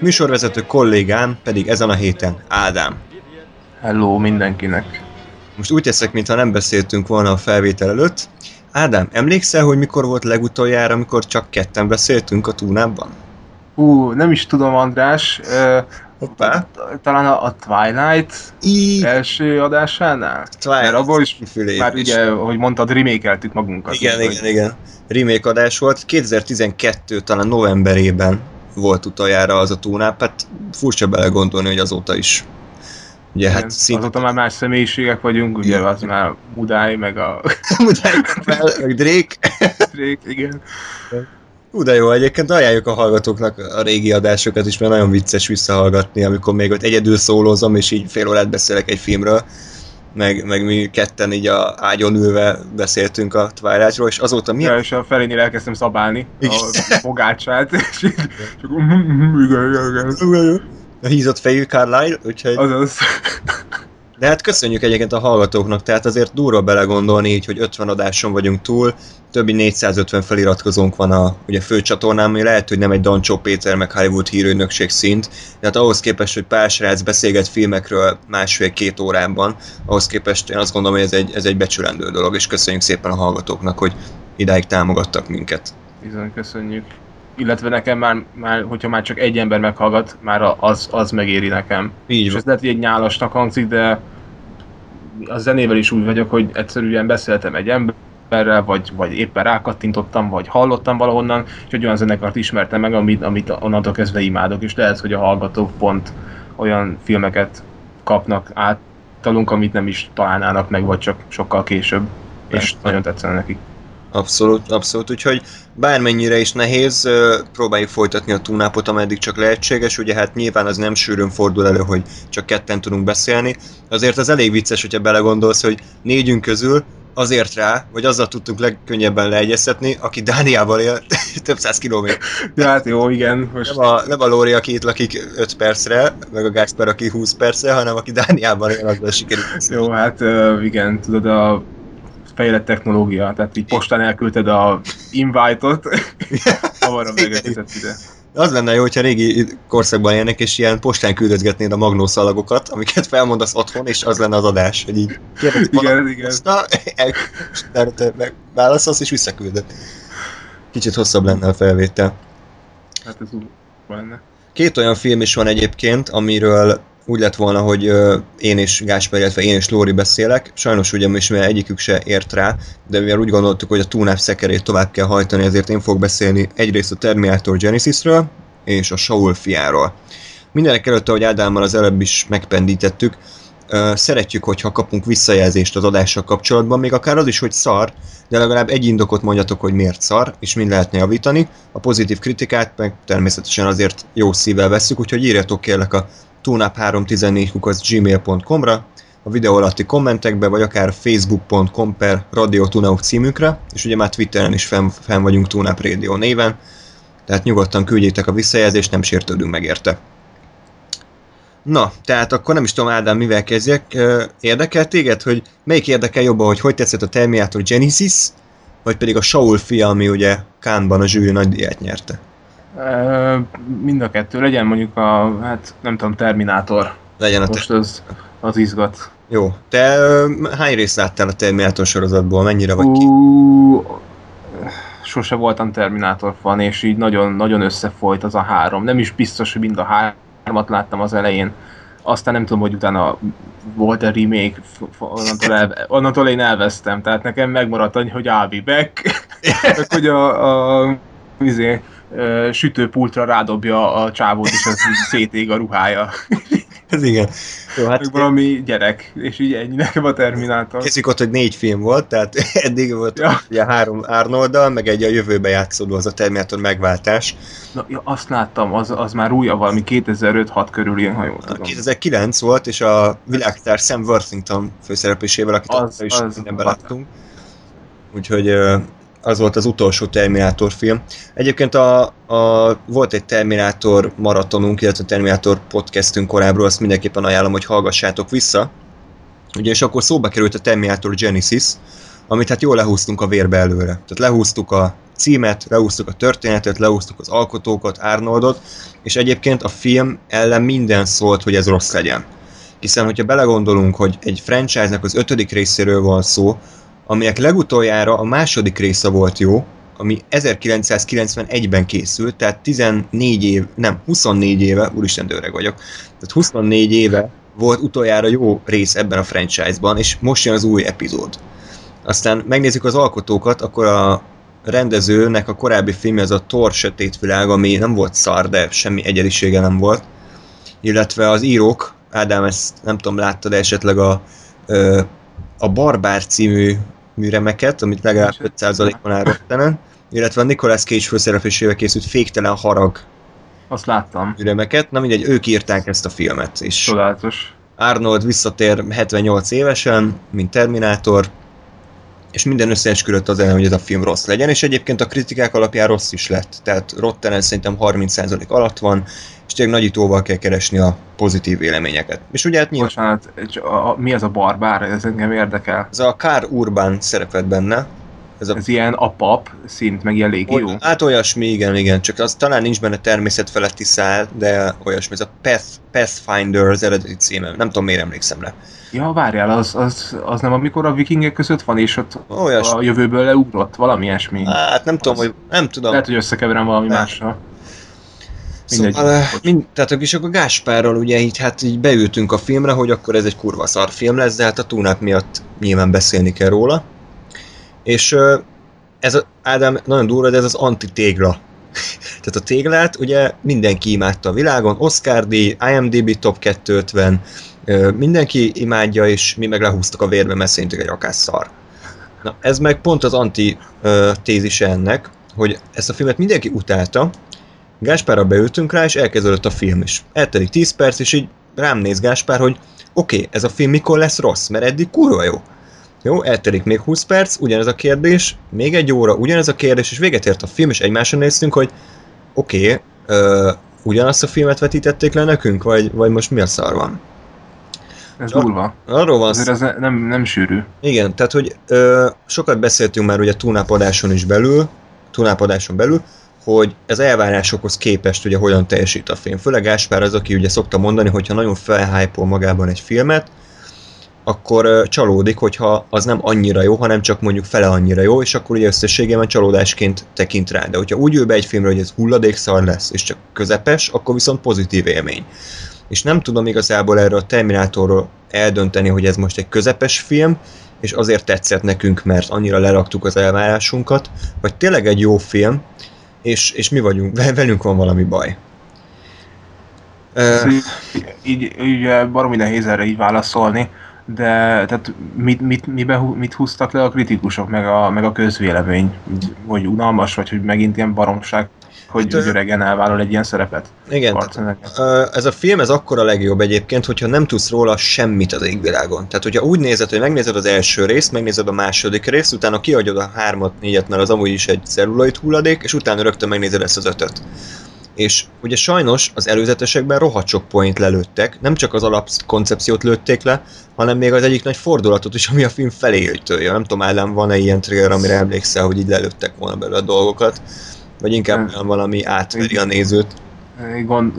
műsorvezető kollégám pedig ezen a héten Ádám. Hello mindenkinek. Most úgy teszek, mintha nem beszéltünk volna a felvétel előtt. Ádám, emlékszel, hogy mikor volt legutoljára, amikor csak ketten beszéltünk a túnában? Ú, nem is tudom, András. Hoppá. Talán a, a Twilight I... első adásánál? Twilight. Mert abból is már ugye, hogy mondtad, remékeltük magunkat. Igen, igen, igen. Remake adás volt. 2012 talán novemberében volt utoljára az a túnáp, hát furcsa belegondolni, hogy azóta is. Ugye Igen, hát szinte Azóta már más személyiségek vagyunk, ugye az már Mudály, meg a meg Drake. Drake, igen. Ú, de jó, egyébként ajánljuk a hallgatóknak a régi adásokat is, mert nagyon vicces visszahallgatni, amikor még ott egyedül szólózom, és így fél órát beszélek egy filmről, meg, meg mi ketten így a ágyon ülve beszéltünk a Twilightról, és azóta mi... Ja, és a felénél elkezdtem szabálni a fogácsát, és így csak igen, igen, igen. A hízott fejű Carlyle, úgyhogy... Azaz. De hát köszönjük egyébként a hallgatóknak, tehát azért durva belegondolni így, hogy 50 adáson vagyunk túl, többi 450 feliratkozónk van a ugye, főcsatornán, ami lehet, hogy nem egy Dancsó Péter meg Hollywood hírőnökség szint, de hát ahhoz képest, hogy pár srác beszélget filmekről másfél-két órában, ahhoz képest én azt gondolom, hogy ez egy, ez egy becsülendő dolog, és köszönjük szépen a hallgatóknak, hogy idáig támogattak minket. Bizony, köszönjük. Illetve nekem már, már, hogyha már csak egy ember meghallgat, már az, az megéri nekem. Így És ez lehet, hogy egy nyálasnak hangzik, de a zenével is úgy vagyok, hogy egyszerűen beszéltem egy emberrel, vagy, vagy éppen rákattintottam, vagy hallottam valahonnan, és egy olyan zenekart ismertem meg, amit, amit onnantól kezdve imádok, és lehet, hogy a hallgatók pont olyan filmeket kapnak általunk, amit nem is találnának meg, vagy csak sokkal később. És Persze. nagyon tetszene nekik. Abszolút, abszolút. Úgyhogy bármennyire is nehéz, próbáljuk folytatni a túnápot, ameddig csak lehetséges. Ugye hát nyilván az nem sűrűn fordul elő, hogy csak ketten tudunk beszélni. Azért az elég vicces, hogyha belegondolsz, hogy négyünk közül azért rá, vagy azzal tudtunk legkönnyebben leegyeztetni, aki Dániával él több száz kilométer. Ja, hát jó, igen. Most Nem a, nem a Lóri, aki itt lakik 5 percre, meg a Gáspár, aki 20 percre, hanem aki Dániában él, azzal sikerült. Jó, hát igen, tudod, a fejlett technológia, tehát így postán elküldted a invite-ot, hamarabb megérkezett ide. Az lenne jó, hogyha régi korszakban élnek, és ilyen postán küldözgetnéd a magnószalagokat, amiket felmondasz otthon, és az lenne az adás, hogy így kérdezik Igen, el- meg válaszolsz, és visszaküldöd. Kicsit hosszabb lenne a felvétel. Hát ez úgy lenne. Két olyan film is van egyébként, amiről úgy lett volna, hogy én és Gáspár, illetve én és Lóri beszélek. Sajnos ugye most mivel egyikük se ért rá, de mivel úgy gondoltuk, hogy a túnáp szekerét tovább kell hajtani, ezért én fogok beszélni egyrészt a Terminator Genesisről és a Saul fiáról. Mindenek előtt, ahogy Ádámmal az előbb is megpendítettük, szeretjük, hogyha kapunk visszajelzést az adással kapcsolatban, még akár az is, hogy szar, de legalább egy indokot mondjatok, hogy miért szar, és mind lehetne javítani. A pozitív kritikát meg természetesen azért jó szívvel vesszük, úgyhogy írjatok kérlek a tunap314 gmail.com-ra, a videó alatti kommentekbe, vagy akár facebook.com per Radio Tunauk címünkre, és ugye már Twitteren is fenn, fenn vagyunk Tunap Radio néven, tehát nyugodtan küldjétek a visszajelzést, nem sértődünk meg érte. Na, tehát akkor nem is tudom, Ádám, mivel kezdjek. Érdekel téged, hogy melyik érdekel jobban, hogy hogy tetszett a Terminator Genesis, vagy pedig a Saul fia, ami ugye Kánban a zsűri nagy díjat nyerte. Mind a kettő, legyen mondjuk a, hát nem tudom, Terminátor. Legyen a te... Most az, az izgat. Jó. Te hány részt láttál a Terminator sorozatból? Mennyire vagy ki? Sose voltam Terminátor fan, és így nagyon, nagyon összefolyt az a három. Nem is biztos, hogy mind a hármat láttam az elején. Aztán nem tudom, hogy utána volt a remake, onnantól, el, onnantól én elvesztem. Tehát nekem megmaradt annyi, hogy I'll be back. hogy a, a izé, ö, sütőpultra rádobja a csávót, és az szétég a ruhája. Ez igen. Jó, Hát hát valami gyerek, és így ennyi nekem a Terminátor. Kezdjük ott, hogy négy film volt, tehát eddig volt Ja. ugye három Arnolddal, meg egy a jövőbe játszódó, az a Terminator megváltás. Na, ja, azt láttam, az, az már újabb, valami 2005-6 körül ilyen, ha jól A tudom. 2009 volt, és a világsztár Sam Worthington főszereplésével, akit Az- az, is mindenben láttunk. Úgyhogy az volt az utolsó Terminátor film. Egyébként a, a, volt egy Terminátor maratonunk, illetve Terminátor podcastünk korábbról, azt mindenképpen ajánlom, hogy hallgassátok vissza. Ugye, és akkor szóba került a Terminator Genesis, amit hát jól lehúztunk a vérbe előre. Tehát lehúztuk a címet, lehúztuk a történetet, lehúztuk az alkotókat, Arnoldot, és egyébként a film ellen minden szólt, hogy ez rossz legyen. Hiszen, hogyha belegondolunk, hogy egy franchise-nak az ötödik részéről van szó, aminek legutoljára a második része volt jó, ami 1991-ben készült, tehát 14 év, nem, 24 éve, úristen, öreg vagyok, tehát 24 éve volt utoljára jó rész ebben a franchise-ban, és most jön az új epizód. Aztán megnézzük az alkotókat, akkor a rendezőnek a korábbi filmje az a Thor sötét világ, ami nem volt szar, de semmi egyedisége nem volt. Illetve az írók, Ádám, ezt nem tudom, láttad esetleg a, a Barbár című műremeket, amit legalább 5%-on áll Rottenen, illetve a Nicolas Cage főszereplésével készült Féktelen harag Azt láttam. műremeket, na mindegy, ők írták ezt a filmet, és Csodálatos. Arnold visszatér 78 évesen, mint Terminátor, és minden összeesküdött az ellen, hogy ez a film rossz legyen, és egyébként a kritikák alapján rossz is lett. Tehát Rottenen szerintem 30% alatt van, és tényleg nagyítóval kell keresni a pozitív véleményeket. És ugye hát nyilván Bocsánat, a, a, mi az a barbár? Ez engem érdekel. ez a Kár Urban szerepet benne, ez a Ez ilyen apap szint, meg ilyen légió. Hát olyasmi, igen, igen, csak az talán nincs benne természet feletti szál, de olyasmi, ez a Path, Pathfinder az eredeti címe, nem tudom miért emlékszem rá. Ja, várjál, az, az, az nem amikor a vikingek között van, és ott Olyasmi. a jövőből leugrott, valami ilyesmi. Hát nem tudom, Az- hogy nem tudom. Lehet, hogy összekeverem valami mással. Mindegy. Szóval, eh, mind, tehát és akkor Gáspárral ugye így, hát így beültünk a filmre, hogy akkor ez egy kurva szar film lesz, de hát a túnák miatt nyilván beszélni kell róla. És ez a, Ádám, nagyon durva, de ez az anti-tégla. Tehát a téglát ugye mindenki imádta a világon, Oscar díj, IMDb top 250, ö, mindenki imádja, és mi meg lehúztak a vérbe, mert szerintük egy rakás szar. Na, ez meg pont az anti-tézise ennek, hogy ezt a filmet mindenki utálta, Gáspárra beültünk rá, és elkezdődött a film is. Eltelik 10 perc, és így rám néz Gáspár, hogy oké, okay, ez a film mikor lesz rossz, mert eddig kurva jó. Jó, eltelik még 20 perc, ugyanez a kérdés, még egy óra, ugyanez a kérdés, és véget ért a film, és egymásra néztünk, hogy oké, okay, ugyanazt a filmet vetítették le nekünk, vagy, vagy most mi a szar van? Ez Ja. durva. Arról van Azért ez ne- nem, nem sűrű. igen, tehát hogy ö, sokat beszéltünk már ugye a túnápadáson is belül, túnápadáson belül, hogy ez elvárásokhoz képest ugye hogyan teljesít a film. Főleg Gáspár az, aki ugye szokta mondani, hogyha nagyon felhypol magában egy filmet, akkor csalódik, hogyha az nem annyira jó, hanem csak mondjuk fele annyira jó, és akkor ugye összességében csalódásként tekint rá. De hogyha úgy ül be egy filmre, hogy ez hulladékszar lesz, és csak közepes, akkor viszont pozitív élmény. És nem tudom igazából erről a Terminátorról eldönteni, hogy ez most egy közepes film, és azért tetszett nekünk, mert annyira leraktuk az elvárásunkat, vagy tényleg egy jó film, és, és mi vagyunk, velünk van valami baj. Ez Ö, így, így, baromi nehéz erre így válaszolni, de tehát mit, mit, mibe, hú- mit húztak le a kritikusok, meg a, meg a közvélemény? Hogy unalmas, vagy hogy megint ilyen baromság, hogy Hát, öregen elvállal egy ilyen szerepet? igen, ez a film, ez akkor a legjobb egyébként, hogyha nem tudsz róla semmit az égvilágon. Tehát, hogyha úgy nézed, hogy megnézed az első részt, megnézed a második részt, utána kiadod a hármat, négyet, mert az amúgy is egy celluloid hulladék, és utána rögtön megnézed ezt az ötöt. És ugye sajnos az előzetesekben rohadt sok point lelőttek, nem csak az alapkoncepciót lőtték le, hanem még az egyik nagy fordulatot is, ami a film felé jöjtője. Nem tudom, Ádám, van-e ilyen trailer, amire emlékszel, hogy így lelőttek volna belőle a dolgokat, vagy inkább Nem. valami átveri a nézőt. Gond,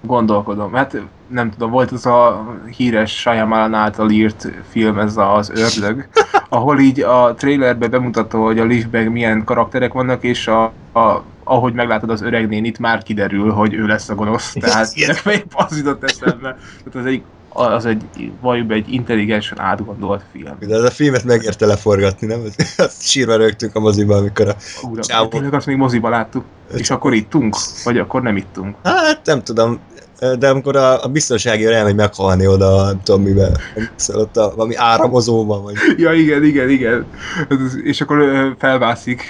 gondolkodom. Hát nem tudom, volt az a híres Shyamalan által írt film, ez az Ördög, ahol így a trailerbe bemutatta, hogy a liftben milyen karakterek vannak, és a, a, ahogy meglátod az öreg nénit, már kiderül, hogy ő lesz a gonosz. Tehát nekem egy az jutott eszembe. Tehát az egy, az egy, valójában egy intelligensen átgondolt film. De ez a filmet megérte leforgatni, nem? Azt sírva rögtünk a moziba, amikor a... Úra, Ciao. tényleg azt még moziba láttuk. És akkor ittunk? Vagy akkor nem ittunk? Hát nem tudom, de amikor a, a biztonsági elmegy meghalni oda, nem tudom mivel, szóval ott a, valami áramozóban, vagy... Ja, igen, igen, igen. És akkor felvászik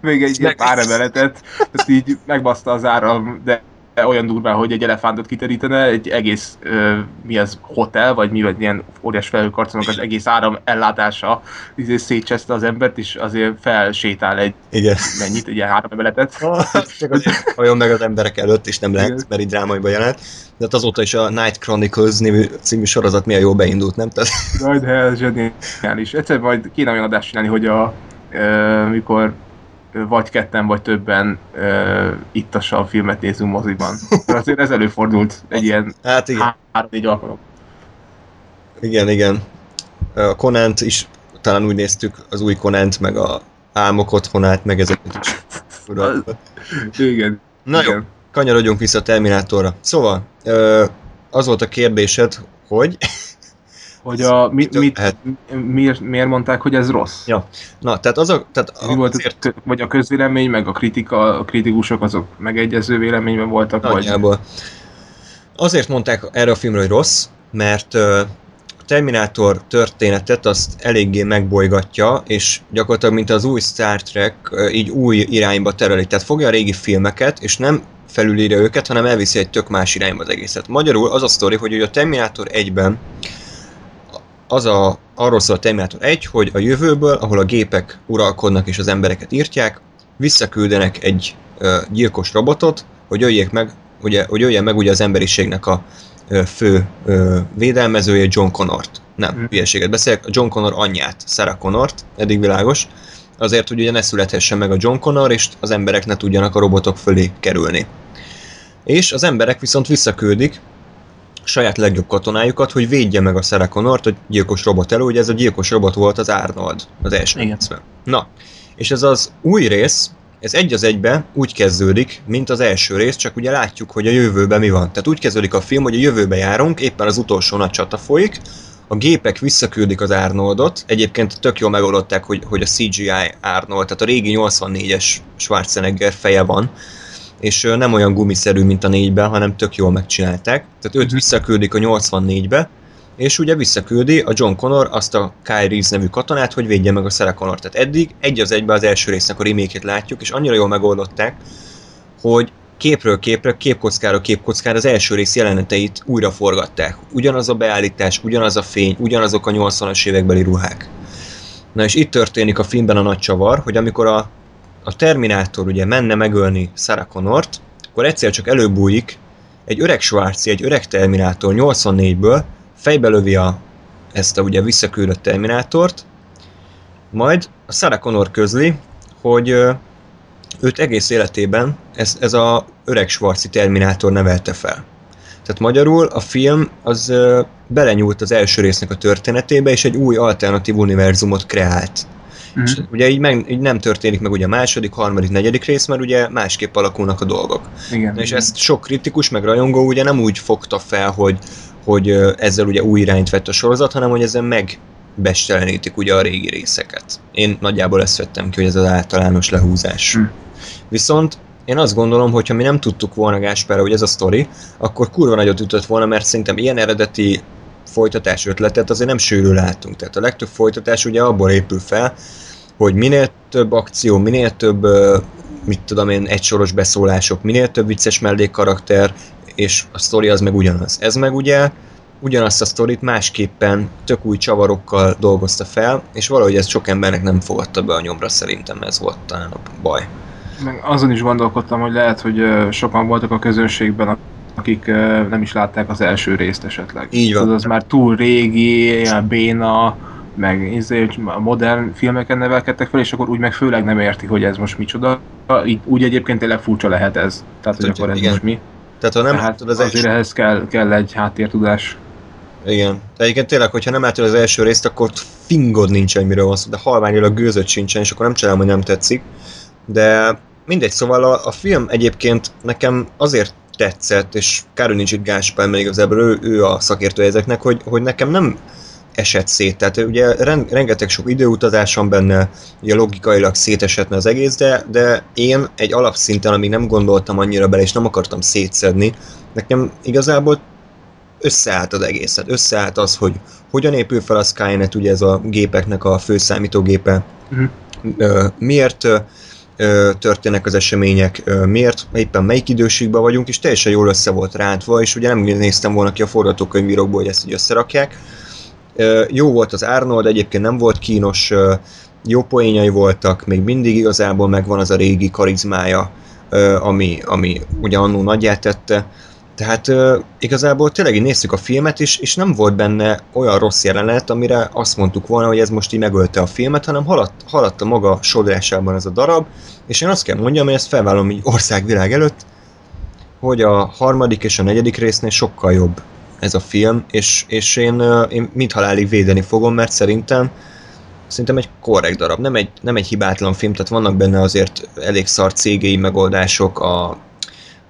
még egy ilyen pár emeletet, ezt így megbaszta az áram, de olyan durván, hogy egy elefántot kiterítene, egy egész, ö, mi az, hotel, vagy mi, vagy ilyen óriás felhőkarcolók, az egész áram ellátása izé szétcseszte az embert, és azért felsétál egy Igen. mennyit, egy ilyen három emeletet. Csak hogy olyan meg az emberek előtt, és nem lehet, Igen. mert így drámaiba jelent. De hát azóta is a Night Chronicles nevű című sorozat milyen jó beindult, nem? Tehát, Majd ez zseniális. Egyszer majd kéne olyan adást csinálni, hogy a, ö, mikor vagy ketten, vagy többen ö, ittassal filmet nézünk moziban. Mert azért ez előfordult egy ilyen hát igen, három-négy alkalom. igen, igen. A Conant is talán úgy néztük, az új Conant, meg a Álmok otthonát, meg ezeket is. Igen. Na jó, igen. kanyarodjunk vissza a Terminátorra. Szóval, az volt a kérdésed, hogy... Hogy a, mit, Mitől mit, lehet? miért, miért mondták, hogy ez rossz? Ja. Na, tehát az a... Tehát Mi volt, azért az, vagy a közvélemény, meg a kritika, a kritikusok azok megegyező véleményben voltak, vagy... nagyjából. Azért mondták erre a filmre, hogy rossz, mert a Terminátor történetet azt eléggé megbolygatja, és gyakorlatilag, mint az új Star Trek, így új irányba tereli. Tehát fogja a régi filmeket, és nem felülírja őket, hanem elviszi egy tök más irányba az egészet. Magyarul az a sztori, hogy a Terminátor 1-ben az a, arról szól a Terminátor 1, hogy a jövőből, ahol a gépek uralkodnak és az embereket írtják, visszaküldenek egy ö, gyilkos robotot, hogy öljék meg, ugye, hogy ölje meg ugye az emberiségnek a ö, fő ö, védelmezője John Connort. Nem, Mhm. hülyeséget beszélek, a John Connor anyját, Sarah Connort, eddig világos, azért, hogy ugye ne születhessen meg a John Connor, és az emberek ne tudjanak a robotok fölé kerülni. És az emberek viszont visszaküldik saját legjobb katonájukat, hogy védje meg a Sarah Connort a gyilkos robot elő, ugye ez a gyilkos robot volt az Arnold az első Igen. részben. Na, és ez az új rész, ez egy az egybe úgy kezdődik, mint az első rész, csak ugye látjuk, hogy a jövőben mi van. Tehát úgy kezdődik a film, hogy a jövőbe járunk, éppen az utolsó nagy csata folyik, a gépek visszaküldik az Arnoldot, egyébként tök jól megoldották, hogy, hogy a CGI Arnold, tehát a régi 84-es Schwarzenegger feje van, és nem olyan gumiszerű, mint a 4-ben, hanem tök jól megcsinálták. Tehát őt visszaküldik a 84-be, és ugye visszaküldi a John Connor azt a Kyle Reese nevű katonát, hogy védje meg a Sarah Connor. Tehát eddig egy az egybe az első résznek a remake látjuk, és annyira jól megoldották, hogy képről képre, képkockára képkockára az első rész jeleneteit újra forgatták. Ugyanaz a beállítás, ugyanaz a fény, ugyanazok a 80-as évekbeli ruhák. Na és itt történik a filmben a nagy csavar, hogy amikor a, a Terminátor ugye menne megölni Sarah Connort, akkor egyszer csak előbújik egy öreg Schwarzi, egy öreg Terminátor 84-ből, fejbe lövi a, ezt a ugye visszaküldött Terminátort, majd a Sarah Connor közli, hogy őt egész életében ez, ez a öreg Schwarzi Terminátor nevelte fel. Tehát magyarul a film az belenyúlt az első résznek a történetébe, és egy új alternatív univerzumot kreált. Mhm. És ugye így, meg, így nem történik meg ugye a második, harmadik, negyedik rész, mert ugye másképp alakulnak a dolgok. Igen. Na és ezt sok kritikus, meg rajongó ugye nem úgy fogta fel, hogy, hogy ezzel ugye új irányt vett a sorozat, hanem hogy ezzel megbestelenítik ugye a régi részeket. Én nagyjából ezt vettem ki, hogy ez az általános lehúzás. Hm. Viszont én azt gondolom, hogy ha mi nem tudtuk volna Gáspára, hogy ez a sztori, akkor kurva nagyot ütött volna, mert szerintem ilyen eredeti folytatás ötletet azért nem sűrű látunk. Tehát a legtöbb folytatás ugye abból épül fel, hogy minél több akció, minél több, mit tudom én, egysoros beszólások, minél több vicces mellékkarakter, és a sztori az meg ugyanaz. Ez meg ugye ugyanazt a sztorit másképpen tök új csavarokkal dolgozta fel, és valahogy ez sok embernek nem fogadta be a nyomra, szerintem ez volt talán a baj. Meg azon is gondolkodtam, hogy lehet, hogy sokan voltak a közönségben, akik nem is látták az első részt esetleg. Így van. Tudod, az már túl régi, béna, meg izé, modern filmeken nevelkedtek fel, és akkor úgy meg főleg nem érti, hogy ez most micsoda. Így, úgy egyébként tényleg furcsa lehet ez. Tehát, hogy akkor ez igen. most mi. Tehát ha nem Tehát az azért első... ehhez kell, kell egy háttértudás. Igen. De egyébként tényleg, hogyha nem láttad az első részt, akkor fingod nincsen, miről van szó, de halványilag gőzött sincsen, és akkor nem csinálom, hogy nem tetszik. De mindegy, szóval a, a film egyébként nekem azért tetszett, és kár, hogy nincs itt Gáspár, mert igazából ő, ő a szakértő ezeknek, hogy, hogy nekem nem esett szét. Tehát ugye ren- rengeteg sok időutazás van benne, ugye logikailag szétesetne az egész, de, de én egy alapszinten, amíg nem gondoltam annyira bele, és nem akartam szétszedni, nekem igazából összeállt az egészet. Összeállt az, hogy hogyan épül fel a Skynet, ugye ez a gépeknek a főszámítógépe, Mhm. ö, miért ö, ö, történnek az események, miért, éppen melyik időségben vagyunk, és teljesen jól össze volt rántva, és ugye nem néztem volna ki a forgatókönyvírokból, hogy ezt így összerakják. Jó volt az Arnold, egyébként nem volt kínos, jó poénjai voltak, még mindig igazából megvan az a régi karizmája, ami, ami ugye annó nagyját tette. Tehát ö, igazából tényleg így néztük a filmet is, és nem volt benne olyan rossz jelenet, amire azt mondtuk volna, hogy ez most így megölte a filmet, hanem haladt, haladt a maga sodrásában ez a darab, és én azt kell mondjam, hogy ezt felvállom így országvilág előtt, hogy a harmadik és a negyedik résznél sokkal jobb ez a film, és, és én, én mind halálig védeni fogom, mert szerintem szerintem egy korrekt darab, nem egy, nem egy hibátlan film, tehát vannak benne azért elég szar cégéi megoldások, a,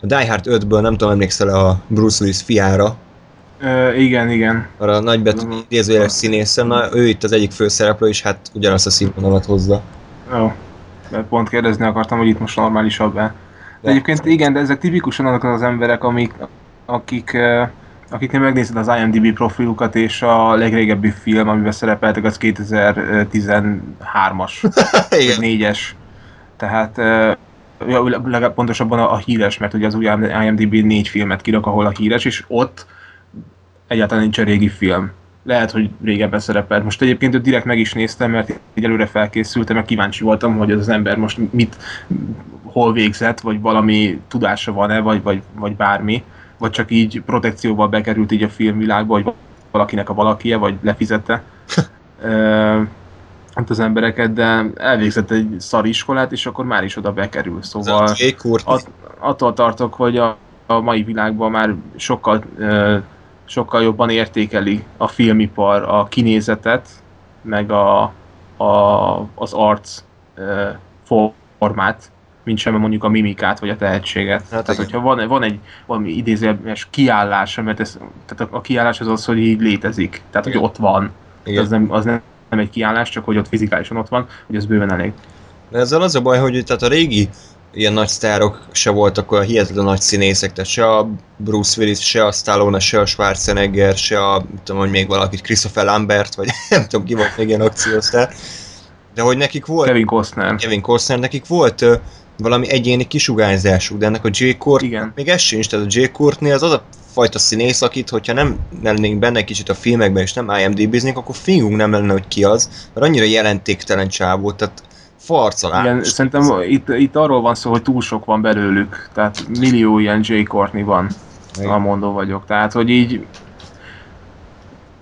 a Die Hard 5-ből nem tudom, emlékszel a Bruce Willis fiára, Ö, igen, igen. arra a nagybetű idézőjeles színészen, na ő itt az egyik főszereplő, és hát ugyanazt a színvonalat hozza. Jó. Mert pont kérdezni akartam, hogy itt most normálisabb-e. De De- egyébként igen, de ezek tipikusan azok az emberek, amik, akik, akiknél megnézed az IMDb profilukat, és a legrégebbi film, amiben szerepeltek, az 2013-as, vagy 4-es. Tehát ja, legalább pontosabban a, a híres, mert ugye az új IMDb négy filmet kirak, ahol a híres, és ott egyáltalán nincs a régi film. Lehet, hogy régebben szerepelt. Most egyébként őt direkt meg is néztem, mert így előre felkészültem, mert kíváncsi voltam, hogy az, ember most mit, hol végzett, vagy valami tudása van-e, vagy, vagy, vagy bármi, vagy csak így protekcióval bekerült így a filmvilágba, hogy valakinek a valakie, vagy lefizette hát az embereket, de elvégzett egy szari iskolát, és akkor már is oda bekerül. Szóval at, attól tartok, hogy a, a mai világban már sokkal, ö, sokkal jobban értékeli a filmipar a kinézetet, meg a, a, az arc ö, formát, mint sem mondjuk a mimikát vagy a tehetséget. Hát Hát tehát, igen. hogyha van, van egy valami idézőjeles kiállás, mert ez, tehát a, a kiállás az az, hogy így létezik, tehát hogy Igen. ott van. Igen. Az nem, az nem, nem egy kiállás, csak hogy ott fizikálisan ott van, hogy az bőven elég. De ezzel az a baj, hogy tehát a régi ilyen nagy sztárok se voltak olyan hihetetlen nagy színészek, tehát se a Bruce Willis, se a Stallone, se a Schwarzenegger, se a, tudom, hogy még valakit, Christopher Lambert, vagy nem tudom ki volt még ilyen akciósztár. De hogy nekik volt, Kevin Costner. Kevin Costner, nekik volt valami egyéni kisugárzásuk, de ennek a J. Court Igen. még ez sincs, tehát a J. Courtney az az a fajta színész, akit, hogyha nem lennénk benne kicsit a filmekben, és nem IMDb-znénk, akkor fingunk nem lenne, hogy ki az, mert annyira jelentéktelen csávó, tehát farccal Igen, szerintem itt, itt arról van szó, hogy túl sok van belőlük. Tehát millió ilyen Jay Courtney van, Igen. ha mondó vagyok. Tehát, hogy így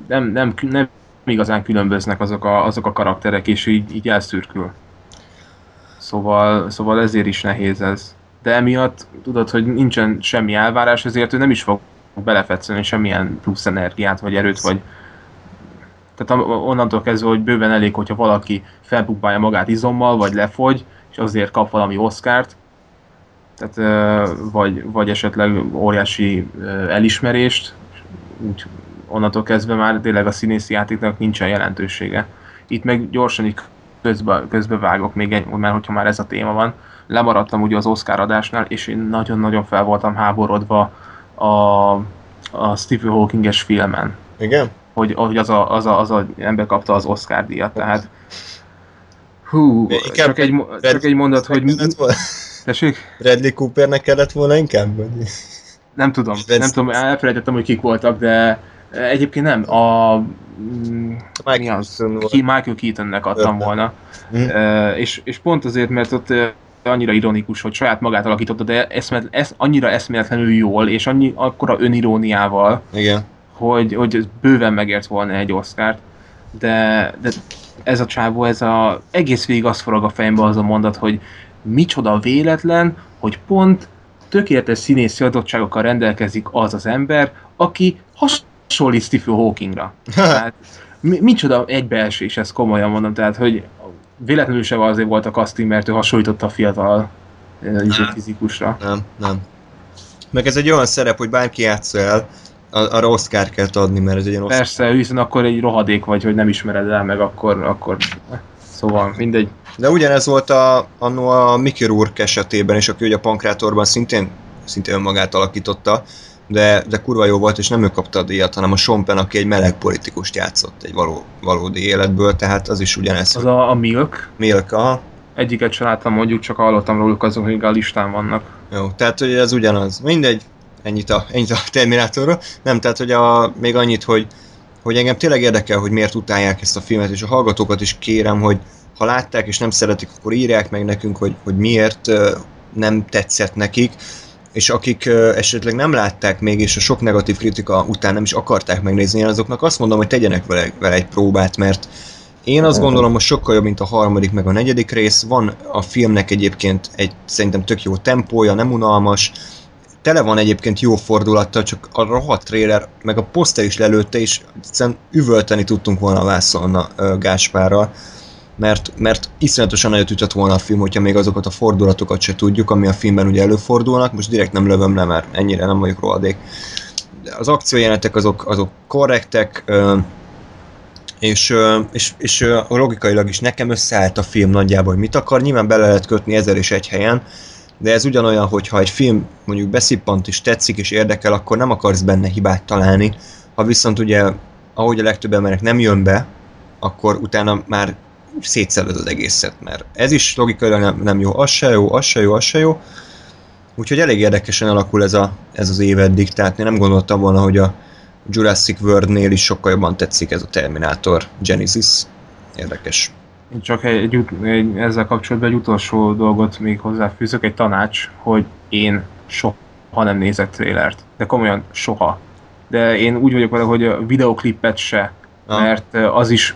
nem, nem, nem igazán különböznek azok a, azok a karakterek, és így, így elszürkül. Szóval, szóval ezért is nehéz ez. De emiatt tudod, hogy nincsen semmi elvárás, ezért ő nem is fog belefetszeni semmilyen plusz energiát, vagy erőt, vagy tehát onnantól kezdve, hogy bőven elég, hogyha valaki felpumpálja magát izommal, vagy lefogy, és azért kap valami oszkárt, tehát, vagy, vagy esetleg óriási elismerést, úgy onnantól kezdve már tényleg a színészi játéknak nincsen jelentősége. Itt meg gyorsan így közbe, közbevágok még egy, mert hogyha már ez a téma van, lemaradtam ugye az Oscar adásnál, és én nagyon-nagyon fel voltam háborodva a, a Stephen Hawkinges filmen Igen? hogy, hogy az, a, az, a, az a ember kapta az Oscar díjat, tehát hú, Inkább csak egy, mo- csak egy mondat, hogy tessék, Bradley Coopernek kellett volna inkább? Vagy? nem tudom, nem tudom, elfelejtettem, hogy kik voltak, de egyébként nem, a mm, mi Michael az? Ki, Michael Keatonnek adtam volna. E, és, és pont azért, mert ott annyira ironikus, hogy saját magát alakította, de eszmet, esz, annyira eszméletlenül jól, és annyi, akkora öniróniával, Igen. hogy, hogy bőven megért volna egy Oscárt, de, de ez a csávó, ez a egész végig azt forog a fejembe az a mondat, hogy micsoda véletlen, hogy pont tökéletes színészi adottságokkal rendelkezik az az ember, aki hasonlít Stephen Hawkingra. Tehát mi, micsoda egybeesés, ezt komolyan mondom, tehát hogy véletlenül sem azért volt a casting, mert ő hasonlította a fiatal eh, izé, fizikusra. Nem, nem. Meg ez egy olyan szerep, hogy bárki játsza el, arra Oscar kell adni, mert ez egy ilyen Oscar. Persze, hiszen akkor egy rohadék vagy, hogy nem ismered el, meg akkor, akkor... Szóval mindegy. De ugyanez volt a, annó a Mickey Rourke esetében is, aki ugye a Pankrátorban szintén, szintén önmagát alakította, de, de kurva jó volt, és nem ő kapta a díjat, hanem a Sean Penn, aki egy meleg politikust játszott egy való, valódi életből, tehát az is ugyanez. Az a, a Milk, Milk, aha. egyiket sem láttam mondjuk, csak hallottam róluk azok, hogy a listán vannak. Jó, tehát hogy ez ugyanaz. Mindegy, ennyit a, ennyit a Terminátorról. Nem, tehát hogy a, még annyit, hogy, hogy engem tényleg érdekel, hogy miért utálják ezt a filmet, és a hallgatókat is kérem, hogy ha látták és nem szeretik, akkor írják meg nekünk, hogy, hogy miért nem tetszett nekik, és akik esetleg nem látták még, és a sok negatív kritika után nem is akarták megnézni, azoknak azt mondom, hogy tegyenek vele, vele egy próbát, mert én azt gondolom, hogy sokkal jobb, mint a harmadik meg a negyedik rész. Van a filmnek egyébként egy szerintem tök jó tempója, nem unalmas. Tele van egyébként jó fordulattal, csak a rohadt trailer, meg a poszter is lelőtte, és egyszerűen üvölteni tudtunk volna a vászon a Gáspárral. Mert, mert iszonyatosan nagyot ütött volna a film, hogyha még azokat a fordulatokat se tudjuk, ami a filmben ugye előfordulnak. Most direkt nem lövöm le, mert ennyire nem vagyok rohadék. Az akciójelenetek azok, azok korrektek, és, és, és logikailag is nekem összeállt a film nagyjából, hogy mit akar, nyilván bele lehet kötni ezer és egy helyen, de ez ugyanolyan, hogy ha egy film mondjuk beszippant és tetszik és érdekel, akkor nem akarsz benne hibát találni, ha viszont ugye, ahogy a legtöbb emberek nem jön be, akkor utána már szétszeded az egészet, mert ez is logikailag nem, nem jó, az se jó, az se jó, az se jó, úgyhogy elég érdekesen alakul ez, a, ez az év eddig, tehát én nem gondoltam volna, hogy a Jurassic World-nél is sokkal jobban tetszik ez a Terminator Genesis. Érdekes. Én csak egy, egy, egy, ezzel kapcsolatban egy utolsó dolgot még hozzáfűzök, egy tanács, hogy én soha nem nézek trélert. De komolyan soha. De én úgy vagyok vele, hogy a videoklipet se, Ah. mert az is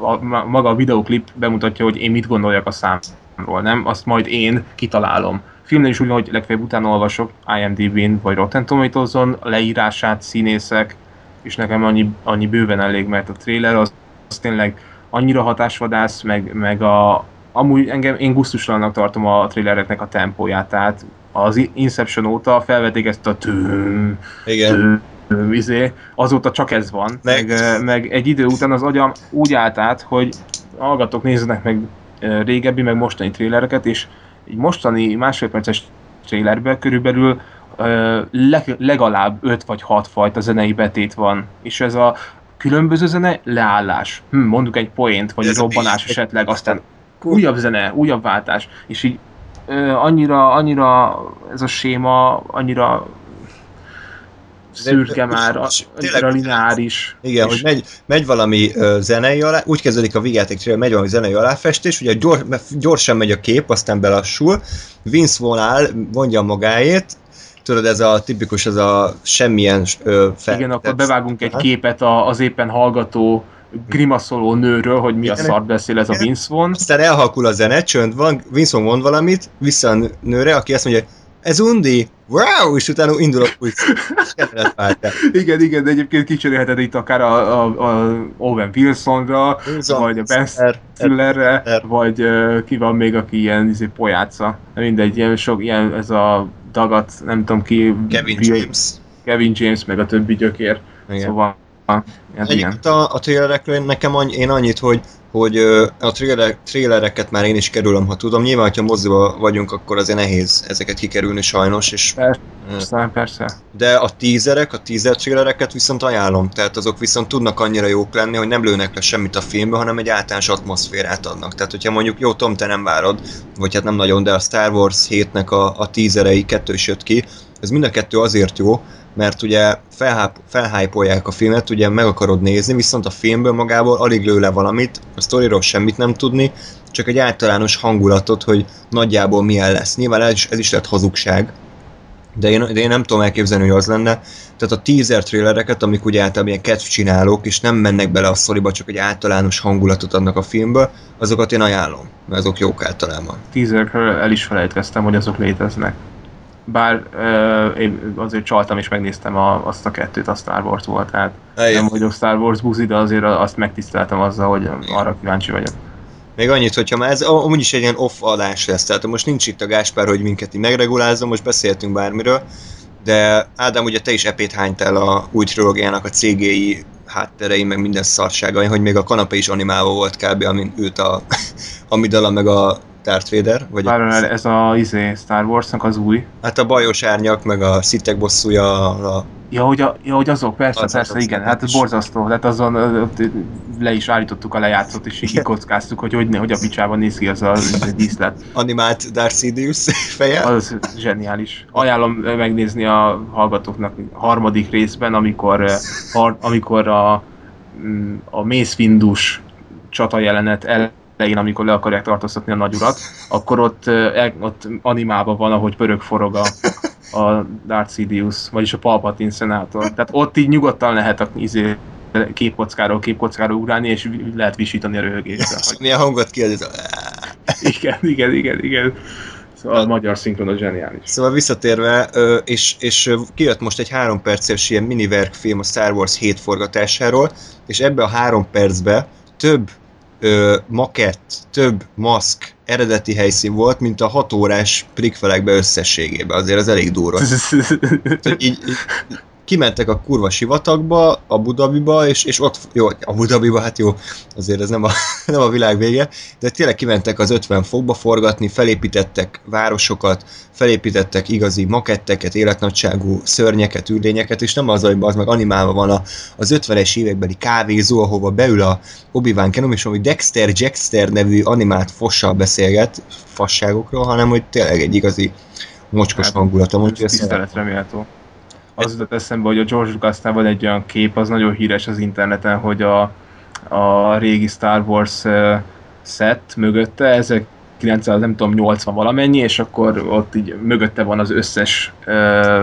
a, ma- maga a videoklip bemutatja, hogy én mit gondoljak a számról, nem? Azt majd én kitalálom. Filmnél is úgy van, hogy legfeljebb utána olvasok IMDb-n vagy Rotten Tomatoes-on a leírását, színészek, és nekem annyi, annyi bőven elég, mert a trailer az, az tényleg annyira hatásvadász, meg, meg a, amúgy engem, én gusztustalannak tartom a trailereknek a tempóját, tehát az Inception óta felvették ezt a tüm, Igen. tüm, izé, azóta csak ez van, Meg- meg, egy idő után az agyam úgy állt át, hogy hallgatók nézzenek meg régebbi, meg mostani trailereket, és egy mostani másfél perces trailerben körülbelül leg, legalább 5 vagy 6 fajta zenei betét van, és ez a különböző zene leállás. Hm, mondjuk egy poént, vagy Ez egy robbanás beat. esetleg, aztán újabb zene, újabb váltás, és így ö, annyira, annyira ez a séma, annyira szürke de- már, lineáris. Igen, és hogy megy, megy valami zenei alá, úgy kezdődik a vigyáték trailer, megy valami zenei aláfestés, ugye gyors, gyorsan megy a kép, aztán belassul, Vince áll, mondja magáét, tudod, ez a tipikus, ez a semmilyen ö, fel, Igen, akkor bevágunk egy képet a, az éppen hallgató grimaszoló nőről, hogy mi a Igen. szart beszél ez a Igen. Vince Vaughn. Aztán elhalkul a zene, csönd van, Vince Vaughn mond valamit, vissza a nő- nőre, aki azt mondja, ez undi, wow, és utána indul a. Igen, igen, de egyébként kicserélheted itt akár a, a, a Owen Wilsonra, Wilson, vagy a Ben Stillerre, er- vagy uh, ki van még, aki ilyen izé, pojáca. Mindegy, ilyen sok, ilyen ez a dagat, nem tudom ki. Kevin Bill- James. Kevin James, meg a többi gyökér. Igen. Szóval, hát igen. Egyébként a, a trailerekről nekem annyi, én annyit, hogy, hogy a trailer, trailereket már én is kerülöm, ha tudom. Nyilván, ha moziba vagyunk, akkor azért nehéz ezeket kikerülni sajnos, és Persze, persze. de a teaserek, a teaser trailereket viszont ajánlom, tehát azok viszont tudnak annyira jók lenni, hogy nem lőnek le semmit a filmbe, hanem egy általános atmoszférát adnak. Tehát, hogyha mondjuk, jó, Tom, te nem várod, vagy hát nem nagyon, de a Star Wars 7-nek a, a teaserei kettő is jött ki, ez mind a kettő azért jó, mert ugye felháp, felhájpolják a filmet, ugye meg akarod nézni, viszont a filmből magából alig lő le valamit, a sztoriról semmit nem tudni, csak egy általános hangulatot, hogy nagyjából milyen lesz. Nyilván ez is, ez is lett hazugság, de én, de én nem tudom elképzelni, hogy az lenne. Tehát a teaser trailereket, amik ugye általában ilyen kedv csinálók, és nem mennek bele a szoriba, csak egy általános hangulatot adnak a filmből, azokat én ajánlom, mert azok jók általában. Teaserről el is felejtkeztem, hogy azok léteznek. Bár uh, én azért csaltam és megnéztem a, azt a kettőt, a Star Wars volt, tehát nem vagyok Star Wars buzi, de azért azt megtiszteltem azzal, hogy arra kíváncsi vagyok. Még annyit, hogyha már ez amúgy is egy ilyen off adás lesz, tehát most nincs itt a Gáspár, hogy minket így megregulázzon, most beszéltünk bármiről. de Ádám, ugye te is epét hánytál a új trilógiának a CGI hátterei, meg minden szarságai, hogy még a kanapé is animálva volt kb. amin ült a Amidala, meg a Darth Vader. Vagy Várj, ez a izé, Star Wars-nak az új. Hát a bajos árnyak, meg a szitek bosszúja, a Ja, hogy, a, ja, hogy azok, persze, az persze, az igen, hát ez borzasztó, hát azon le is állítottuk a lejátszót, és így kockáztuk, hogy hogy, hogy a picsában néz ki az a díszlet. Animált Darth Sidious feje? Az zseniális. Ajánlom megnézni a hallgatóknak a harmadik részben, amikor, amikor a, mm, a Mace Windus csata jelenet elején, amikor le akarják tartóztatni a nagyurat, akkor ott, ott animálva van, ahogy pörög forog a, a Darth Sidious, vagyis a Palpatine szenátor. Tehát ott így nyugodtan lehet a izé, képkockáról képkockáról ugrálni, és lehet visítani a röhögésre. Milyen hangot kiad Igen, igen, igen, igen. Szóval a magyar szinkron a zseniális. Szóval visszatérve, és, és kijött most egy három perces ilyen mini film a Star Wars 7 forgatásáról, és ebbe a három percbe több ö, makett, több maszk, eredeti helyszín volt, mint a hat órás prikfelekbe összességében. Azért az elég durva. így, így, kimentek a kurva sivatagba, a Budabiba, és, és ott, jó, a Budabiba, hát jó, azért ez nem a, nem a világ vége, de tényleg kimentek az 50 fokba forgatni, felépítettek városokat, felépítettek igazi maketteket, életnagyságú szörnyeket, űrlényeket, és nem az, hogy az meg animálva van a, az 50-es évekbeli kávézó, ahova beül a Obi-Wan Kenobi, és ami Dexter Jackster nevű animált fossal beszélget fasságokról, hanem hogy tényleg egy igazi mocskos hát, hangulata. Tiszteletre méltó az jutott eszembe, hogy a George lucas van egy olyan kép, az nagyon híres az interneten, hogy a, a régi Star Wars set mögötte, ezek 900, nem tudom, 80 valamennyi, és akkor ott így mögötte van az összes uh,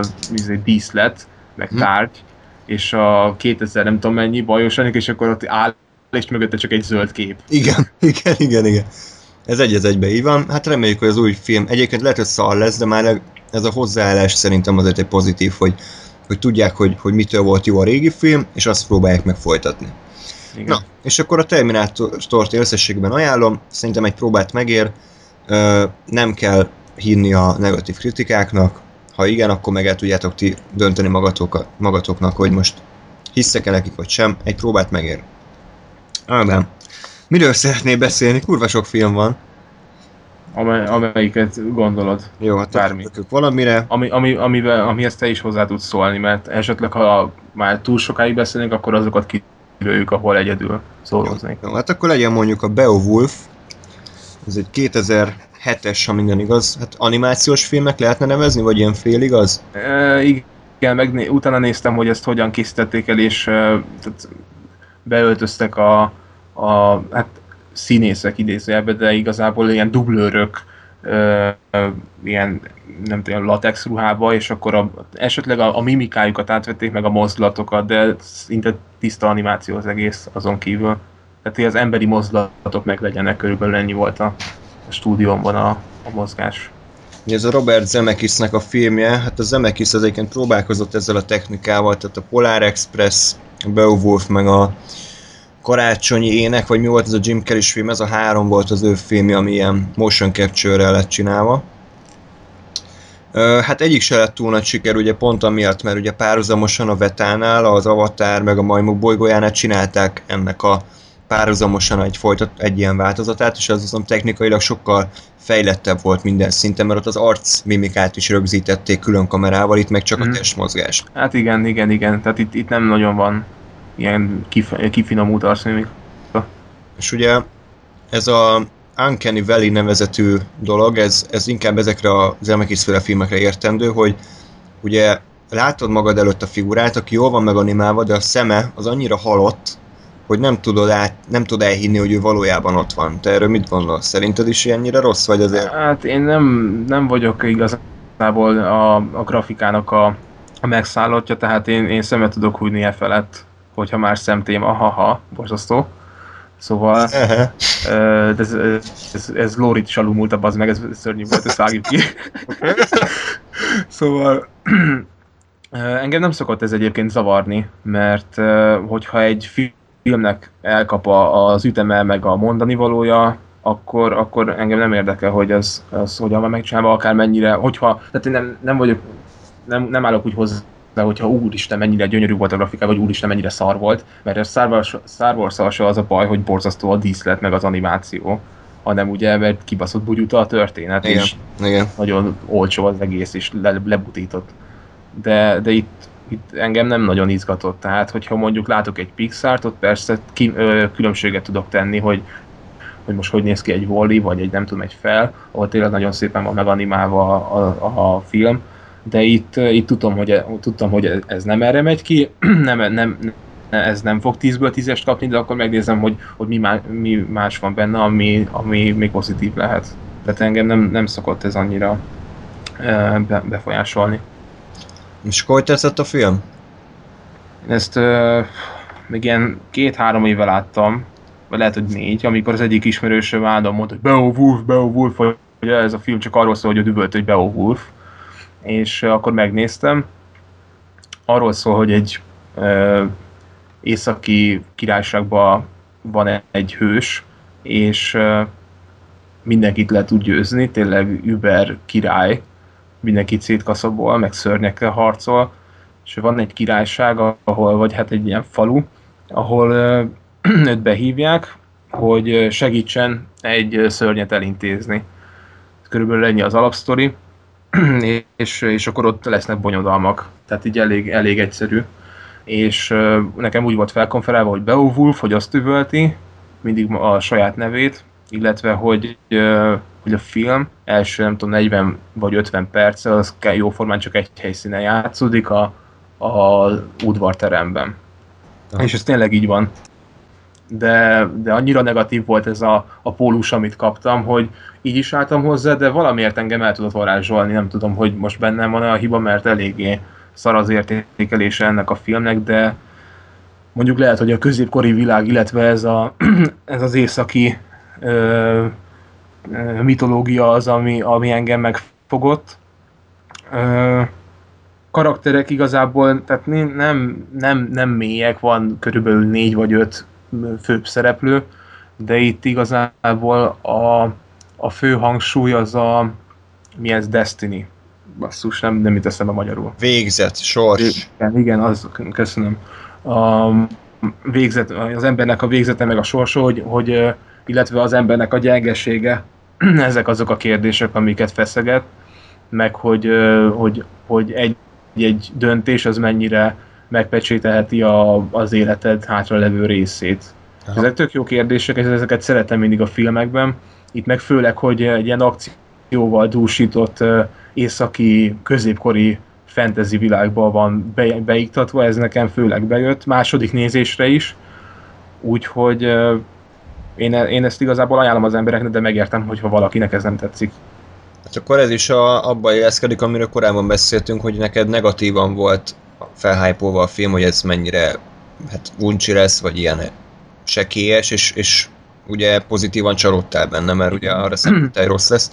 díszlet, meg hm. tárgy, hmm. és a 2000 nem tudom mennyi bajosanik, és akkor ott áll, és mögötte csak egy zöld kép. Igen, igen, igen, igen. Ez egy az egybe így van. Hát reméljük, hogy az új film egyébként lehet, hogy szar lesz, de már ez a hozzáállás szerintem azért egy pozitív, hogy hogy tudják, hogy, hogy mitől volt jó a régi film, és azt próbálják meg folytatni. Igen. Na, és akkor a Terminátort összességben ajánlom, szerintem egy próbát megér, nem kell hinni a negatív kritikáknak, ha igen, akkor meg el tudjátok ti dönteni magatok, magatoknak, hogy most hiszek-e nekik vagy sem, egy próbát megér. Ádám, miről szeretnél beszélni? Kurva sok film van amely, amelyiket gondolod. Jó, hát bármi. valamire. Ami, ami, amivel, amihez te is hozzá tudsz szólni, mert esetleg ha már túl sokáig beszélünk, akkor azokat kirőjük, ahol egyedül szólóznék. Jó, hát akkor legyen mondjuk a Beowulf, ez egy 2007-es, ha minden igaz, hát animációs filmek lehetne nevezni, vagy ilyen fél igaz? E, igen, meg utána néztem, hogy ezt hogyan készítették el, és e, tehát beöltöztek a, a hát színészek idézőjelbe, de igazából ilyen dublőrök, ö, ilyen nem tudom, latex ruhába, és akkor a, esetleg a, a mimikájukat átvették, meg a mozdulatokat, de szinte tiszta animáció az egész azon kívül. Tehát, hogy az emberi mozdulatok meg legyenek, körülbelül ennyi volt a, a stúdiómban a, a mozgás. Ez a Robert Zemeckisnek a filmje, hát a Zemeckis az egyébként próbálkozott ezzel a technikával, tehát a Polar Express, a Beowulf, meg a karácsonyi ének, vagy mi volt ez a Jim Carrey film, ez a három volt az ő filmje, ami ilyen motion capture-rel lett csinálva. Hát egyik se lett túl nagy siker, ugye pont amiatt, mert ugye párhuzamosan a Vetánál, az Avatar meg a Majmok bolygójánál csinálták ennek a párhuzamosan egy, folytat, egy ilyen változatát, és az azon technikailag sokkal fejlettebb volt minden szinten, mert ott az arc mimikát is rögzítették külön kamerával, itt meg csak mm. a mhm. testmozgás. Hát igen, igen, igen, tehát itt, itt nem nagyon van ilyen kif- kifinomult arcmimika. És ugye ez a Uncanny Valley nevezetű dolog, ez, ez inkább ezekre a Zemeckis féle filmekre értendő, hogy ugye látod magad előtt a figurát, aki jól van meganimálva, de a szeme az annyira halott, hogy nem tudod, át, nem tudod elhinni, hogy ő valójában ott van. Te erről mit gondolsz? Szerinted is ilyennyire rossz vagy azért? Hát én nem, nem vagyok igazából a, a grafikának a, a megszállottja, tehát én, én szemet tudok hújni e felett hogyha már szemtéma, haha, borzasztó. Szóval ez, ez, ez Lórit is alulmúltabb, az meg, ez szörnyű volt, ezt vágjuk ki. szóval engem nem szokott ez egyébként zavarni, mert hogyha egy filmnek elkap az üteme, meg a mondani valója, akkor, akkor engem nem érdekel, hogy az, az hogyan van megcsinálva, akár mennyire, hogyha, tehát én nem, nem vagyok nem, nem állok úgy hozzá, hogyha úristen mennyire gyönyörű volt a grafika, vagy úristen mennyire szar volt, mert a Star Wars, Star Wars az a baj, hogy borzasztó a díszlet, meg az animáció hanem ugye, mert kibaszott bugyuta a történet, Igen, és igen. nagyon olcsó az egész, és le, lebutított. De, de itt, itt engem nem nagyon izgatott, tehát hogyha mondjuk látok egy Pixart, ott persze ki, ö, különbséget tudok tenni, hogy hogy most hogy néz ki egy Wally, vagy egy nem tudom, egy fel, ahol tényleg nagyon szépen van meganimálva a, a, a film, de itt, itt tudom, hogy, tudtam, hogy ez nem erre megy ki, nem, nem, ez nem fog 10-ből 10-est kapni, de akkor megnézem, hogy, hogy mi, má, mi más van benne, ami, ami még pozitív lehet. Tehát engem nem, nem szokott ez annyira be, befolyásolni. És hogy tetszett a film? Ezt uh, még ilyen két-három éve láttam, vagy lehet, hogy négy, amikor az egyik ismerősöm állandóan mondta, hogy Beowulf, Beowulf, hogy ez a film csak arról szól, hogy ő dübölt, hogy Beowulf. És akkor megnéztem. Arról szól, hogy egy uh, északi királyságban van egy hős, és mindenkit le tud győzni, tényleg über király, mindenkit szétkaszabol, meg szörnyekkel harcol, és van egy királyság, ahol, vagy hát egy ilyen falu, ahol őt behívják, hogy segítsen egy szörnyet elintézni. Körülbelül ennyi az alapsztori, és, és akkor ott lesznek bonyodalmak. Tehát így elég, elég egyszerű és nekem úgy volt felkonferálva, hogy Beowulf, hogy azt üvölti, mindig a saját nevét, illetve hogy, hogy a film első, nem tudom, 40 vagy 50 perc, az jóformán csak egy helyszínen játszódik a, a udvarteremben. Aha. És ez tényleg így van. De, de annyira negatív volt ez a, a pólus, amit kaptam, hogy így is álltam hozzá, de valamiért engem el tudott varázsolni, nem tudom, hogy most bennem van a hiba, mert eléggé szar az értékelése ennek a filmnek, de mondjuk lehet, hogy a középkori világ, illetve ez, a, ez az északi ö, mitológia az, ami, ami engem megfogott. Ö, karakterek igazából, tehát nem, nem, nem mélyek, van körülbelül négy vagy öt főbb szereplő, de itt igazából a, a fő hangsúly az a mi ez Destiny basszus, nem, nem itt a magyarul. Végzet, sors. Igen, igen az, köszönöm. A végzet, az embernek a végzete meg a sorsa, hogy, hogy illetve az embernek a gyengesége, ezek azok a kérdések, amiket feszeget, meg hogy, hogy, hogy egy, egy döntés az mennyire megpecsételheti a, az életed hátra levő részét. Aha. Ezek tök jó kérdések, és ezeket szeretem mindig a filmekben. Itt meg főleg, hogy egy ilyen akcióval dúsított északi, középkori fantasy világban van be, beiktatva, ez nekem főleg bejött, második nézésre is, úgyhogy én, én ezt igazából ajánlom az embereknek, de megértem, hogyha valakinek ez nem tetszik. Hát akkor ez is a, abban jelezkedik, amiről korábban beszéltünk, hogy neked negatívan volt felhájpolva a film, hogy ez mennyire hát uncsi lesz, vagy ilyen sekélyes, és, és ugye pozitívan csalódtál benne, mert ugye arra szerintem rossz lesz.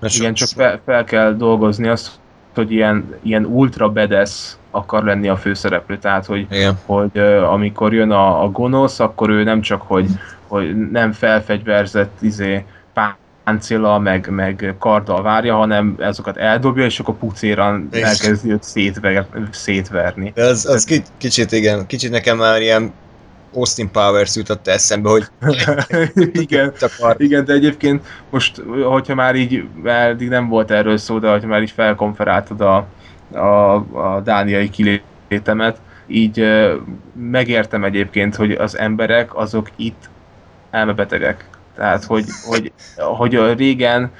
Mert Igen, csak fel, fel kell dolgozni azt, hogy ilyen, ilyen ultra bedesz akar lenni a főszereplő, tehát hogy, Igen. hogy uh, amikor jön a, a gonosz, akkor ő nem csak, hogy, hogy nem felfegyverzett izé, páncéla, meg, meg karddal várja, hanem azokat eldobja, és akkor pucéran elkezdi őt szétver, szétverni. Ez, az kicsit, igen, kicsit nekem már ilyen Austin Powers jutott eszembe, hogy igen, igen, de egyébként most, hogyha már így, eddig nem volt erről szó, de hogyha már így felkonferáltad a, a, a dániai kilétemet, így megértem egyébként, hogy az emberek azok itt elmebetegek. Tehát, hogy, hogy, hogy a régen,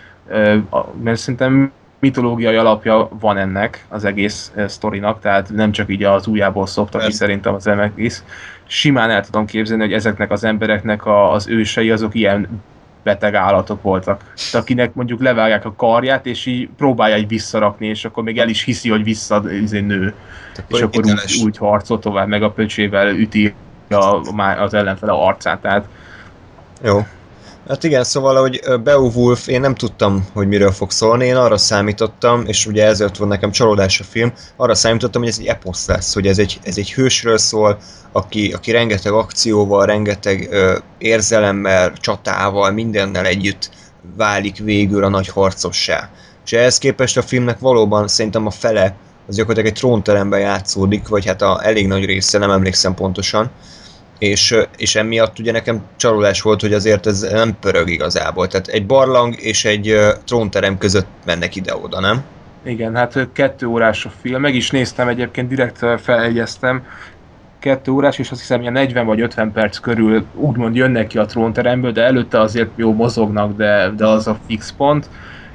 mert szerintem mitológiai alapja van ennek az egész sztorinak, tehát nem csak így az újjából szoktak ki szerintem az is, simán el tudom képzelni, hogy ezeknek az embereknek a, az ősei azok ilyen beteg állatok voltak. Tehát akinek mondjuk levágják a karját, és így próbálja egy visszarakni, és akkor még el is hiszi, hogy vissza izé, nő. Akkor és akkor úgy, úgy harcol tovább, meg a pöcsével üti a, az ellenfele arcát. Tehát jó. Hát igen, szóval, hogy Beowulf, én nem tudtam, hogy miről fog szólni, én arra számítottam, és ugye ezért van nekem csalódás a film, arra számítottam, hogy ez egy eposz lesz, hogy ez egy, ez egy hősről szól, aki, aki rengeteg akcióval, rengeteg ö, érzelemmel, csatával, mindennel együtt válik végül a nagy harcossá. És ehhez képest a filmnek valóban szerintem a fele az gyakorlatilag egy trónteremben játszódik, vagy hát a elég nagy része, nem emlékszem pontosan, és, és emiatt ugye nekem csalódás volt, hogy azért ez nem pörög igazából. Tehát egy barlang és egy trónterem között mennek ide-oda, nem? Igen, hát kettő órás a film, meg is néztem egyébként, direkt feljegyeztem, kettő órás, és azt hiszem, hogy 40 vagy 50 perc körül úgymond jönnek ki a trónteremből, de előtte azért jó mozognak, de, de az a fix pont,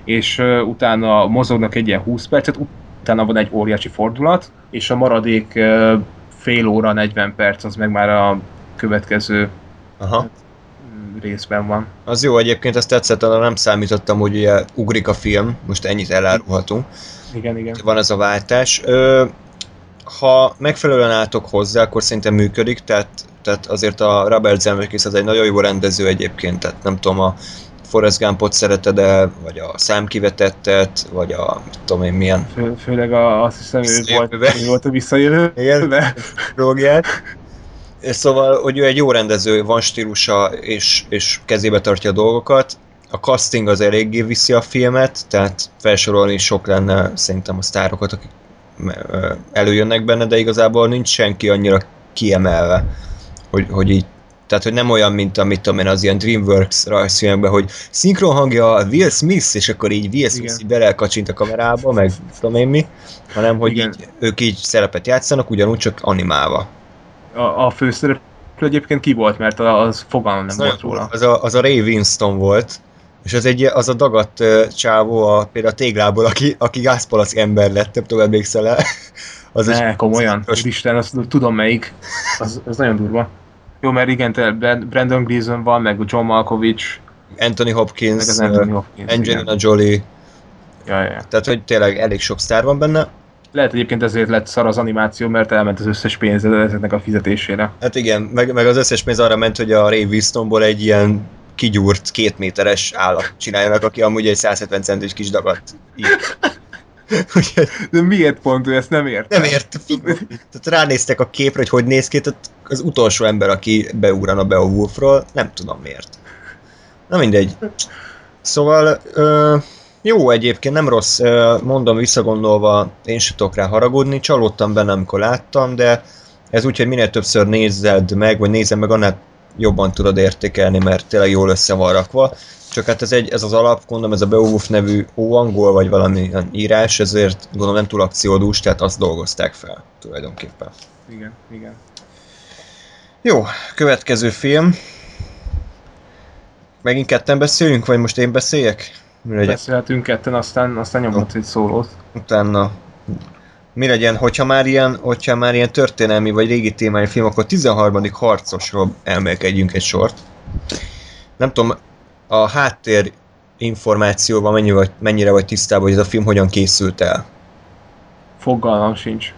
és uh, utána mozognak egy ilyen 20 percet, utána van egy óriási fordulat, és a maradék uh, fél óra, 40 perc az meg már a következő Aha. részben van. Az jó, egyébként ezt tetszett, de nem számítottam, hogy ugye ugrik a film, most ennyit elárulhatunk. Igen, igen. Van ez a váltás. Ö, ha megfelelően álltok hozzá, akkor szerintem működik, tehát, tehát azért a Robert Zemeckis az egy nagyon jó rendező egyébként, tehát nem tudom, a Forrest Gumpot szereted -e, vagy a számkivetettet, vagy a, mit tudom én milyen. Fő, főleg a, azt hiszem, ő volt, ő volt a visszajövő. Igen, drogját. Szóval, hogy ő egy jó rendező, van stílusa, és, és kezébe tartja a dolgokat. A casting az eléggé viszi a filmet, tehát felsorolni sok lenne szerintem a sztárokat, akik előjönnek benne, de igazából nincs senki annyira kiemelve, hogy, hogy így tehát, hogy nem olyan, mint amit tudom én, az ilyen DreamWorks rajzfilmekben, hogy szinkron hangja Will Smith, és akkor így Will Smith így belekacsint a kamerába, meg tudom én mi, hanem hogy így, ők így szerepet játszanak, ugyanúgy csak animálva. A, a főszereplő egyébként ki volt, mert az fogalmam nem az volt róla. Az a, az a Ray Winston volt, és az, egy, az a dagat uh, csávó a, például a téglából, aki, aki gázpalack ember lett, nem tudom, emlékszel el. Az ne, is, komolyan, az Isten, azt tudom melyik, az, az nagyon durva. Jó, mert igen, te Brandon Gleeson van, meg John Malkovich, Anthony Hopkins, meg az Anthony Hopkins Angelina igen. Jolie. Ja, ja. Tehát, hogy tényleg elég sok sztár van benne. Lehet egyébként ezért lett szar az animáció, mert elment az összes pénz ezeknek a fizetésére. Hát igen, meg, meg az összes pénz arra ment, hogy a Ray Winstonból egy ilyen kigyúrt két méteres állat csináljanak, aki amúgy egy 170 centis kis dagat ír. De miért pont ő ezt nem ért? Nem ért. Tehát ránéztek a képre, hogy hogy néz ki, tehát az utolsó ember, aki beugran a Beowulfról, nem tudom miért. Na mindegy. Szóval ö, jó egyébként, nem rossz, mondom visszagondolva, én sem tudok rá haragudni, csalódtam benne, amikor láttam, de ez úgy, hogy minél többször nézed meg, vagy nézem meg, annál jobban tudod értékelni, mert tényleg jól össze van rakva. Csak hát ez, egy, ez az alap, gondolom ez a Beowulf nevű óangol, vagy valami írás, ezért gondolom nem túl akciódús, tehát azt dolgozták fel tulajdonképpen. Igen, igen. Jó, következő film. Megint ketten beszéljünk, vagy most én beszéljek? Mi Beszélhetünk ketten, aztán, aztán nyomhat egy szólót. Utána mi legyen, hogyha már ilyen, hogyha már ilyen történelmi vagy régi témájú film, akkor 13. harcosról elmélkedjünk egy sort. Nem tudom, a háttér információval mennyire vagy, mennyire vagy tisztában, hogy ez a film hogyan készült el? Fogalmam sincs.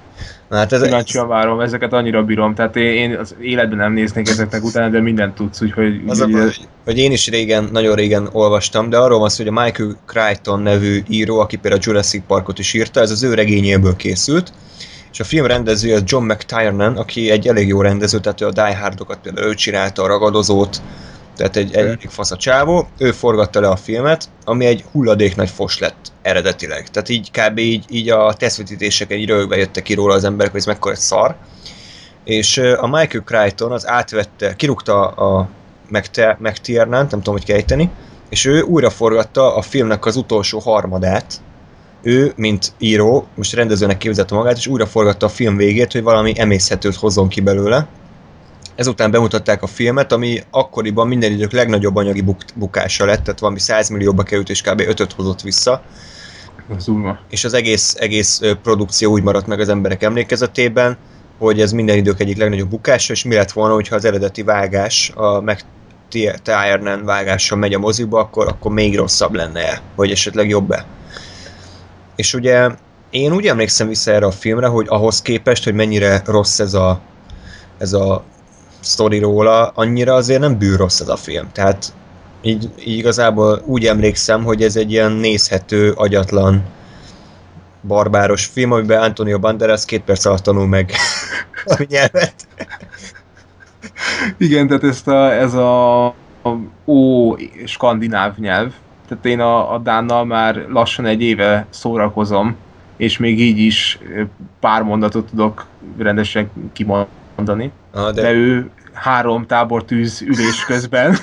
Na, hát ez, Kíváncsian várom, ezeket annyira bírom, tehát én, én az életben nem néznék ezeknek utána, de mindent tudsz, úgyhogy... Az úgy, a, hogy én is régen, nagyon régen olvastam, de arról van szó, hogy a Michael Crichton nevű író, aki például a Jurassic Parkot is írta, ez az ő regényéből készült, és a film rendezője az John McTiernan, aki egy elég jó rendező, tehát ő a Die Hardokat például ő csinálta, a Ragadozót, tehát egy elég fasz a csávó, ő forgatta le a filmet, ami egy hulladék nagy fos lett eredetileg. Tehát így kb. így, így a tesztvetítések egy rögbe jöttek ki róla az emberek, hogy ez mekkora egy szar. És a Michael Crichton az átvette, kirúgta a McTiernan, nem tudom, hogy kejteni, és ő újra forgatta a filmnek az utolsó harmadát, ő, mint író, most rendezőnek képzelte magát, és újra forgatta a film végét, hogy valami emészhetőt hozzon ki belőle, Ezután bemutatták a filmet, ami akkoriban minden idők legnagyobb anyagi buk- bukása lett, tehát valami 100 millióba került, és kb. 5 hozott vissza. Az és az egész, egész produkció úgy maradt meg az emberek emlékezetében, hogy ez minden idők egyik legnagyobb bukása, és mi lett volna, hogyha az eredeti vágás, a meg Tiernan vágással megy a moziba, akkor, akkor még rosszabb lenne vagy esetleg jobb-e. És ugye én úgy emlékszem vissza erre a filmre, hogy ahhoz képest, hogy mennyire rossz ez a, ez a sztori róla, annyira azért nem bűr ez a film. Tehát így, így igazából úgy emlékszem, hogy ez egy ilyen nézhető, agyatlan, barbáros film, amiben Antonio Banderas két perc alatt tanul meg a nyelvet. Igen, tehát ezt a, ez a, a ó skandináv nyelv. Tehát én a, a Dánnal már lassan egy éve szórakozom, és még így is pár mondatot tudok rendesen kimondani. Ah, De, de, ő három tábortűz ülés közben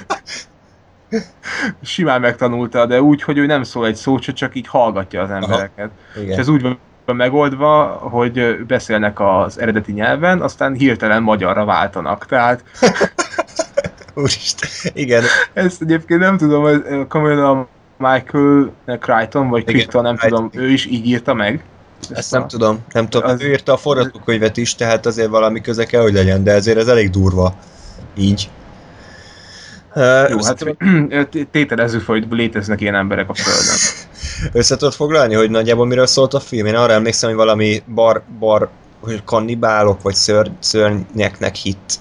simán megtanulta, de úgy, hogy ő nem szól egy szót, csak így hallgatja az embereket. És igen. ez úgy van megoldva, hogy beszélnek az eredeti nyelven, aztán hirtelen magyarra váltanak. Tehát Úristen, igen. ezt egyébként nem tudom, hogy komolyan a Michael Crichton, vagy Crichton, nem Crichton. tudom, ő is így írta meg. Ezt nem tudom, nem tudom. Az-. Ő írta a forgatókönyvet is, tehát azért valami köze kell, hogy legyen, de ezért ez elég durva. Így. Jó, hát tételezzük fel, hogy léteznek ilyen emberek a Földön. össze tudod foglalni, hogy nagyjából miről szólt a film? Én arra emlékszem, hogy valami bar, bar hogy kannibálok, vagy ször, szörnyeknek hit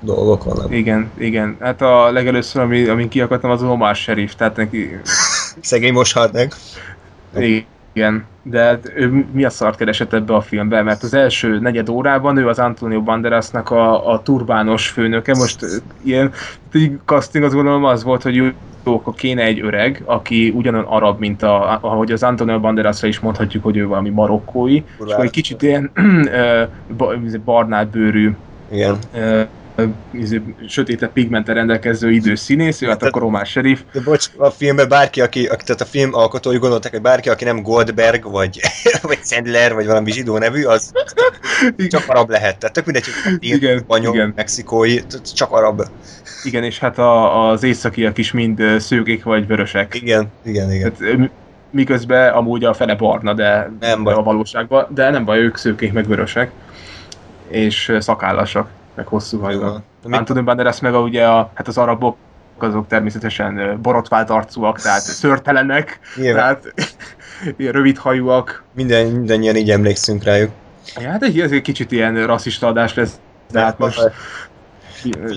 dolgok vannak. Igen, igen. Hát a legelőször, ami, amin kiakadtam, az Omar Sheriff, tehát neki... Szegény most halt meg. Igen, de hát ő mi a szart keresett ebbe a filmbe, mert az első negyed órában ő az Antonio Banderasnak a, a turbános főnöke, most ilyen így casting azt gondolom az volt, hogy jó, akkor kéne egy öreg, aki ugyanolyan arab, mint a, ahogy az Antonio Banderasra is mondhatjuk, hogy ő valami marokkói, és akkor egy kicsit ilyen ö, ba- barnább bőrű Igen. ö, sötétebb pigmente rendelkező idős színész, ő hát akkor Omar Sheriff, De bocs, a filmben bárki, aki, aki tehát a film alkotói gondolták, hogy bárki, aki nem Goldberg, vagy, vagy Sandler, vagy valami zsidó nevű, az csak arab lehet. Tehát tök mindegy, hogy Igen, spanyol, igen. mexikói, csak arab. Igen, és hát a, az északiak is mind szőkék vagy vörösek. Igen, igen, igen. Tehát, miközben amúgy a fele barna, de Nem baj. a valóságban, de nem baj, ők szőkék meg vörösek. És szakállasak, meg hosszú hajúak. Mi- Antonio Banderas meg a, ugye a, hát az arabok azok természetesen ö, borotvált arcúak, tehát szörtelenek, Nyilván tehát ilyen rövid hajúak. minden, mindannyian így emlékszünk rájuk. Ja, hát ez egy kicsit ilyen rasszista adás lesz, de hát most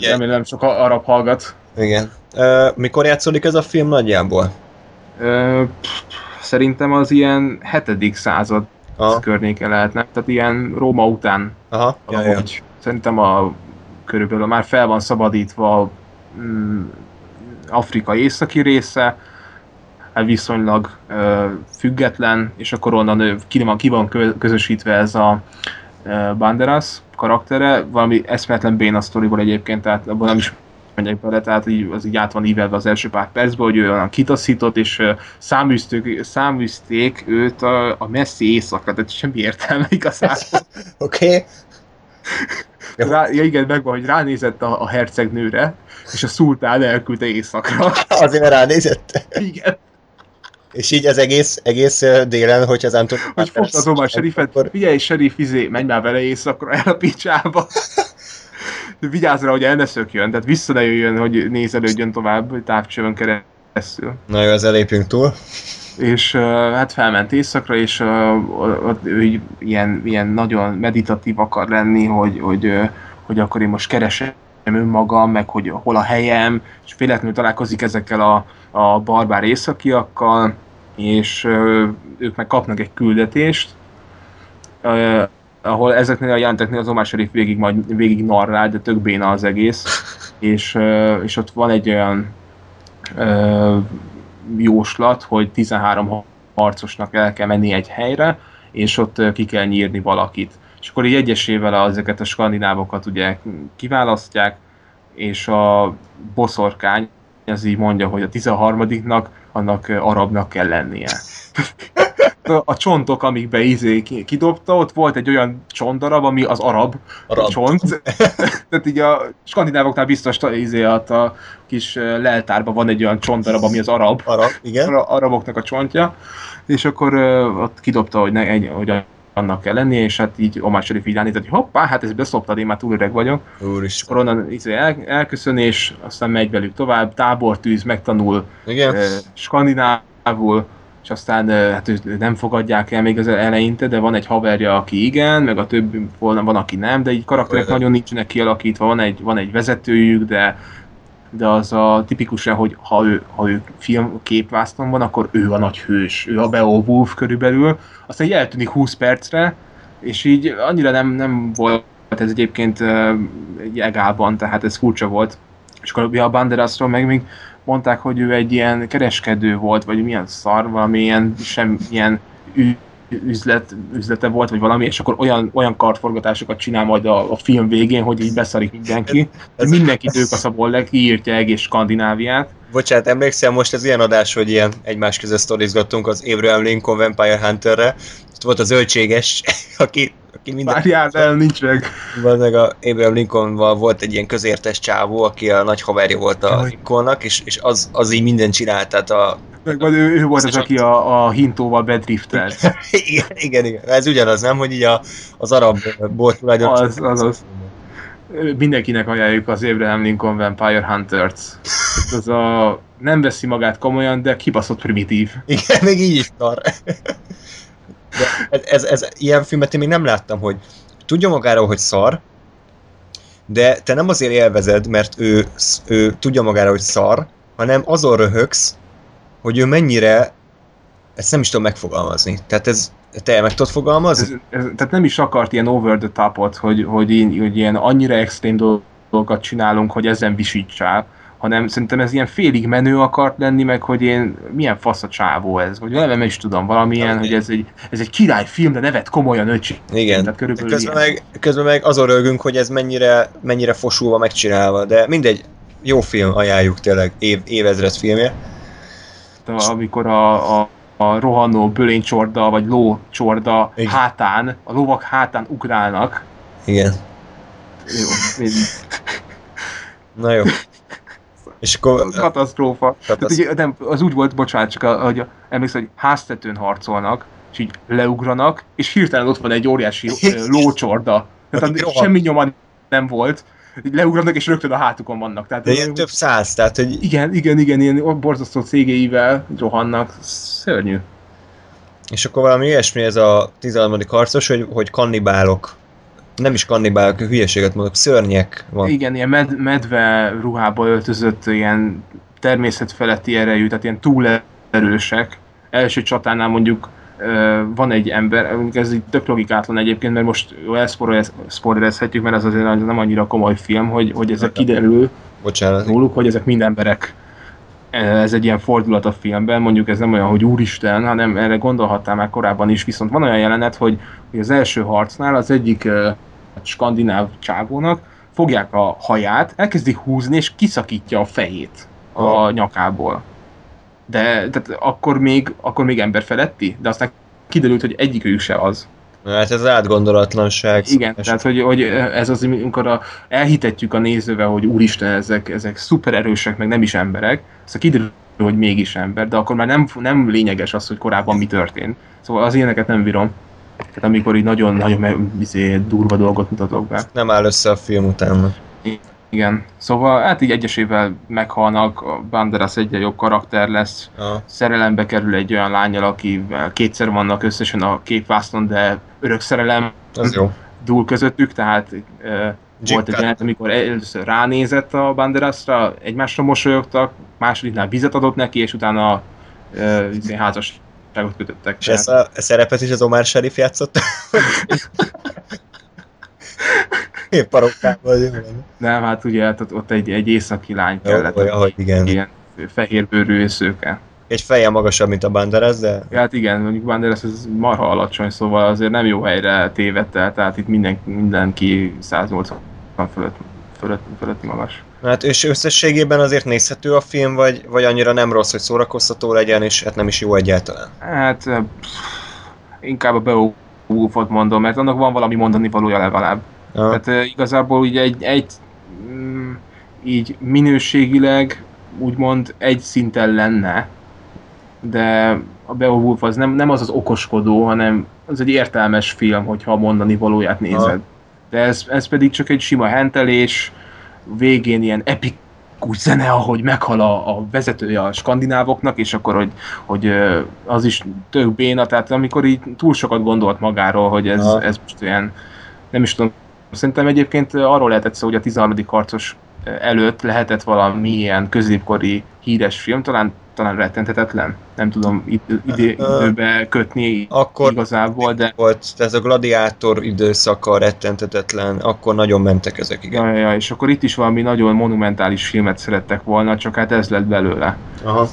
remélem sok arab hallgat. Igen. Uh, mikor játszódik ez a film nagyjából? Ö, pff, szerintem az ilyen hetedik század Aha, környéke lehetne, tehát ilyen Róma után aha. Ja, ja. Szerintem a körülbelül már fel van szabadítva mm, Afrika északi része, hát viszonylag ö, független, és akkor onnan ki, van, ki van kö- közösítve ez a ö, Banderas karaktere, valami eszméletlen béna sztoriból egyébként, tehát abban nem is megyek bele, tehát így, az így át van ívelve az első pár percben, hogy ő olyan kitaszított, és ö, száműztük, száműzték őt a, a messzi éjszakra, tehát semmi értelme igazából. Oké. Rá, ja igen, megvan, hogy ránézett a, a hercegnőre, és a szultán elküldte éjszakra. Azért, mert ránézett. Igen. És így az egész, egész délen, hogy az Anton... Hogy fogta az Omar serifet, Akkor... figyelj, serif, izé, menj már vele éjszakra el a picsába. Vigyázz rá, hogy el ne szökjön, tehát vissza ne jöjjön, hogy nézelődjön tovább távcsövön keresztül. Na jó, ezzel lépjünk túl. És hát felment éjszakra, és ott ő ilyen, ilyen nagyon meditatív akar lenni, hogy, hogy, hogy akkor én most keresem önmagam, meg hogy hol a helyem, és véletlenül találkozik ezekkel a, a barbár északiakkal, és ők meg kapnak egy küldetést, ahol ezeknél a jelenteknél az Omar Sharif végig, majd, végig narrál, de tök béna az egész, és, és ott van egy olyan jóslat, hogy 13 harcosnak el kell menni egy helyre, és ott ki kell nyírni valakit. És akkor így egyesével ezeket a skandinávokat ugye kiválasztják, és a boszorkány az így mondja, hogy a 13-nak annak arabnak kell lennie. A- a csontok, amikbe izé ki- kidobta, ott volt egy olyan csontdarab, ami az arab, Arab. csont. Tehát így a skandinávoknál biztos izé, ott a kis leltárban van egy olyan csontdarab, ami az arab, Arab, igen. a araboknak a csontja, és akkor ott kidobta, hogy, ne, egy, hogy annak kell lennie, és hát így Omar Sharif így ránézett, hogy hoppá, hát ezt beszoptad, én már túl öreg vagyok. Úristen. Akkor onnan izé el, elköszön, és aztán megy velük tovább, tábortűz, megtanul Igen. ö, skandinávul, és aztán hát őt nem fogadják el még az eleinte, de van egy haverja, aki igen, meg a többi van, van aki nem, de így karakterek Olyan. nagyon nincsenek kialakítva, van egy, van egy vezetőjük, de de az a tipikusan, hogy ha ő, ha ő film képvászton van, akkor ő a nagy hős, ő a Beowulf körülbelül, aztán így eltűnik 20 percre, és így annyira nem, nem volt ez egyébként egy egálban, tehát ez furcsa volt. És akkor a Banderasról meg még mondták, hogy ő egy ilyen kereskedő volt, vagy milyen szar, valami ilyen, sem, ilyen ü, üzlet, üzlete volt, vagy valami, és akkor olyan, olyan kartforgatásokat csinál majd a, a film végén, hogy így beszarik mindenki. Ez, mindenki tőkaszabol le, kiírtja egész Skandináviát. Bocsánat, emlékszel most az ilyen adás, hogy ilyen egymás között sztorizgattunk az Abraham Lincoln Vampire Hunterre. Ott volt a zöldséges, aki, aki minden... Várjál, el, nincs meg. Meg a Abraham Lincolnval volt egy ilyen közértes csávó, aki a nagy haverja volt a. Lincolnnak, és, és az, az így mindent csinált, tehát a... Meg vagy ő, ő volt az, aki a, a hintóval bedriftelt. igen, igen, igen. Ez ugyanaz, nem, hogy így a, az arab bolt tulajdonos. Az, az, az. Mindenkinek ajánljuk az Abraham Lincoln Vampire Hunters. Ez a nem veszi magát komolyan, de kibaszott primitív. Igen, még így is szar. De ez, ez, ez, ilyen filmet én még nem láttam, hogy tudja magáról, hogy szar, de te nem azért élvezed, mert ő, ő tudja magára, hogy szar, hanem azon röhögsz, hogy ő mennyire, ezt nem is tudom megfogalmazni. Tehát ez, te meg tudod fogalmazni? Ez, ez, tehát nem is akart ilyen over the topot, hogy, hogy, hogy ilyen annyira extrém dolgokat csinálunk, hogy ezen visítsál, hanem szerintem ez ilyen félig menő akart lenni, meg hogy én milyen fasz a csávó ez, vagy nem is tudom, valamilyen, Okay. hogy ez egy, ez egy királyfilm, de nevet komolyan öcsi. Igen. Tehát körülbelül Közben ilyen. meg, közben meg azon rögünk, hogy ez mennyire, mennyire fosulva megcsinálva, de mindegy, jó film, ajánljuk tényleg, év, évezred filmje. A- amikor a, a, a rohanó bölénycsorda, vagy lócsorda Igen. hátán, a lovak hátán ugrálnak. Igen. Jó, én- Na jó. És akkor... katasztrófa. Tehát ugye, nem, az úgy volt, bocsánat, csak hogy emlékszel, hogy háztetőn harcolnak, és így leugranak, és hirtelen ott van egy óriási lócsorda. Tehát semmi nyoma nem volt. Leugranak, és rögtön a hátukon vannak. Tehát, De ilyen több száz, tehát hogy igen, igen, igen, ilyen borzasztó cégéivel rohannak. Szörnyű. És akkor valami ilyesmi ez a 13. harcos, hogy, hogy kannibálok. Nem is kannibálok, hülyeséget mondok, szörnyek van. Igen, ilyen med- medve ruhába öltözött, ilyen természetfeletti erejű, tehát ilyen túlerősek. Első csatánál mondjuk van egy ember, ez így tök logikátlan egyébként, mert most elszpoilerezhetjük, mert ez azért nem annyira komoly film, hogy, hogy ezek kiderül Bocsánat. róluk, hogy ezek mind emberek. Ez egy ilyen fordulat a filmben, mondjuk ez nem olyan, hogy úristen, hanem erre gondolhattál már korábban is, viszont van olyan jelenet, hogy, hogy az első harcnál az egyik uh, skandináv csávónak fogják a haját, elkezdi húzni, és kiszakítja a fejét a nyakából. De tehát akkor még, akkor még ember feletti, de aztán kiderült, hogy egyikőjük se az. Hát ez átgondolatlanság. Igen, tehát hogy, hogy ez az, amikor a, elhitetjük a nézővel, hogy úristen, ezek, ezek szuper erősek, meg nem is emberek, aztán kiderül, hogy mégis ember, de akkor már nem, nem lényeges az, hogy korábban mi történt. Szóval az ilyeneket nem bírom. Tehát amikor így nagyon-nagyon izé, durva dolgot mutatok be. Nem áll össze a film utána. Igen. Szóval hát így egyesével meghalnak, a Banderas egyre jobb karakter lesz, Ja. szerelembe kerül egy olyan lányjal, akivel kétszer vannak összesen a képvászton, de örök szerelem Az jó. dúl közöttük, tehát uh, volt egy jelenet, amikor először ránézett a Banderasra, egymásra mosolyogtak, másodiknál vizet adott neki, és utána uh, házasságot kötöttek. És ezt a szerepet is az Omar Sharif játszott? Én parokkával jön. Nem, hát ugye hát ott, egy, egy északi lány Jó, kellett, olyan, hogy igen. ilyen fehérbőrű és szőke. Egy feje magasabb, mint a Banderas, de Hát igen, mondjuk Banderas ez marha alacsony, szóval azért nem jó helyre tévedt el, tehát itt minden, mindenki 180 fölött, fölött, fölötti magas. Hát és összességében azért nézhető a film, vagy, vagy annyira nem rossz, hogy szórakoztató legyen, és hát nem is jó egyáltalán. Hát pff, inkább a Beowulfot mondom, mert annak van valami mondani valója legalább. Ja. Tehát igazából ugye egy, egy mm, így minőségileg úgymond egy szinten lenne, de a Beowulf az nem, nem az az okoskodó, hanem az egy értelmes film, hogyha a mondani valóját nézed. De ez, ez pedig csak egy sima hentelés, végén ilyen epikus zene, ahogy meghal a, a vezetője a skandinávoknak, és akkor, hogy, hogy az is tök béna, tehát amikor így túl sokat gondolt magáról, hogy ez, Aha. ez most olyan, nem is tudom, szerintem egyébként arról lehetett szó, hogy a 13. harcos előtt lehetett valami ilyen középkori híres film, talán, talán rettenthetetlen, nem tudom id- id- időbe kötni Akkor igazából, de volt, ez a gladiátor időszaka rettentetetlen, akkor nagyon mentek ezek, igen. Ja, ja, és akkor itt is valami nagyon monumentális filmet szerettek volna, csak hát ez lett belőle. Aha.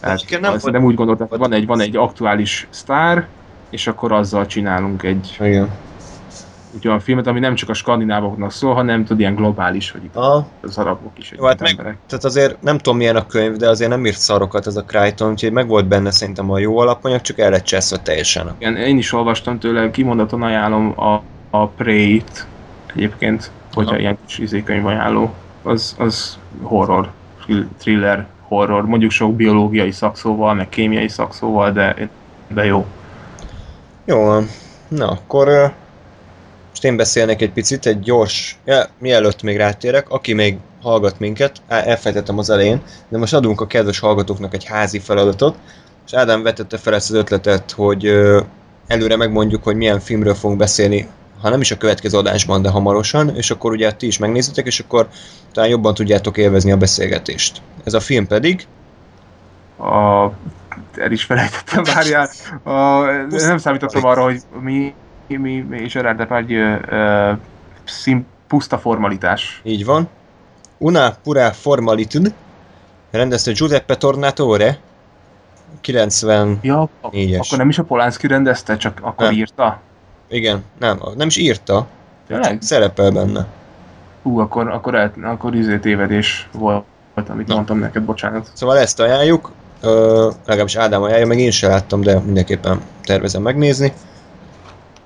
Tehát Egyébként nem nem, úgy gondoltam, hogy van egy, van egy aktuális sztár, és akkor azzal csinálunk egy, Igen. Egy olyan filmet, ami nem csak a skandinávoknak szól, hanem tud ilyen globális, hogy itt Aha. az arabok is, Jó, hát meg... emberek. Tehát azért nem tudom milyen a könyv, de azért nem írt szarokat ez a Crichton, úgyhogy meg volt benne szerintem a jó alapanyag, csak el lett cseszve teljesen. Igen, én is olvastam tőle, kimondottan ajánlom a, a Prey-t egyébként, hogyha Aha. ilyen kis izékönyv ajánló. Az, az horror, thrill- thriller, horror, mondjuk sok biológiai szakszóval, meg kémiai szakszóval, de, de jó. Jó, na akkor most én beszélnék egy picit, egy gyors, ja, mielőtt még rátérek, aki még hallgat minket, á, elfejtettem az elején, de most adunk a kedves hallgatóknak egy házi feladatot, és Ádám vetette fel ezt az ötletet, hogy ö, előre megmondjuk, hogy milyen filmről fogunk beszélni, ha nem is a következő adásban, de hamarosan, és akkor ugye ti is megnézitek, és akkor talán jobban tudjátok élvezni a beszélgetést. Ez a film pedig, A, el is felejtettem, várjál. A, nem számítottam arra, hogy mi, mi, mi és Gerard Depardieu uh, szín, puszta formalitás. így van, Una pura formalitude, rendezte Giuseppe Tornatore, 90, Ja, Négyes. akkor nem is a Polanski rendezte, csak akkor Nem. írta? igen, nem, nem is írta, Tényleg? szerepel benne. Hú, akkor, akkor, el, akkor izé tévedés volt, amit Na. mondtam neked, bocsánat. Szóval ezt ajánljuk, ö, legalábbis Ádám ajánlja, meg én sem láttam, de mindenképpen tervezem megnézni.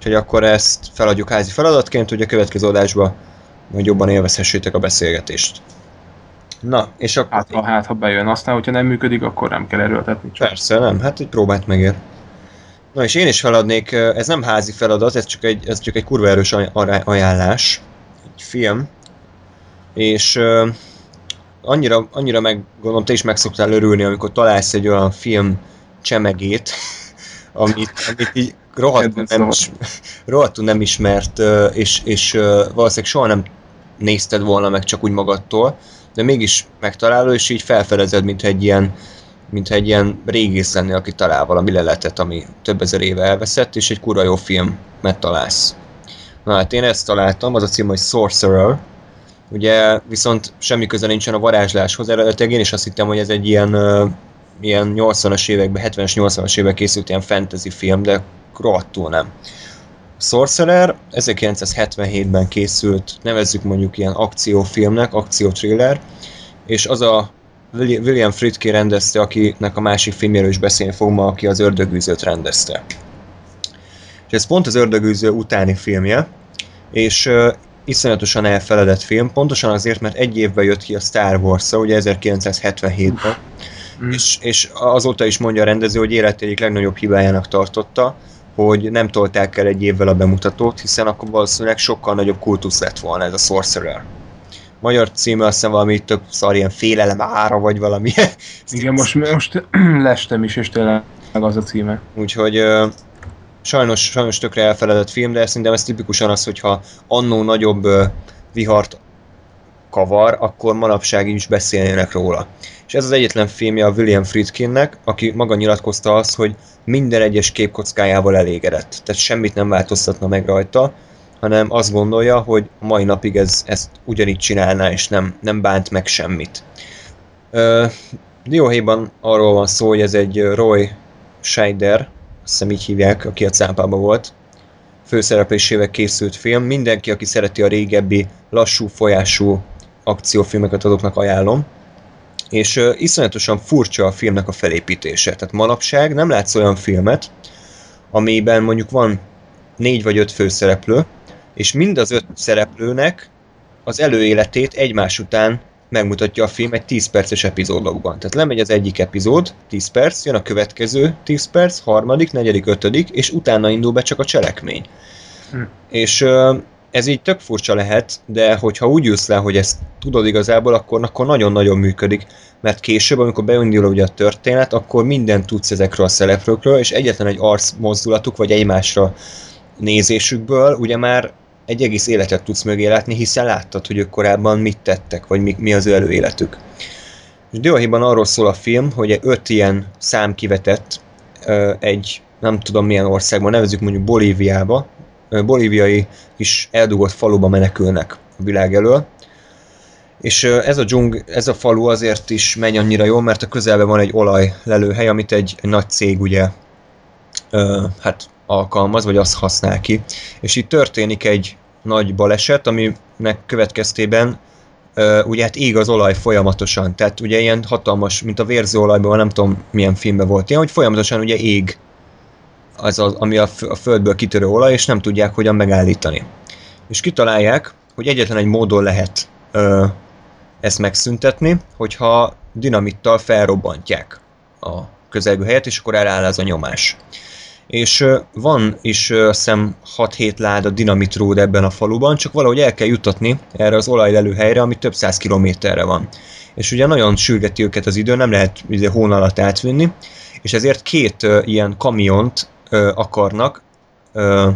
Úgyhogy akkor ezt feladjuk házi feladatként, hogy a következő adásban majd jobban élvezhessétek a beszélgetést. Na, és akkor... Hát, ha, hát, ha bejön, aztán, hogyha nem működik, akkor nem kell erőltetni. Csak. Persze, nem, hát egy próbát megér. Na és én is feladnék, ez nem házi feladat, ez csak egy, ez csak egy kurva erős ajánlás, egy film, és annyira, annyira meg, gondolom te is meg szoktál örülni, amikor találsz egy olyan film csemegét, amit, amit így rohadtul nem, is, rohadtul nem ismert, és, és valószínűleg soha nem nézted volna meg csak úgy magadtól, de mégis megtalálod, és így felfedezed, mint egy ilyen mintha egy ilyen régész lenni, aki talál valami leletet, ami több ezer éve elveszett, és egy kura jó filmet találsz. Na hát én ezt találtam, az a cím, hogy Sorcerer, ugye viszont semmi köze nincsen a varázsláshoz, eredetileg én is azt hittem, hogy ez egy ilyen, ilyen 80-as években, 70-es, 80-as években készült ilyen fantasy film, de rohadtul nem. Sorcerer 1977-ben készült, nevezzük mondjuk ilyen akciófilmnek, akcióthriller, és az a Willi- William Friedkin rendezte, akinek a másik filmjéről is beszélni fog ma, aki az Ördögűzőt rendezte. És ez pont az Ördögűző utáni filmje, és uh, iszonyatosan elfeledett film, pontosan azért, mert egy évben jött ki a Star wars ugye 1977-ben, Mm. és, és azóta is mondja a rendező, hogy élet egyik legnagyobb hibájának tartotta, hogy nem tolták el egy évvel a bemutatót, hiszen akkor valószínűleg sokkal nagyobb kultusz lett volna ez a Sorcerer. Magyar címe azt hiszem valami tök szar, ilyen félelem ára, vagy valami. Igen, most, most lestem is, és tényleg az a címe. Úgyhogy ö, sajnos, sajnos tökre elfeledett film, de szerintem ez tipikusan az, hogyha annó nagyobb ö, vihart kavar, akkor manapság is beszélnének róla. És ez az egyetlen filmje a William Friedkinnek, aki maga nyilatkozta azt, hogy minden egyes képkockájával elégedett. Tehát semmit nem változtatna meg rajta, hanem azt gondolja, hogy mai napig ez, ezt ugyanígy csinálná, és nem, nem bánt meg semmit. Ö, Dióhéjban arról van szó, hogy ez egy Roy Scheider, azt hiszem így hívják, aki a cápában volt, főszereplésével készült film. Mindenki, aki szereti a régebbi, lassú folyású akciófilmeket azoknak ajánlom. És uh, iszonyatosan furcsa a filmnek a felépítése. Tehát manapság nem látsz olyan filmet, amiben mondjuk van négy vagy öt főszereplő, és mind az öt szereplőnek az előéletét egymás után megmutatja a film egy 10 perces epizódokban. Tehát lemegy az egyik epizód, 10 perc, jön a következő 10 perc, harmadik, negyedik, ötödik, és utána indul be csak a cselekmény. Hm. És ö, ez így tök furcsa lehet, de hogyha úgy ülsz le, hogy ezt tudod igazából, akkor, akkor nagyon-nagyon működik, mert később, amikor beindul ugye a történet, akkor mindent tudsz ezekről a szereplőkről, és egyetlen egy arc mozdulatuk, vagy egymásra nézésükből, ugye már egy egész életet tudsz mögé látni, hiszen láttad, hogy ők korábban mit tettek, vagy mi, mi az ő előéletük. És Dióhéjban arról szól a film, hogy öt ilyen szám kivetett egy, nem tudom milyen országban, nevezzük mondjuk Bolíviába, bolíviai kis eldugott faluba menekülnek a világ elől, és ez a, dzsung, ez a falu azért is megy annyira jól, mert a közelben van egy olajlelőhely, amit egy, nagy cég ugye, hát alkalmaz, vagy azt használ ki. És itt történik egy nagy baleset, aminek következtében ugye hát ég az olaj folyamatosan, tehát ugye ilyen hatalmas, mint a vérző olajban, nem tudom milyen filmben volt ilyen, hogy folyamatosan ugye ég az, az ami a, a földből kitörő olaj, és nem tudják hogyan megállítani. És kitalálják, hogy egyetlen egy módon lehet ö, ezt megszüntetni, hogyha dinamittal felrobbantják a közelgő helyet, és akkor eláll ez a nyomás. És ö, van is ö, azt hiszem 6-7 láda dinamitród ebben a faluban, csak valahogy el kell jutatni erre az olajlelő helyre, ami több száz kilométerre van. És ugye nagyon sürgeti őket az idő, nem lehet ugye, hón alatt átvinni, és ezért két ö, ilyen kamiont ö, akarnak, ö,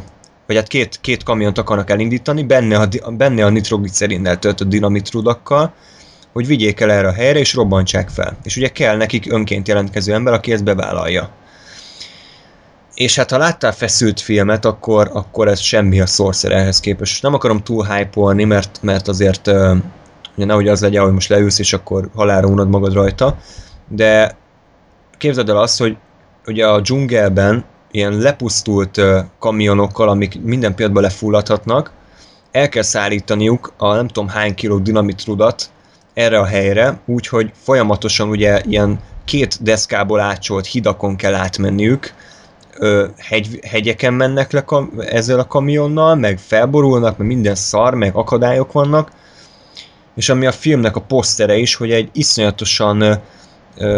vagy hát két, két kamiont akarnak elindítani, benne a, benne a nitroglicerinnel töltött dinamitrudakkal, hogy vigyék el erre a helyre, és robbantsák fel. És ugye kell nekik önként jelentkező ember, aki ezt bevállalja. És hát ha láttál feszült filmet, akkor, akkor ez semmi a Sorcererhez képest. Nem akarom túl hype mert, mert azért ugye nehogy az legyen, hogy most leülsz, és akkor halálra unod magad rajta, de képzeld el azt, hogy ugye a dzsungelben ilyen lepusztult kamionokkal, amik minden pillanatban lefulladhatnak, el kell szállítaniuk a nem tudom hány kiló dinamitrudat erre a helyre, úgyhogy folyamatosan ugye ilyen két deszkából átcsolt hidakon kell átmenniük, hegy, hegyeken mennek le kam- ezzel a kamionnal, meg felborulnak, meg minden szar, meg akadályok vannak, és ami a filmnek a posztere is, hogy egy iszonyatosan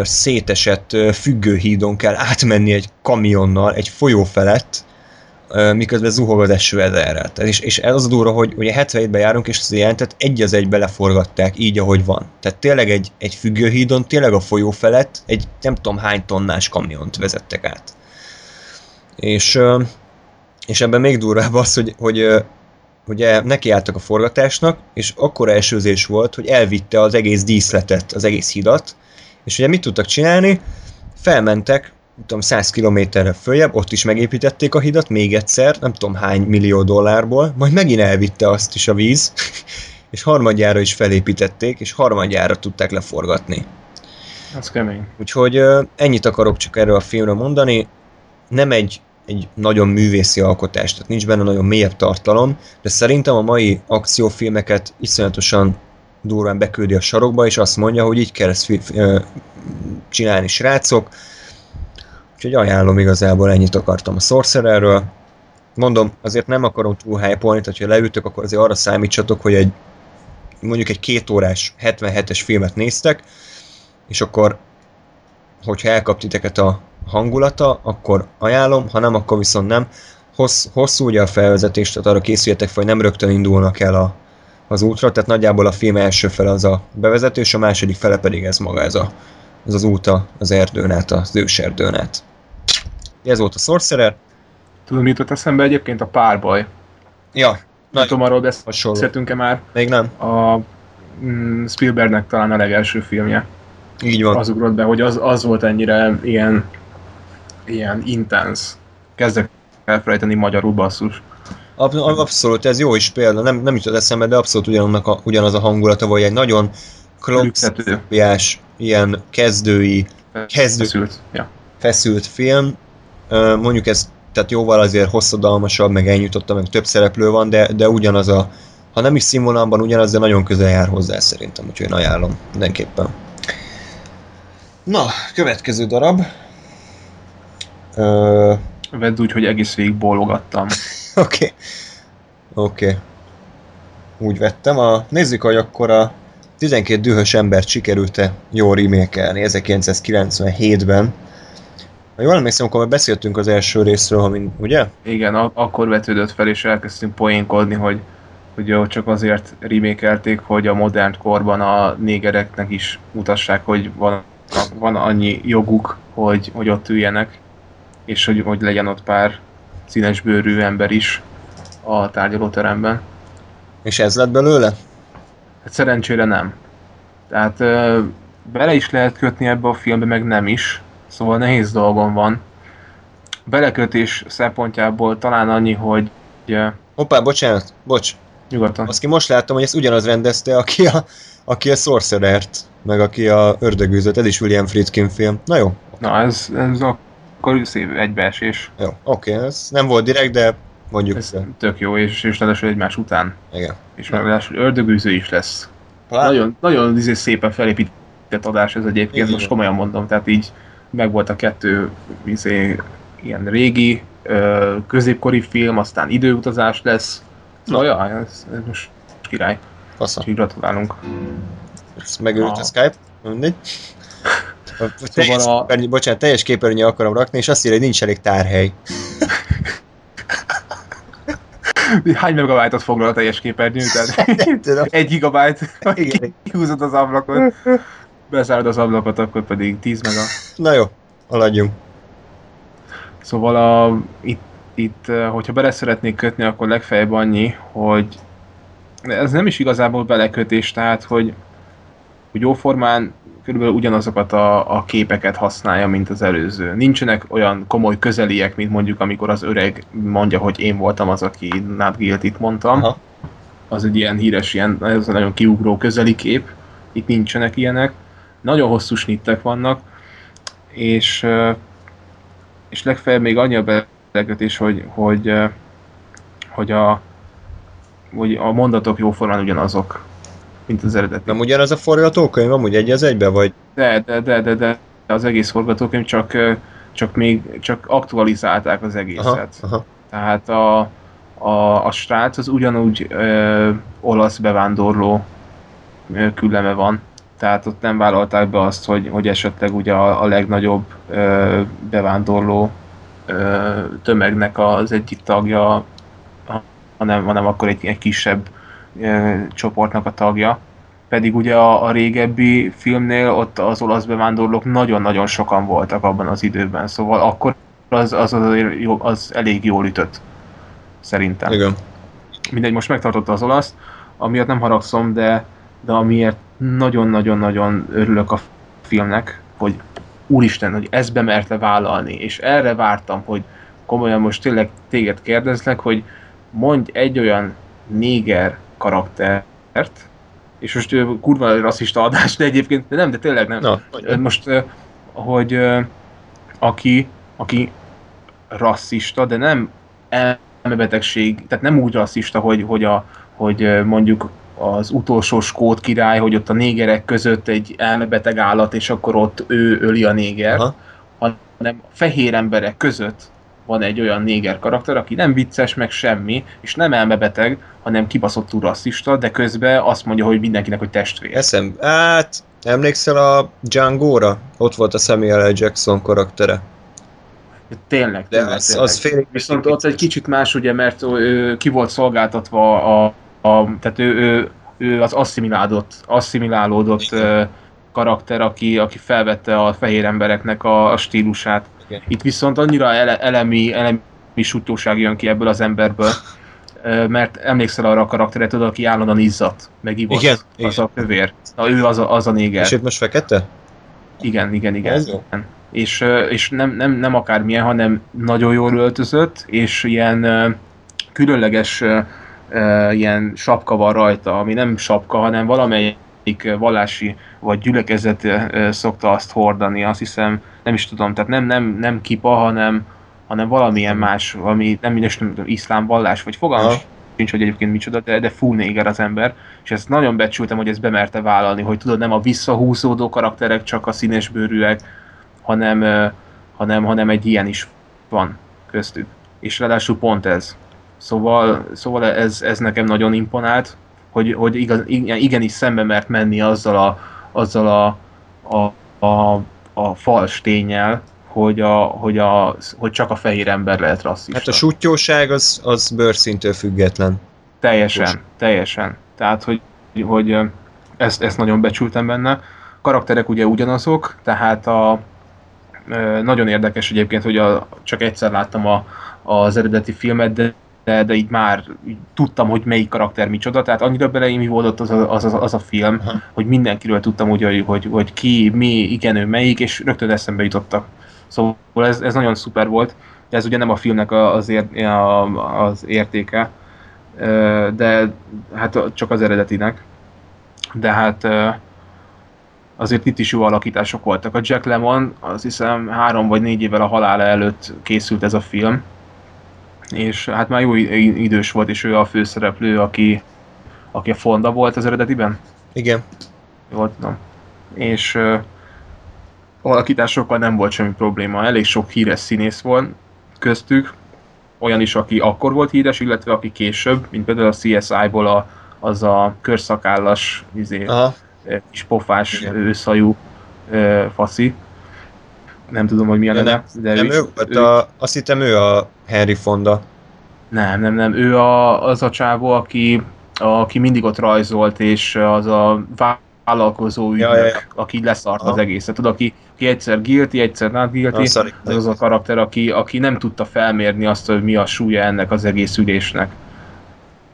szétesett függőhídon kell átmenni egy kamionnal egy folyó felett, miközben zuhog az eső ezerrel. És, és ez az a durva, hogy ugye 77-ben járunk, és az jelentet egy az egybe leforgatták, így ahogy van. Tehát tényleg egy, egy függőhídon, tényleg a folyó felett egy nem tudom hány tonnás kamiont vezettek át. És, és ebben még durvább az, hogy, hogy ugye nekiálltak a forgatásnak, és akkor esőzés volt, hogy elvitte az egész díszletet, az egész hidat, és ugye mit tudtak csinálni? Felmentek, nem tudom, 100 kilométerre följebb, ott is megépítették a hidat még egyszer, nem tudom hány millió dollárból, majd megint elvitte azt is a víz, és harmadjára is felépítették, és harmadjára tudták leforgatni. Ez kemény. Úgyhogy ennyit akarok csak erről a filmről mondani. Nem egy, egy nagyon művészi alkotás, tehát nincs benne nagyon mélyebb tartalom, de szerintem a mai akciófilmeket iszonyatosan durván beküldi a sarokba, és azt mondja, hogy így kell ezt csinálni, srácok. Úgyhogy ajánlom igazából, ennyit akartam a Sorcererről. Mondom, azért nem akarom túl hype tehát ha leültök, akkor azért arra számítsatok, hogy egy mondjuk egy két órás 77-es filmet néztek, és akkor hogyha elkap a hangulata, akkor ajánlom, ha nem, akkor viszont nem. Hossz, hosszú ugye a felvezetés, tehát arra készüljetek fel, hogy nem rögtön indulnak el a, az útra, tehát nagyjából a film első fele az a bevezető, és a második fele pedig ez maga, ez, a, ez az út az erdőn át, az őserdőn át. Ez volt a Sorcerer. Tudom, mit jutott eszembe egyébként a párbaj. Ja, Nem tudom, arról beszéltünk-e már. Még nem. A mm, Spielbergnek talán a legelső filmje. Így van. Az ugrott be, hogy az, az volt ennyire ilyen, ilyen intense. Kezdek elfelejteni magyarul basszus. Ab, abszolút, ez jó is példa, nem, nem jutott eszembe, de abszolút ugyanannak a, ugyanaz a hangulata, vagy egy nagyon klassziás, ilyen kezdői, kezdő, Feszült. Ja. feszült film. Mondjuk ez tehát jóval azért hosszadalmasabb, meg elnyújtotta, meg több szereplő van, de, de ugyanaz a, ha nem is színvonalban ugyanaz, de nagyon közel jár hozzá szerintem, úgyhogy én ajánlom mindenképpen. Na, következő darab. Ö, Vedd úgy, hogy egész végig bólogattam. Oké. Oké. Úgy vettem. A, nézzük, hogy akkor a 12 dühös embert sikerült-e jól remake 1997-ben. Ha jól emlékszem, akkor már beszéltünk az első részről, ha mind, ugye? Igen, akkor vetődött fel, és elkezdtünk poénkodni, hogy, hogy jó, csak azért remékelték, hogy a modern korban a négereknek is mutassák, hogy van, van annyi joguk, hogy, hogy ott üljenek, és hogy, hogy legyen ott pár színesbőrű ember is a tárgyalóteremben. És ez lett belőle? Hát szerencsére nem. Tehát ö, bele is lehet kötni ebbe a filmbe, meg nem is. Szóval nehéz dolgom van. Belekötés szempontjából talán annyi, hogy ö, Hoppá, bocsánat, bocs. nyugodtan. Azt ki most láttam, hogy ezt ugyanaz rendezte, aki a, aki a Sorcerer-t, meg aki a Ördögűzött, ez is William Friedkin film. Na jó, Na, ez, ez akkor akkor szép egybeesés. Jó, oké, ez nem volt direkt, de mondjuk. Ez tök jó, és, és ráadásul egymás után. Igen. És ráadásul ördögűző is lesz. Talán- Nagyon, nagyon izé szépen felépített adás ez egyébként, Igen. most komolyan mondom, tehát így meg volt a kettő izé, ilyen régi, ö, középkori film, aztán időutazás lesz. Szóval, ja, ez, ez most király. Fasza. Úgyhogy gratulálunk. Ez megőrült a. Skype, mindegy. Szóval a- képernyő, bocsánat, teljes képernyő akarom rakni, és azt írja, hogy nincs elég tárhely. Hány megabájtot foglal a teljes képernyő? Tehát egy Igen. kihúzod az ablakot, bezárod az ablakot, akkor pedig 10 mega. Na jó, haladjunk. Szóval a, itt, itt, eh, hogyha bele szeretnék kötni, akkor legfeljebb annyi, hogy ez nem is igazából belekötés, tehát hogy, hogy jóformán körülbelül ugyanazokat a, a képeket használja, mint az előző. Nincsenek olyan komoly közeliek, mint mondjuk amikor az öreg mondja, hogy én voltam az, aki Nat Guilty-t mondtam. Aha. Az egy ilyen híres, ilyen, ez egy nagyon kiugró közeli kép. Itt nincsenek ilyenek. Nagyon hosszú snittek vannak, és és legfeljebb még annyi a belekötés, hogy, hogy, hogy, a, hogy a mondatok jóformán ugyanazok, mint az eredeti. Nem ugyanaz a forgatókönyv, amúgy egy az egybe, vagy? De, de, de, de, de az egész forgatókönyv csak, csak még csak aktualizálták az Aha, egészet. aha. Tehát a, a, a srác az ugyanúgy ö, olasz bevándorló ö, külleme van. Tehát ott nem vállalták be azt, hogy, hogy esetleg ugye a, a legnagyobb ö, bevándorló ö, tömegnek az egyik tagja, ha- hanem, hanem akkor egy, egy kisebb ö, csoportnak a tagja. Pedig ugye a, a régebbi filmnél ott az olasz bevándorlók nagyon-nagyon sokan voltak abban az időben, szóval akkor az, az, azért jó, az elég jól ütött. Szerintem. Igen. Mindegy, most megtartotta az olasz, amiatt nem haragszom, de, de amiért nagyon-nagyon-nagyon örülök a filmnek, hogy úristen, hogy ezt bemerte vállalni, és erre vártam, hogy komolyan most tényleg téged kérdezlek, hogy mondj egy olyan néger karaktert, és most kurva rasszista adás, de egyébként, de nem, de tényleg nem. Na, Ö, Most, hogy aki, aki rasszista, de nem elmebetegség, tehát nem úgy rasszista, hogy, hogy, a, hogy mondjuk az utolsó skót király, hogy ott a négerek között egy elmebeteg állat, és akkor ott ő öli a négert, Aha. hanem fehér emberek között van egy olyan néger karakter, aki nem vicces, meg semmi, és nem elmebeteg, hanem kibaszottul rasszista, de közben azt mondja, hogy mindenkinek, hogy testvér. Eszem, hát emlékszel a Django-ra? Ott volt a Samuel L. Jackson karaktere. Tényleg, De tényleg, az, tényleg. az félig... Viszont ott egy kicsit más, ugye, mert ő ki volt szolgáltatva a, a tehát ő, ő, ő az asszimilálódott, asszimilálódott karakter, aki, aki felvette a fehér embereknek a, a stílusát. Igen. Itt viszont annyira ele, elemi, elemi sutyóság jön ki ebből az emberből, mert emlékszel arra a karakterre, tudod, aki állandóan izzadt, meg ivott, Igen, az igen. a kövér. Na, ő az a, az a néger. És itt most fekete? Igen, igen, igen. Ez jó. És, és nem, nem, nem akármilyen, hanem nagyon jól öltözött, és ilyen különleges ilyen sapka van rajta, ami nem sapka, hanem valamelyik ö, vallási vagy gyülekezet ö, szokta azt hordani, azt hiszem, nem is tudom, tehát nem, nem, nem kipa, hanem, hanem valamilyen más, ami nem mindegy, nem tudom, iszlám vallás, vagy fogalmam Aha. nincs, hogy egyébként micsoda, de, de full néger az ember, és ezt nagyon becsültem, hogy ezt bemerte vállalni, hogy tudod, nem a visszahúzódó karakterek, csak a színesbőrűek, hanem, hanem, hanem egy ilyen is van köztük. És ráadásul pont ez. Szóval, szóval ez, ez nekem nagyon imponált, hogy, hogy igaz, igen- igenis szembe mert menni azzal a, azzal a, a, a, a fals tényel, hogy, a, hogy, a, hogy csak a fehér ember lehet rasszista. Hát a sutyóság az, az bőrszintől független. Teljesen, Most. teljesen. Tehát, hogy, hogy ezt, ezt nagyon becsültem benne. Karakterek ugye ugyanazok, tehát a, nagyon érdekes egyébként, hogy a, csak egyszer láttam a, az eredeti filmet, de, de, de így már így tudtam, hogy melyik karakter micsoda, tehát annyira beleimivódott az a, az, az, az a film, Aha. hogy mindenkiről tudtam úgy, hogy, hogy, hogy ki, mi, igen, ő melyik, és rögtön eszembe jutottak. Szóval ez, ez nagyon szuper volt. Ez ugye nem a filmnek az, ér, az értéke, de hát csak az eredetinek. De hát azért itt is jó alakítások voltak. A Jack Lemmon, azt hiszem három vagy négy évvel a halála előtt készült ez a film, és hát már jó idős volt, és ő a főszereplő, aki, aki a Fonda volt az eredetiben. Igen. Jól tudom. És uh, alakításokkal nem volt semmi probléma, elég sok híres színész volt köztük, olyan is, aki akkor volt híres, illetve aki később, mint például a CSI-ból a, az a körszakállas, izé, Aha. kis pofás, Igen. őszajú ö, faszi. Nem tudom, hogy mi a neve, de Nem ő, ő, hát ő, a, azt hittem ő a Henry Fonda. nem, nem, nem, ő a, az a csávó, aki, aki mindig ott rajzolt, és az a vállalkozó ügynök, Ja, ja, ja. aki leszart Aha. az egészet. Tudod, aki, aki egyszer guilty, egyszer not guilty, Ah, az az a karakter, aki, aki nem tudta felmérni azt, hogy mi a súlya ennek az egész ülésnek.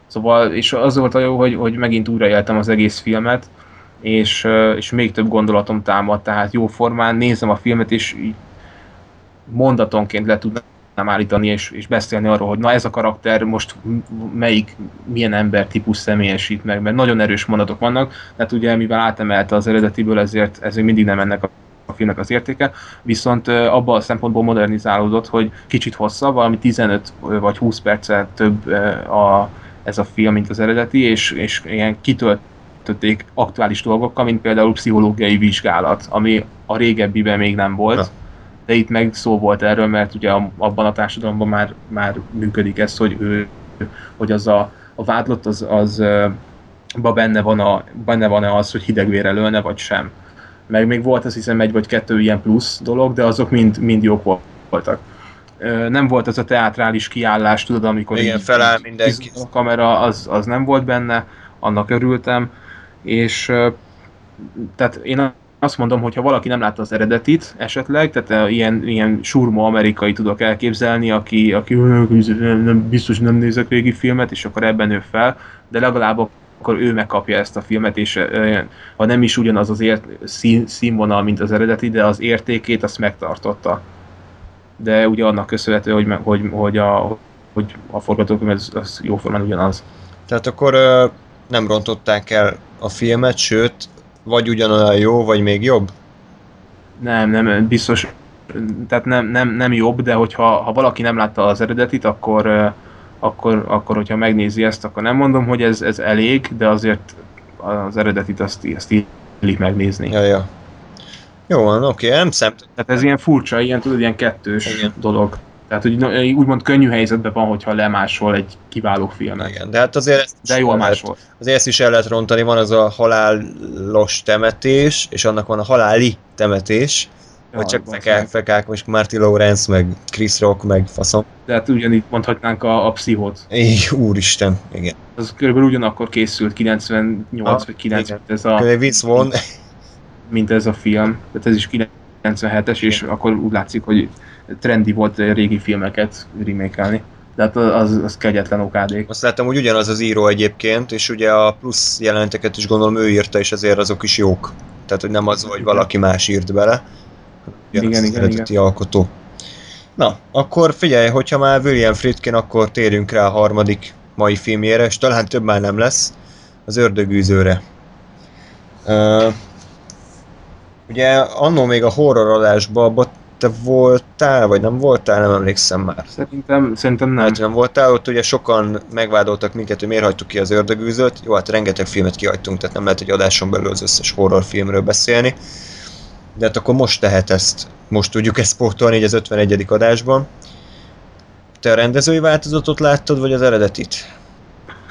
Szóval, és az volt a jó, hogy, hogy megint újraéltem az egész filmet, és, és még több gondolatom támad, tehát jó formán nézem a filmet, és így mondatonként le tudnám állítani, és, és beszélni arról, hogy na ez a karakter most melyik, milyen embertípus személyesít meg, mert nagyon erős mondatok vannak, tehát ugye mivel átemelte az eredetiből, ezért ez mindig nem ennek a a filmnek az értéke, viszont abban a szempontból modernizálódott, hogy kicsit hosszabb, valami 15 vagy 20 perccel több a, ez a film, mint az eredeti, és, és ilyen kitöltötték aktuális dolgokkal, mint például pszichológiai vizsgálat, ami a régebbiben még nem volt, Na. de itt meg szó volt erről, mert ugye abban a társadalomban már, már működik ez, hogy ő, hogy az a, a vádlott az, az ba benne van, a, benne van-e az, hogy hidegvére lőne, vagy sem. Meg még volt azt hiszem egy vagy kettő ilyen plusz dolog, de azok mind, mind jók voltak. Nem volt az a teátrális kiállás, tudod, amikor Igen, így- feláll mindenki. A kamera, az, az nem volt benne, annak örültem, és tehát én azt mondom, hogy ha valaki nem látta az eredetit esetleg, tehát ilyen, ilyen surma amerikai tudok elképzelni, aki, aki "Ö, nem, nem, biztos nem nézek régi filmet, és akkor ebben nő fel, de legalább akkor ő megkapja ezt a filmet, és ha nem is ugyanaz az ért, szín, színvonal, mint az eredeti, de az értékét azt megtartotta. De ugye annak köszönhető, hogy, hogy, hogy, a, hogy a forgatókönyv az, az jóformán ugyanaz. Tehát akkor nem rontották el a filmet, sőt, vagy ugyanolyan jó, vagy még jobb? Nem, nem, biztos, tehát nem, nem, nem jobb, de hogyha ha valaki nem látta az eredetit, akkor, akkor, akkor hogyha megnézi ezt, akkor nem mondom, hogy ez, ez elég, de azért az eredetit azt, azt illik megnézni. Ja, ja. Jó van, oké, nem szem... Tehát ez ilyen furcsa, ilyen tudod, ilyen kettős. Igen. dolog. Tehát, hogy na, úgymond könnyű helyzetben van, hogyha lemásol egy kiváló filmet. Igen, de hát azért ezt De jól el lehet- másol. Azért ezt is el lehet rontani, van az a halálos temetés, és annak van a haláli temetés, vagy csak fekák, fekák, most Marty Lawrence, meg Chris Rock, meg faszom. De hát ugyanígy mondhatnánk a, a pszichot. Éj, úristen, igen. Az körülbelül ugyanakkor készült, 98 Ah, vagy 90, igen. ez a. Vince Vaughn, mint ez a film. Tehát ez is 97-es, és akkor úgy látszik, hogy trendi volt régi filmeket remékelni. De hát az, az kegyetlen okádék. azt láttam, hogy ugyanaz az író egyébként, és ugye a plusz jeleneteket is gondolom ő írta, és ezért azok is jók. Tehát, hogy nem az, hogy valaki más írt bele. Ugyanaz Igen, az igen, eredeti alkotó. Na, akkor figyelj, hogyha már William Friedkin, akkor térjünk rá a harmadik mai filmjére, és talán több már nem lesz, az ördögűzőre. Uh, ugye annó még a horror adásban, te voltál, vagy nem voltál, nem emlékszem már. Szerintem, szerintem nem. Hát nem voltál, ott ugye sokan megvádoltak minket, hogy miért hagytuk ki az ördögűzőt. Jó, hát rengeteg filmet kihagytunk, tehát nem lehet egy adáson belül az összes horrorfilmről beszélni. De hát akkor most tehet ezt, most tudjuk ezt pótolni így az 51. adásban. Te a rendezői változatot láttad, vagy az eredetit?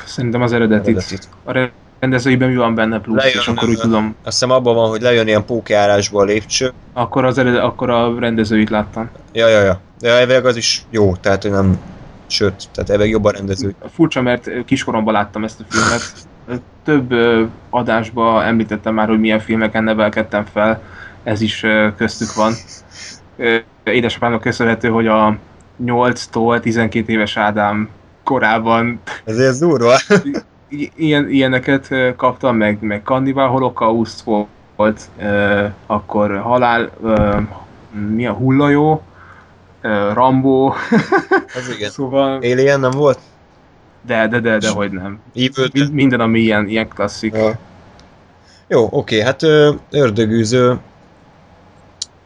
Szerintem az eredetit. eredetit. A rendezőiben mi van benne plusz, Lejön, és akkor úgy tudom, Azt hiszem abban van, hogy lejön ilyen pókjárásba a lépcső. akkor, az eredet, akkor a rendezőit láttam. Ja, ja, ja. De elvileg az is jó, tehát hogy nem... Sőt, tehát elvileg jobb a rendező. Furcsa, mert kiskoromban láttam ezt a filmet. Több adásban említettem már, hogy milyen filmeken nevelkedtem fel, ez is köztük van. Édesapámnak köszönhető, hogy a 8-tól 12 éves Ádám korában Ezért ez durva. ilyen, ilyeneket kaptam, meg, meg Kannibál Holocaust volt, ö, akkor Halál, ö, mi a Hullajó, ö, Rambo, Ez igen. szóval, Alien nem volt? de, de, de, de, hogy nem. Evil Mind- Minden, ami ilyen, ilyen klasszik. Ja. Jó, oké, hát ördögűző,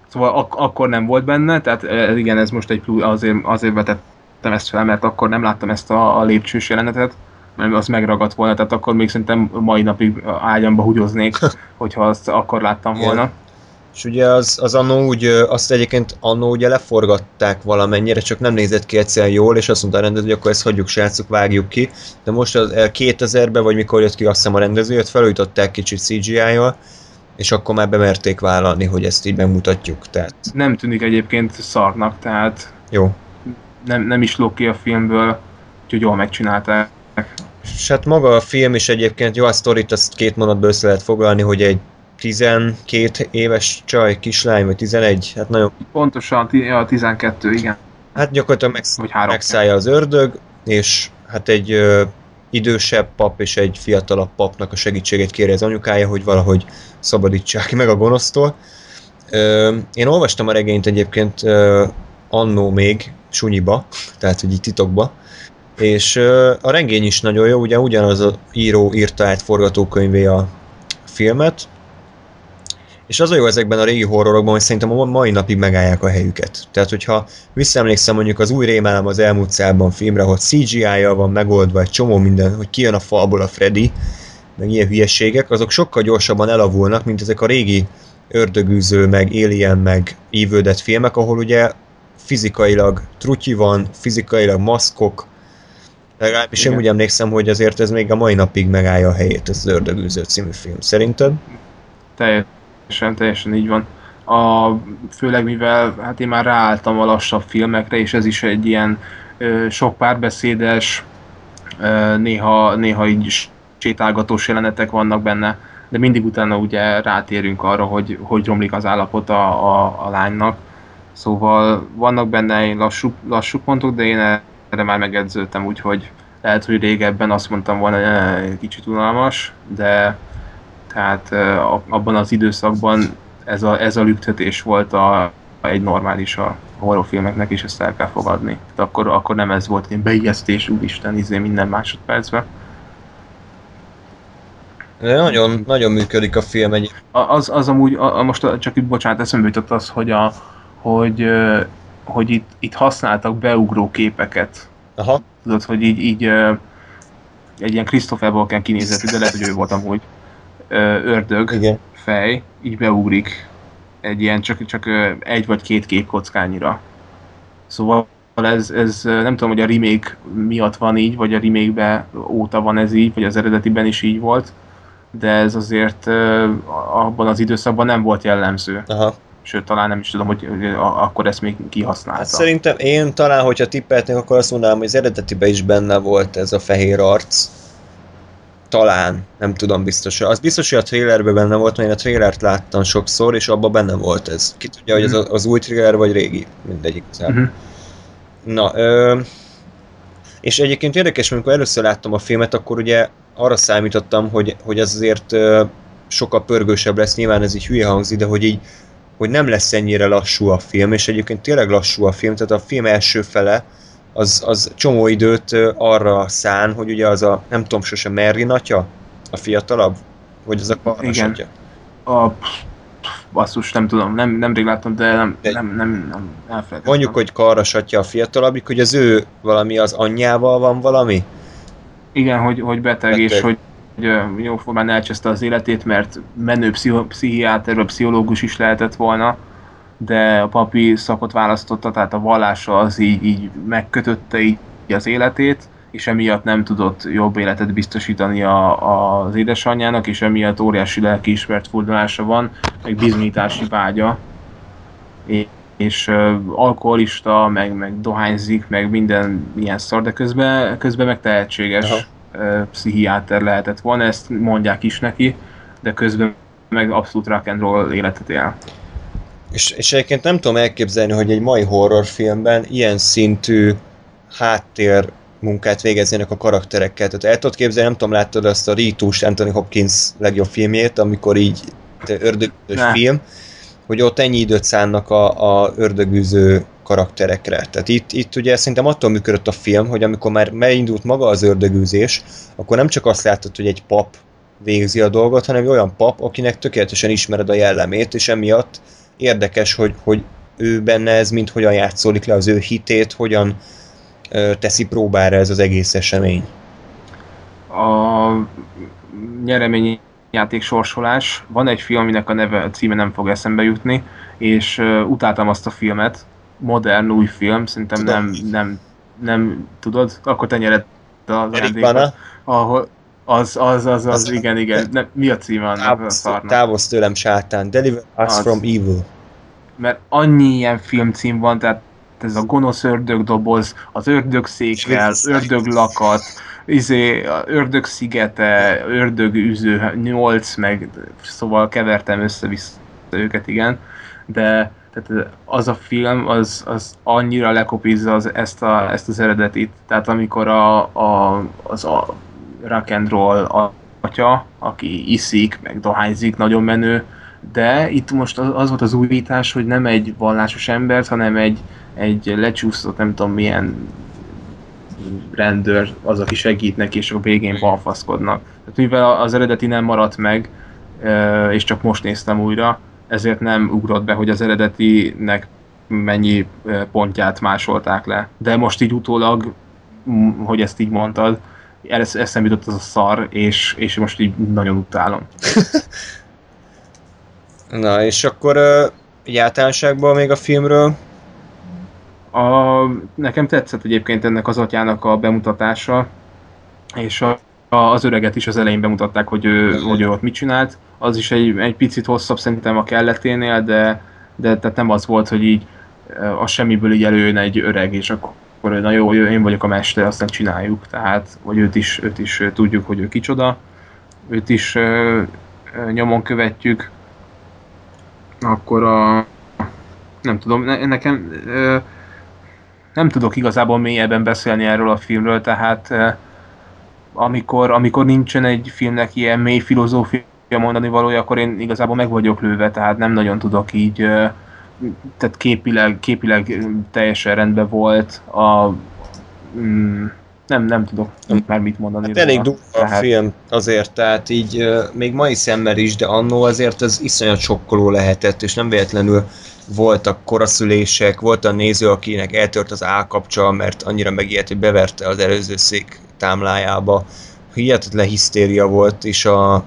Szóval ak- akkor nem volt benne, tehát igen, ez most egy plusz, azért, azért vetettem ezt fel, mert akkor nem láttam ezt a, a lépcsős jelenetet, mert az megragadt volna, tehát akkor még szerintem mai napig ágyamba húgyoznék, hogyha azt akkor láttam Igen. volna. és ugye az, az annó úgy, azt egyébként annó ugye leforgatták valamennyire, csak nem nézett ki egyszer jól, és azt mondta a rendező, hogy akkor ezt hagyjuk srácok, vágjuk ki. De most az ö, 2000-ben, vagy mikor jött ki azt hiszem a rendező, ott felújították kicsit CGI-jal, és akkor már bemerték vállalni, hogy ezt így bemutatjuk. Tehát Nem tűnik egyébként szarnak, tehát jó. nem, nem is lók ki a filmből, úgyhogy jól megcsinálták. És hát maga a film is egyébként, jó, a sztorit azt két mondatba össze lehet foglalni, hogy egy 12 éves csaj, kislány, vagy 11, hát nagyon, Pontosan, ja, 12, igen. hát gyakorlatilag megsz- megszállja az ördög, és hát egy ö, idősebb pap és egy fiatalabb papnak a segítségét kéri az anyukája, hogy valahogy szabadítsák meg a gonosztól. Ö, én olvastam a regényt egyébként ö, annó még, sunyiba, tehát hogy így titokba, és a regény is nagyon jó, ugye ugyanaz a író írta át forgatókönyvé a filmet, és az a jó ezekben a régi horrorokban, hogy szerintem a mai napig megállják a helyüket. Tehát, hogyha visszaemlékszem mondjuk az új rémálom az elmúlt szában filmre, hogy CGI-jal van megoldva egy csomó minden, hogy kijön a falból a Freddy, meg ilyen hülyeségek, azok sokkal gyorsabban elavulnak, mint ezek a régi ördögűző, meg Alien, meg Dead filmek, ahol ugye fizikailag trutyi van, fizikailag maszkok, legalábbis én úgy emlékszem, hogy azért ez még a mai napig megállja a helyét, ez az ördögűző című film. Szerinted? Teljesen, teljesen így van. A, főleg mivel hát én már ráálltam a lassabb filmekre, és ez is egy ilyen ö, sok párbeszédes, ö, néha, néha így sétálgatós jelenetek vannak benne, de mindig utána ugye rátérünk arra, hogy hogy romlik az állapota a, a lánynak. Szóval vannak benne lassú, lassú pontok, de én erre már megedződtem, úgyhogy lehet, hogy régebben azt mondtam volna, hogy eh, kicsit unalmas, de tehát eh, abban az időszakban ez a, ez a lüktetés volt a, egy normális a horrorfilmeknek, és ezt el kell fogadni. Tehát akkor, akkor nem ez volt ilyen beijesztés, úristen, izé minden másodpercben. De nagyon, nagyon működik a film egy. Az, az amúgy, a, a most csak itt bocsánat, eszembe jutott az, hogy, a, hogy, ö, hogy itt, itt használtak beugró képeket. Aha, Tudod, hogy így, így egy ilyen Christopher Walken kinézetű, de lehet, hogy ő volt amúgy ördög, igen. fej, így beugrik egy ilyen csak, csak egy vagy két képkockányira. Szóval ez, ez nem tudom, hogy a remake miatt van így, vagy a remake óta van ez így, vagy az eredetiben is így volt, de ez azért abban az időszakban nem volt jellemző. Aha. Sőt, talán nem is tudom, hogy akkor ezt még kihasználta. Hát szerintem én talán, hogyha tippeltnék, akkor azt mondanám, hogy az eredetiben is benne volt ez a fehér arc. Talán, nem tudom biztos. Az biztos, hogy a trailerben benne volt, mert én a trailert láttam sokszor, és abban benne volt ez. Ki tudja, hogy ez az, az új trailer vagy régi, mindegyik. Uh-huh. Mhm. Na, ö, és egyébként érdekes, amikor először láttam a filmet, akkor ugye arra számítottam, hogy, hogy ez azért ö, sokkal pörgősebb lesz, nyilván ez így hülye hangzik, de hogy így hogy nem lesz ennyire lassú a film, és egyébként tényleg lassú a film, tehát a film első fele az, az csomó időt arra szán, hogy ugye az a, nem tudom, sose Merrin atya, a fiatalabb, vagy az a karnas Igen. atya. A basszus, nem tudom, nem, nemrég láttam, de nem, Egy- nem, nem, nem elfelejtettem. Mondjuk, hogy karras atya a fiatalabbik, hogy az ő valami az anyjával van valami? Igen, hogy, hogy beteg, Beteg. és hogy, jóformán elcseszte az életét, mert menő pszichiáter vagy pszichológus is lehetett volna, de a papi szakot választotta, tehát a vallása az így, így megkötötte így az életét, és emiatt nem tudott jobb életet biztosítani a, az édesanyjának, és emiatt óriási lelkiismert fordulása van, meg bizonyítási vágya, és, és alkoholista, meg, meg dohányzik, meg minden ilyen szar, de közben, közben meg tehetséges Aha. Pszichiáter lehetett volna, ezt mondják is neki, de közben meg abszolút rock and roll életet él. És, és egyébként nem tudom elképzelni, hogy egy mai horrorfilmben ilyen szintű háttér munkát végeznének a karakterekkel. Tehát el tudod képzelni, nem tudom, láttad azt a Ritus Anthony Hopkins legjobb filmjét, amikor így ördögűzős film, hogy ott ennyi időt szánnak a, a ördögűző karakterekre. Tehát itt, itt ugye szerintem attól működött a film, hogy amikor már megindult maga az ördögűzés, akkor nem csak azt láttad, hogy egy pap végzi a dolgot, hanem olyan pap, akinek tökéletesen ismered a jellemét, és emiatt érdekes, hogy, hogy ő benne ez mind hogyan játszódik le az ő hitét, hogyan ö, teszi próbára ez az egész esemény. A nyereményi játék sorsolás. Van egy film, aminek a neve, a címe nem fog eszembe jutni, és uh, utáltam azt a filmet. Modern új film, szerintem Tudom. nem, nem, nem tudod, akkor te nyered az ajándékot. Ahol, az, az, az, az, Az- igen, igen. Nem, mi a címe annak a szarnak? távozz tőlem sátán, Deliver Us Az. from Evil. Mert annyi ilyen filmcím van, tehát ez a gonosz ördögdoboz, az ördögszékkel, ördöglakat, izé, a ördög szigete, ördögüző 8, meg szóval kevertem össze-vissza őket, igen, de tehát az a film, az, az annyira lekopizza az, ezt, a, ezt az eredetit, tehát amikor a, a, az a rock and roll a- atya, aki iszik, meg dohányzik, nagyon menő, de itt most az, az volt az újítás, hogy nem egy vallásos embert, hanem egy, egy lecsúszott, nem tudom milyen rendőr az, aki segít neki, és a végén balfaszkodnak. Tehát mivel az eredeti nem maradt meg, és csak most néztem újra, ezért nem ugrott be, hogy az eredetinek mennyi pontját másolták le. De most így utólag, hogy ezt így mondtad, ez- eszembe jutott az a szar, és, és most így nagyon utálom. Na, és akkor ö, így általánosságban még a filmről, A, nekem tetszett egyébként ennek az atyának a bemutatása, és a, az öreget is az elején bemutatták, hogy ő, hogy ő ott mit csinált. Az is egy, egy picit hosszabb szerintem a kelleténél, de, de tehát nem az volt, hogy így eh, a semmiből így előjön egy öreg, és akkor na jó, én vagyok a mester, aztán csináljuk. Tehát, vagy őt is, őt is eh, tudjuk, hogy ő kicsoda. Őt is ö, ö, nyomon követjük. Akkor a... Nem tudom, ne, nekem... Ö, nem tudok igazából mélyebben beszélni erről a filmről, tehát eh, amikor, amikor nincsen egy filmnek ilyen mély filozófia mondani valója, akkor én igazából meg vagyok lőve, tehát nem nagyon tudok így, eh, tehát képileg, képileg teljesen rendben volt, a, mm, nem, nem tudok már mit mondani. Hát elég durva a Tehát- film azért, tehát így még mai szemmel is, de annó azért ez iszonyat sokkoló lehetett, és nem véletlenül voltak koraszülések, volt a néző, akinek eltört az állkapcsa, mert annyira megijedt, hogy beverte az előző szék támlájába. Hihetetlen hisztéria volt, és a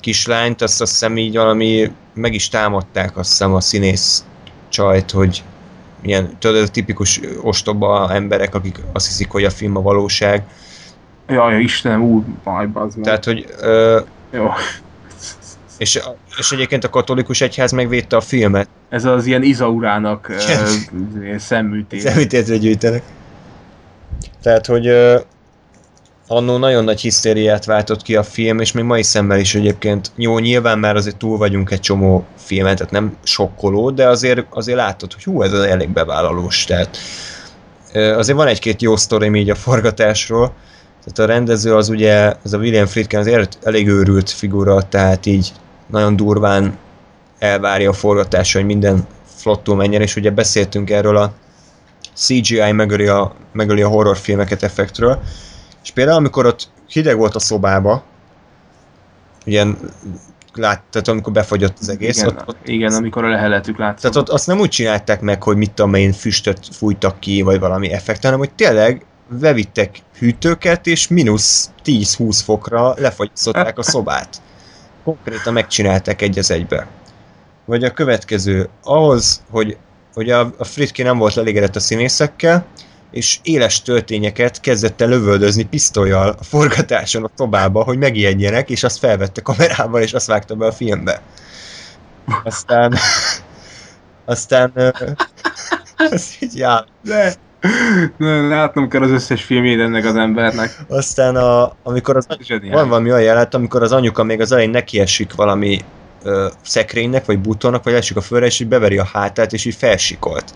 kislányt azt azt hiszem így valami meg is támadták azt hiszem a színész csajt, hogy ilyen tudod, a tipikus ostoba emberek, akik azt hiszik, hogy a film a valóság. Jaj, Istenem, úr, baj, bazd meg. Tehát, hogy ö, Jó. És, és egyébként a katolikus egyház megvédte a filmet. Ez az ilyen Izaurának uh, szemműtés. Szemütétre gyűjtenek. Tehát, hogy annó nagyon nagy hisztériát váltott ki a film, és még mai szemmel is egyébként, jó, nyilván már azért túl vagyunk egy csomó filmet, tehát nem sokkoló, de azért, azért látod, hogy hú, ez az elég bevállalós, tehát azért van egy-két jó sztorim így a forgatásról, tehát a rendező az ugye, ez a William Friedkin az el- elég őrült figura, tehát így nagyon durván elvárja a forgatásra, hogy minden flottul menjen, és ugye beszéltünk erről a CGI megöli a, megöli a horrorfilmeket effektről, és például amikor ott hideg volt a szobába, ilyen, lát, tehát amikor befagyott az egész, igen, ott, ott, igen, amikor a leheletük látszott. tehát ott azt nem úgy csinálták meg, hogy mit tudom én, füstöt fújtak ki, vagy valami effekt, hanem hogy tényleg bevittek hűtőket, és mínusz 10-20 fokra lefagyasztották a szobát. Konkrétan megcsinálták egy az egybe. Vagy a következő, ahhoz, hogy, hogy a, a Fritki nem volt elégedett a színészekkel, és éles töltényeket kezdett el lövöldözni pisztolyjal a forgatáson a szobába, hogy megijedjenek, és azt felvette kamerával, és azt vágta be a filmbe. Aztán... Aztán... Ez így jár. De látnom kell az összes filmjét ennek az embernek. Aztán a, amikor az, Zseniális. van valami olyan jelenet, amikor az anyuka még az elején nekiesik valami ö, szekrénynek, vagy butonnak, vagy esik a földre, és így beveri a hátát, és így felsikolt.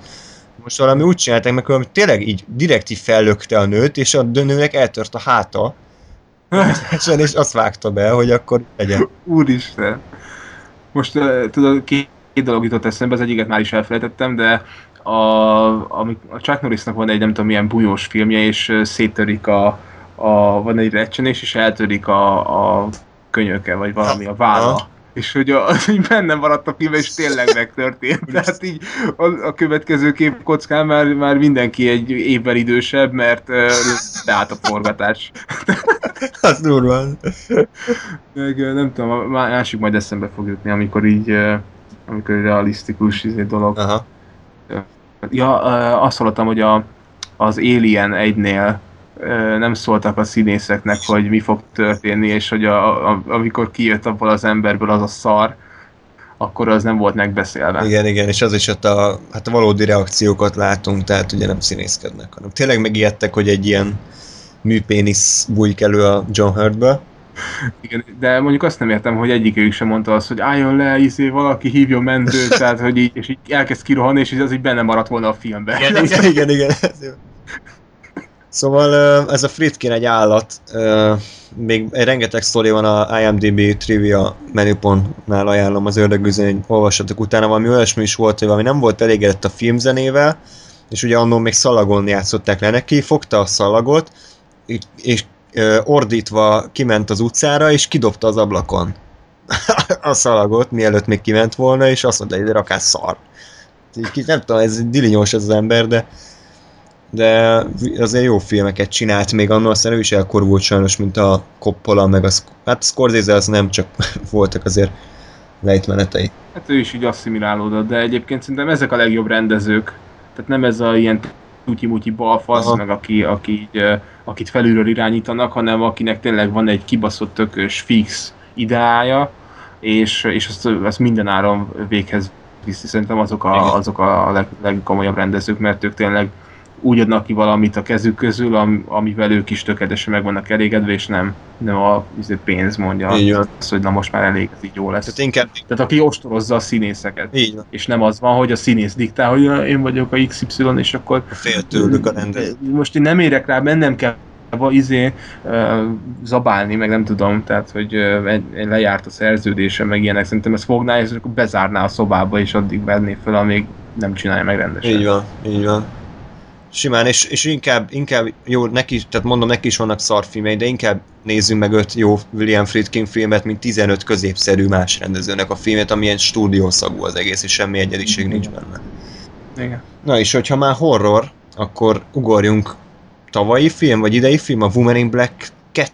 Most valami úgy csinálták meg, hogy tényleg így direkt így fellökte a nőt, és a nőnek eltört a háta, és azt vágta be, hogy akkor legyen. Úristen. Most uh, tudod, két, két dolog jutott eszembe, az egyiket már is elfelejtettem, de a, a, a Chuck Norrisnak van egy nem tudom milyen bujós filmje, és széttörik a, a van egy recsenés, és eltörik a, a könyöke, vagy valami a válla. És hogy a, az így benne maradt a film, és tényleg megtörtént. Tehát így a, a következő képkockán már, már mindenki egy évvel idősebb, mert uh, leállt a forgatás. Az durván. Meg nem tudom, a másik majd eszembe fog jutni, amikor így, amikor realisztikus izé, dolog. Aha. Ja, azt hallottam, hogy a, az Alien 1-nél ö, nem szóltak a színészeknek, hogy mi fog történni, és hogy a, a, amikor kijött abból az emberből az a szar, akkor az nem volt megbeszélve. Igen, igen, és az is ott a, hát a valódi reakciókat látunk, tehát ugye nem színészkednek, hanem tényleg megijedtek, hogy egy ilyen műpénisz bújik elő a John Hurtből. Igen, de mondjuk azt nem értem, hogy egyikőjük sem mondta azt, hogy álljon le, izé, valaki hívjon mentőt, tehát, hogy így, és így elkezd kirohanni, és így az így benne maradt volna a filmben. Igen, igen, igen, igen. Szóval ez a Fritkin egy állat, még egy rengeteg sztori van a IMDb trivia menüpontnál ajánlom az ördögüzény, olvassatok utána, valami olyasmi is volt, hogy valami nem volt elégedett a filmzenével, és ugye annól még szalagon játszották le neki, fogta a szalagot, és, ordítva kiment az utcára, és kidobta az ablakon a szalagot, mielőtt még kiment volna, és azt mondta, hogy rakás szar. Nem tudom, ez dilinyós ez az ember, de de azért jó filmeket csinált még annól, aztán ő is elkorult sajnos, mint a Coppola, meg a hát Scorsese az nem, csak voltak azért lejtmenetei. Hát ő is így asszimilálódott, de egyébként szerintem ezek a legjobb rendezők. Tehát nem ez a ilyen tutyi-mutyi balfasz, Aha. meg aki, aki így, akit felülről irányítanak, hanem akinek tényleg van egy kibaszott tökös fix ideája, és, és azt, azt minden áron véghez viszi. Szerintem azok a, azok a leg, legkomolyabb rendezők, mert ők tényleg úgy adnak ki valamit a kezük közül, am, amivel ők is tökéletesen meg vannak elégedve, és nem, nem a izé, pénz mondja Így azt, hogy na most már elég, ez így jó lesz. Tehát inkább Tehát aki ostorozza a színészeket. így van, És nem az van, hogy a színész diktál, hogy "Ja, én vagyok a XY, és akkor fél tőlük a rendező. most én nem érek rá, mennem kell izé uh, zabálni, meg nem tudom, tehát hogy uh, lejárt a szerződése, meg ilyenek, szerintem ezt fogná, és akkor bezárná a szobába, és addig venné fel, amíg nem csinálja meg rendesen. Így van, így van. Simán, és, és inkább, inkább jó, neki, tehát mondom, neki is vannak szarfilmei, de inkább nézzünk meg öt jó William Friedkin filmet, mint 15 középszerű más rendezőnek a filmet, amilyen stúdiószagú az egész, és semmi egyediség nincs benne. Igen. Na és hogyha már horror, akkor ugorjunk tavalyi film, vagy idei film, a Woman in Black 2.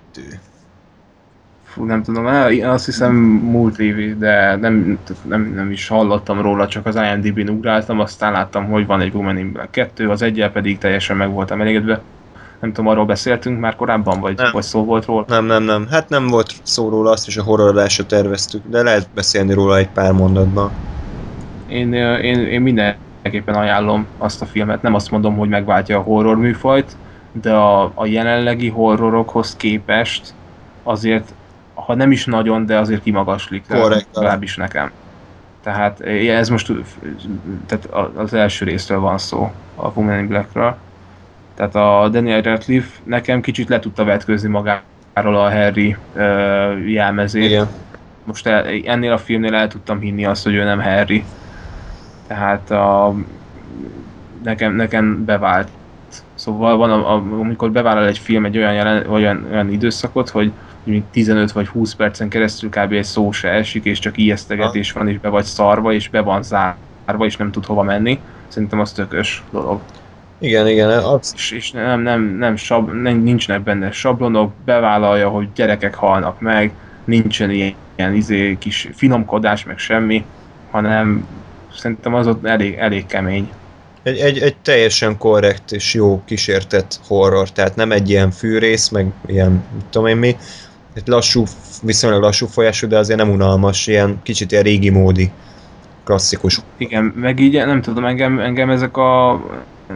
Fú, nem tudom, el- azt hiszem múlt évi, de nem, nem, nem is hallottam róla, csak az IMDb-n ugráltam, aztán láttam, hogy van egy Woman in Black 2, az egyel pedig teljesen meg voltam elégedve. Nem tudom, arról beszéltünk már korábban, vagy, Nem. vagy szó volt róla? Nem, nem, nem. Hát nem volt szó róla, azt is a horror adásra terveztük, de lehet beszélni róla egy pár mondatban. Én, én, én mindenképpen ajánlom azt a filmet, nem azt mondom, hogy megváltja a horror műfajt, de a, a jelenlegi horrorokhoz képest azért, ha nem is nagyon, de azért kimagaslik, Korrekt. legalábbis nekem. Tehát eh, ez most tehát az első részről van szó, a Woman in Blackről. Tehát a Daniel Radcliffe nekem kicsit le tudta vetkőzni magáról a Harry uh, jelmezét Igen. most el, ennél a filmnél el tudtam hinni azt, hogy ő nem Harry. Tehát a, nekem, nekem bevált. Szóval van, a, a, amikor bevállal egy film egy olyan, jelen, olyan, olyan időszakot, hogy mondjuk 15 vagy 20 percen keresztül kb. egy szó se esik, és csak ijesztegetés van, és be vagy szarva, és be van zárva, és nem tud hova menni. Szerintem az tökös dolog. Igen, igen, az, És, és nem, nem, nem sab, nem, nincsenek benne sablonok, bevállalja, hogy gyerekek halnak meg, nincsen ilyen, ilyen izé, kis finomkodás, meg semmi, hanem szerintem az ott elég, elég kemény. egy, egy, egy teljesen korrekt és jó kísértett horror, tehát nem egy ilyen fűrész, meg ilyen, mit tudom én mi, egy lassú, viszonylag lassú folyású, de azért nem unalmas, ilyen kicsit ilyen régi módi, klasszikus. Igen, meg így nem tudom, engem, engem ezek a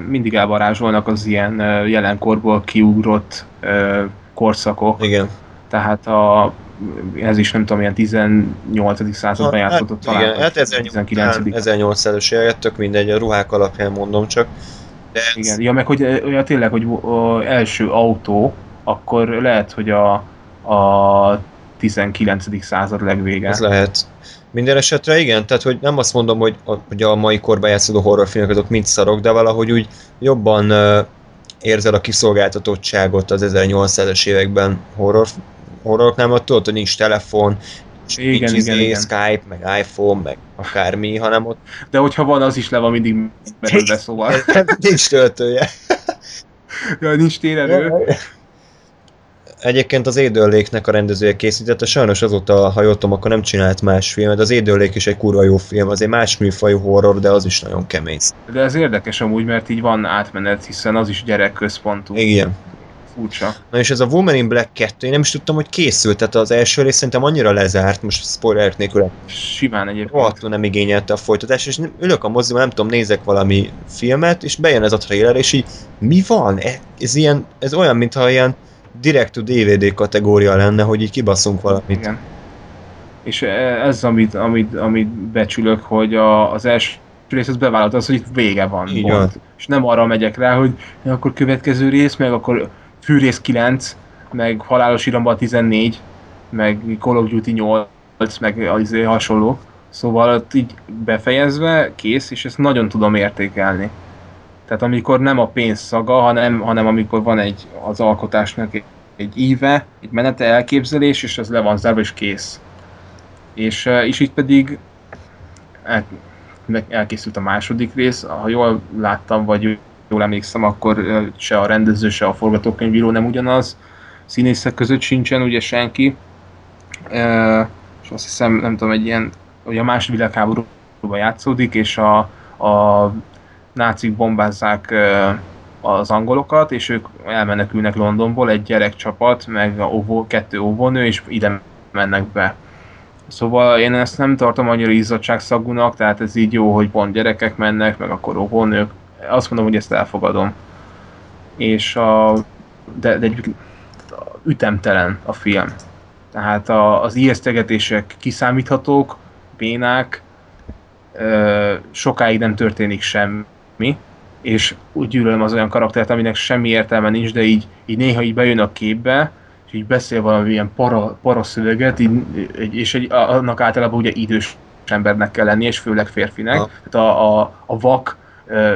mindig elvarázsolnak az ilyen ö, jelenkorból kiugrott ö, korszakok. Igen. Tehát a, ez is nem tudom, ilyen 18. században játszódott talán. igen, hát 1800 1800-es évek, tök mindegy, a ruhák alapján mondom csak. De ez, Igen, ja, meg hogy ja, tényleg, hogy a első autó, akkor lehet, hogy a, a 19. század legvége. ez lehet. Minden esetre igen, tehát hogy nem azt mondom, hogy a, hogy a mai korban játszódó horrorfilmek azok mind szarok, de valahogy úgy jobban uh, érzed a kiszolgáltatottságot az 1800-es években horror horroroknál, mert tudod, hogy nincs telefon, Igen, nincs igen, izé, igen. Skype, meg iPhone, meg akármi, hanem ott De hogyha van, az is le van mindig merülve, szóval. nincs töltője. Ja, nincs térerő. Egyébként az Édőléknek a rendezője készítette, sajnos azóta, ha jól tudom, akkor nem csinált más filmet. Az Édőlék is egy kurva jó film, azért más műfajú horror, de az is nagyon kemény. De ez érdekes amúgy, mert így van átmenet, hiszen az is gyerekközpontú. Igen. Furcsa. Na és ez a Woman in Black 2, én nem is tudtam, hogy készült, tehát az első rész szerintem annyira lezárt, most spoiler nélkül Simán egyébként. rohadtul nem igényelte a folytatást, és ülök a moziban, nem tudom, nézek valami filmet, és bejön ez a trailer, és így mi van? E- Ez, ilyen, ez olyan, mintha ilyen direct to DVD kategória lenne, hogy így kibaszunk valamit. Igen. És e- ez, amit, amit, amit becsülök, hogy a, az első rész az bevállalt az, hogy itt vége van. Így van. És nem arra megyek rá, hogy ja, akkor következő rész, meg akkor fűrész 9, meg halálos iramban 14, meg Call of Duty 8, meg az hasonló. Szóval ott így befejezve, kész, és ezt nagyon tudom értékelni. Tehát amikor nem a pénz szaga, hanem, hanem amikor van egy az alkotásnak egy, egy íve, egy menete, elképzelés, és az le van zárva, és kész. És, és így pedig el, elkészült a második rész, ha jól láttam, vagy jól emlékszem, akkor se a rendező, se a forgatókönyvíró nem ugyanaz, színészek között sincsen ugye senki, Eh, és azt hiszem, nem tudom, egy ilyen, hogy a második világháborúban játszódik, és a, a nácik bombázzák az angolokat, és ők elmenekülnek Londonból, egy gyerekcsapat, meg a óvó, kettő óvónő, és ide mennek be. Szóval én ezt nem tartom annyira izzadságszagúnak, tehát ez így jó, hogy pont gyerekek mennek, meg akkor óvónők. Azt mondom, hogy ezt elfogadom. És a, de, de egy ütemtelen a film. Tehát a, az ijesztegetések kiszámíthatók, bénák, ö, sokáig nem történik semmi, és úgy gyűlölöm az olyan karaktert, aminek semmi értelme nincs, de így, így néha így bejön a képbe, és így beszél valami ilyen para, paraszöveget, így, egy- és egy, annak általában ugye idős embernek kell lenni, és főleg férfinek. Ha. Tehát a, a, a vak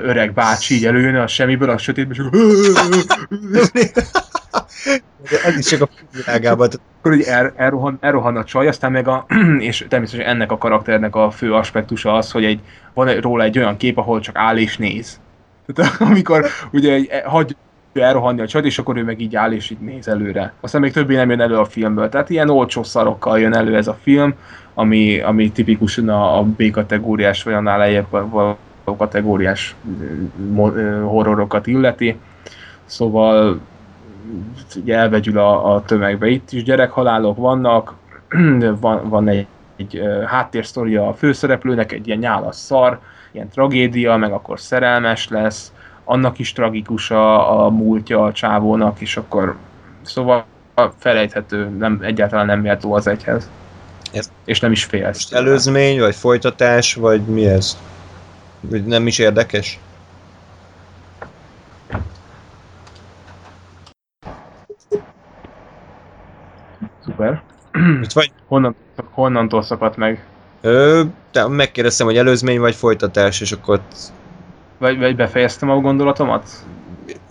öreg bácsi így előjön a semmiből, a sötétből, és ez is csak a világában. akkor így el, elrohan, elrohan a csaj, aztán meg a, és természetesen ennek a karakternek a fő aspektusa az, hogy egy, van róla egy olyan kép, ahol csak áll és néz. Tehát amikor ugye egy, hagyja elrohanni a csajt, és akkor ő meg így áll és így néz előre. Aztán még többé nem jön elő a filmből. Tehát ilyen olcsó szarokkal jön elő ez a film, ami, ami tipikusan a, a B kategóriás, vagy annál lejjebb való kategóriás horrorokat illeti. Szóval ugye elvegyül a, a tömegbe. Itt is gyerekhalálok vannak, van, van egy, egy háttérsztoria a főszereplőnek, egy ilyen nyálas szar, ilyen tragédia, meg akkor szerelmes lesz, annak is tragikus a, a múltja a csávónak, és akkor szóval felejthető, nem, egyáltalán nem méltó az egyhez. Ez- És nem is félsz. Most előzmény, vagy folytatás, vagy mi ez? Vagy nem is érdekes? Itt vagy? Honnan, honnantól szakadt meg? Ö, de megkérdeztem, hogy előzmény vagy folytatás, és akkor ott... Vagy, vagy befejeztem a gondolatomat?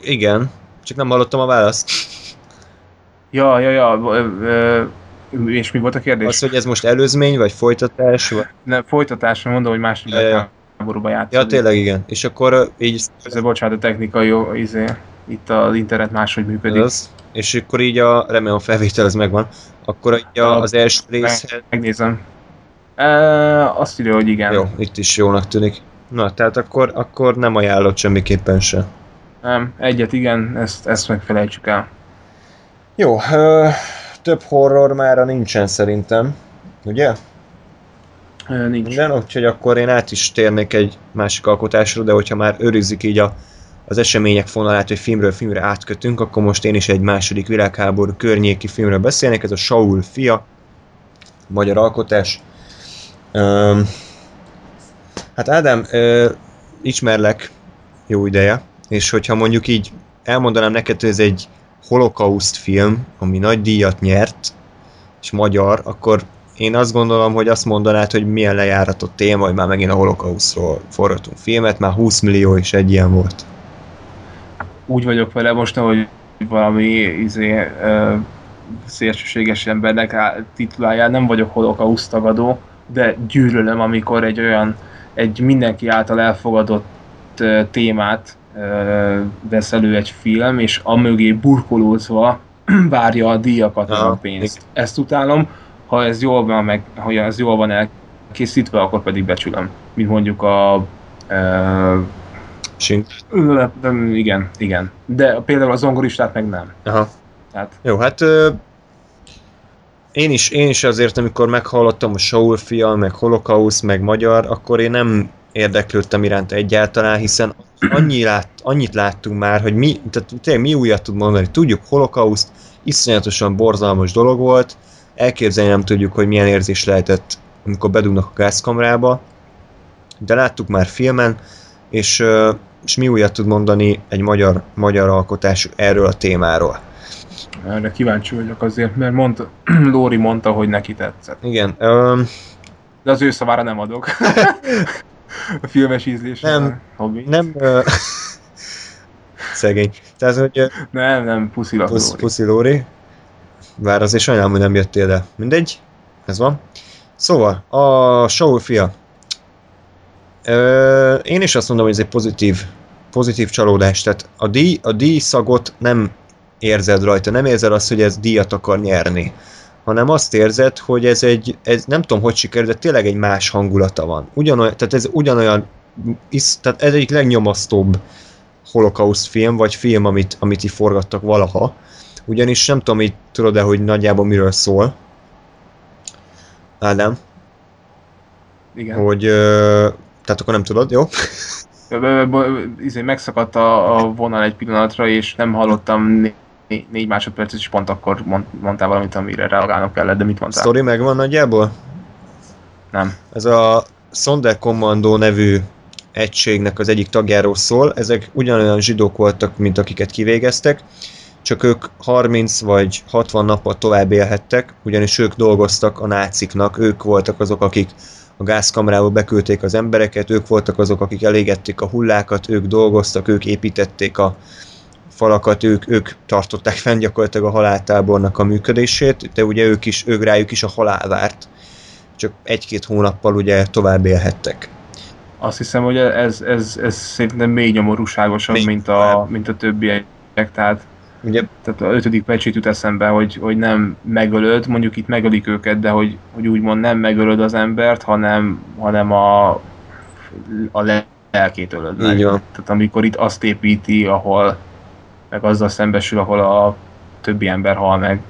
Igen, csak nem hallottam a választ. Ja, ja, ja. ö, ö, És mi volt a kérdés? Az, hogy ez most előzmény, vagy folytatás, vagy... Ne, folytatásra mondom, hogy második Ja, ja. világháborúban játszik. Ja, tényleg igen. És akkor így... Ez bocsánat, a technikai jó, izé, itt az internet máshogy működik. Az, és akkor így a... Remélem a felvétel ez megvan. Akkor így a, az első rész... Megnézem. E, azt írja, hogy igen. Jó, itt is jónak tűnik. Na, tehát akkor, akkor nem ajánlott semmiképpen se. Nem, egyet igen, ezt, ezt megfelejtsük el. Jó, ö, több horror mára nincsen szerintem. Ugye? Ö, Nincs. Minden, úgyhogy akkor én át is térnék egy másik alkotásra, de hogyha már őrizik így a, az események fonalát, hogy filmről filmre átkötünk, akkor most én is egy második világháború környéki filmről beszélnek, ez a Saul fia, magyar alkotás. Um, hát Ádám, ö, ismerlek jó ideje, és hogyha mondjuk így elmondanám neked, hogy ez egy holokauszt film, ami nagy díjat nyert, és magyar, akkor én azt gondolom, hogy azt mondanád, hogy milyen lejáratott téma, hogy már megint a holokausztról forgatunk filmet, már 20 millió is egy ilyen volt. Úgy vagyok vele most, hogy valami izé, ö, szélsőséges embernek titulálja, nem vagyok holokauszt tagadó, de gyűlölöm, amikor egy olyan, egy mindenki által elfogadott ö, témát ö, vesz elő egy film, és amögé burkolózva várja a díjakat, Aha, a pénzt. Ezt utálom, ha ez jól van, meg, ha ez jól van elkészítve, akkor pedig becsülöm. Mint mondjuk a ö, Sink. Igen, igen. De például a zongoristát meg nem. Aha. Tehát Jó, hát ö, én is, én is azért, amikor meghallottam a Saul fia, meg Holocaust, meg magyar, akkor én nem érdeklődtem iránt egyáltalán, hiszen annyi lát, annyit láttunk már, hogy mi, tehát tényleg mi újat tud mondani. Tudjuk, Holocaust iszonyatosan borzalmas dolog volt, elképzelni nem tudjuk, hogy milyen érzés lehetett, amikor bedugnak a gázkamrába, de láttuk már filmen, és, és mi újat tud mondani egy magyar, magyar alkotás erről a témáról. erre kíváncsi vagyok azért, mert mondta, Lóri mondta, hogy neki tetszett. Igen, öm, De az ő szavára nem adok. a filmes ízlésre. Nem. Hobbi. nem... Ö, szegény. Tehát, hogy nem, nem, puszilak pusz, Lóri. puszi Lóri. Bár azért sajnálom, hogy nem jöttél, de mindegy. Ez van. Szóval, a Saul fia. Ö, én is azt mondom, hogy ez egy pozitív, pozitív csalódás. Tehát a díj, a díj szagot nem érzed rajta, nem érzed azt, hogy ez díjat akar nyerni hanem azt érzed, hogy ez egy, ez nem tudom, hogy sikerült, de tényleg egy más hangulata van. Ugyanolyan, tehát ez ugyanolyan, isz, tehát ez egyik legnyomasztóbb holokauszt film, vagy film, amit, amit így forgattak valaha. Ugyanis nem tudom, így tudod-e, hogy nagyjából miről szól. Ádám, Igen. hogy ö, tehát akkor nem tudod, jó? Izé, megszakadt a, a vonal egy pillanatra, és nem hallottam né- né- négy másodpercet, és pont akkor mond, mondtál valamit, amire reagálnom kellett, de mit mondtál? Story megvan nagyjából? Nem. Ez a Sonderkommando nevű egységnek az egyik tagjáról szól. Ezek ugyanolyan zsidók voltak, mint akiket kivégeztek, csak ők 30 vagy 60 nappal tovább élhettek, ugyanis ők dolgoztak a náciknak, ők voltak azok, akik a gázkamrába beküldték az embereket, ők voltak azok, akik elégették a hullákat, ők dolgoztak, ők építették a falakat, ők, ők tartották fenn gyakorlatilag a haláltábornak a működését, de ugye ők is, ők rájuk is a halál várt csak egy-két hónappal ugye tovább élhettek. Azt hiszem, hogy ez, ez, ez szerintem még nyomorúságosabb, Még mint a, mint a többiek. Tehát, Ugye tehát a ötödik pecsét jut eszembe, hogy, hogy nem megölöd, mondjuk itt megölik őket, de hogy, hogy úgymond nem megölöd az embert, hanem, hanem a, a lelkét ölöd meg. így van. Tehát amikor itt azt építi, ahol meg azzal szembesül, ahol a többi ember hal meg,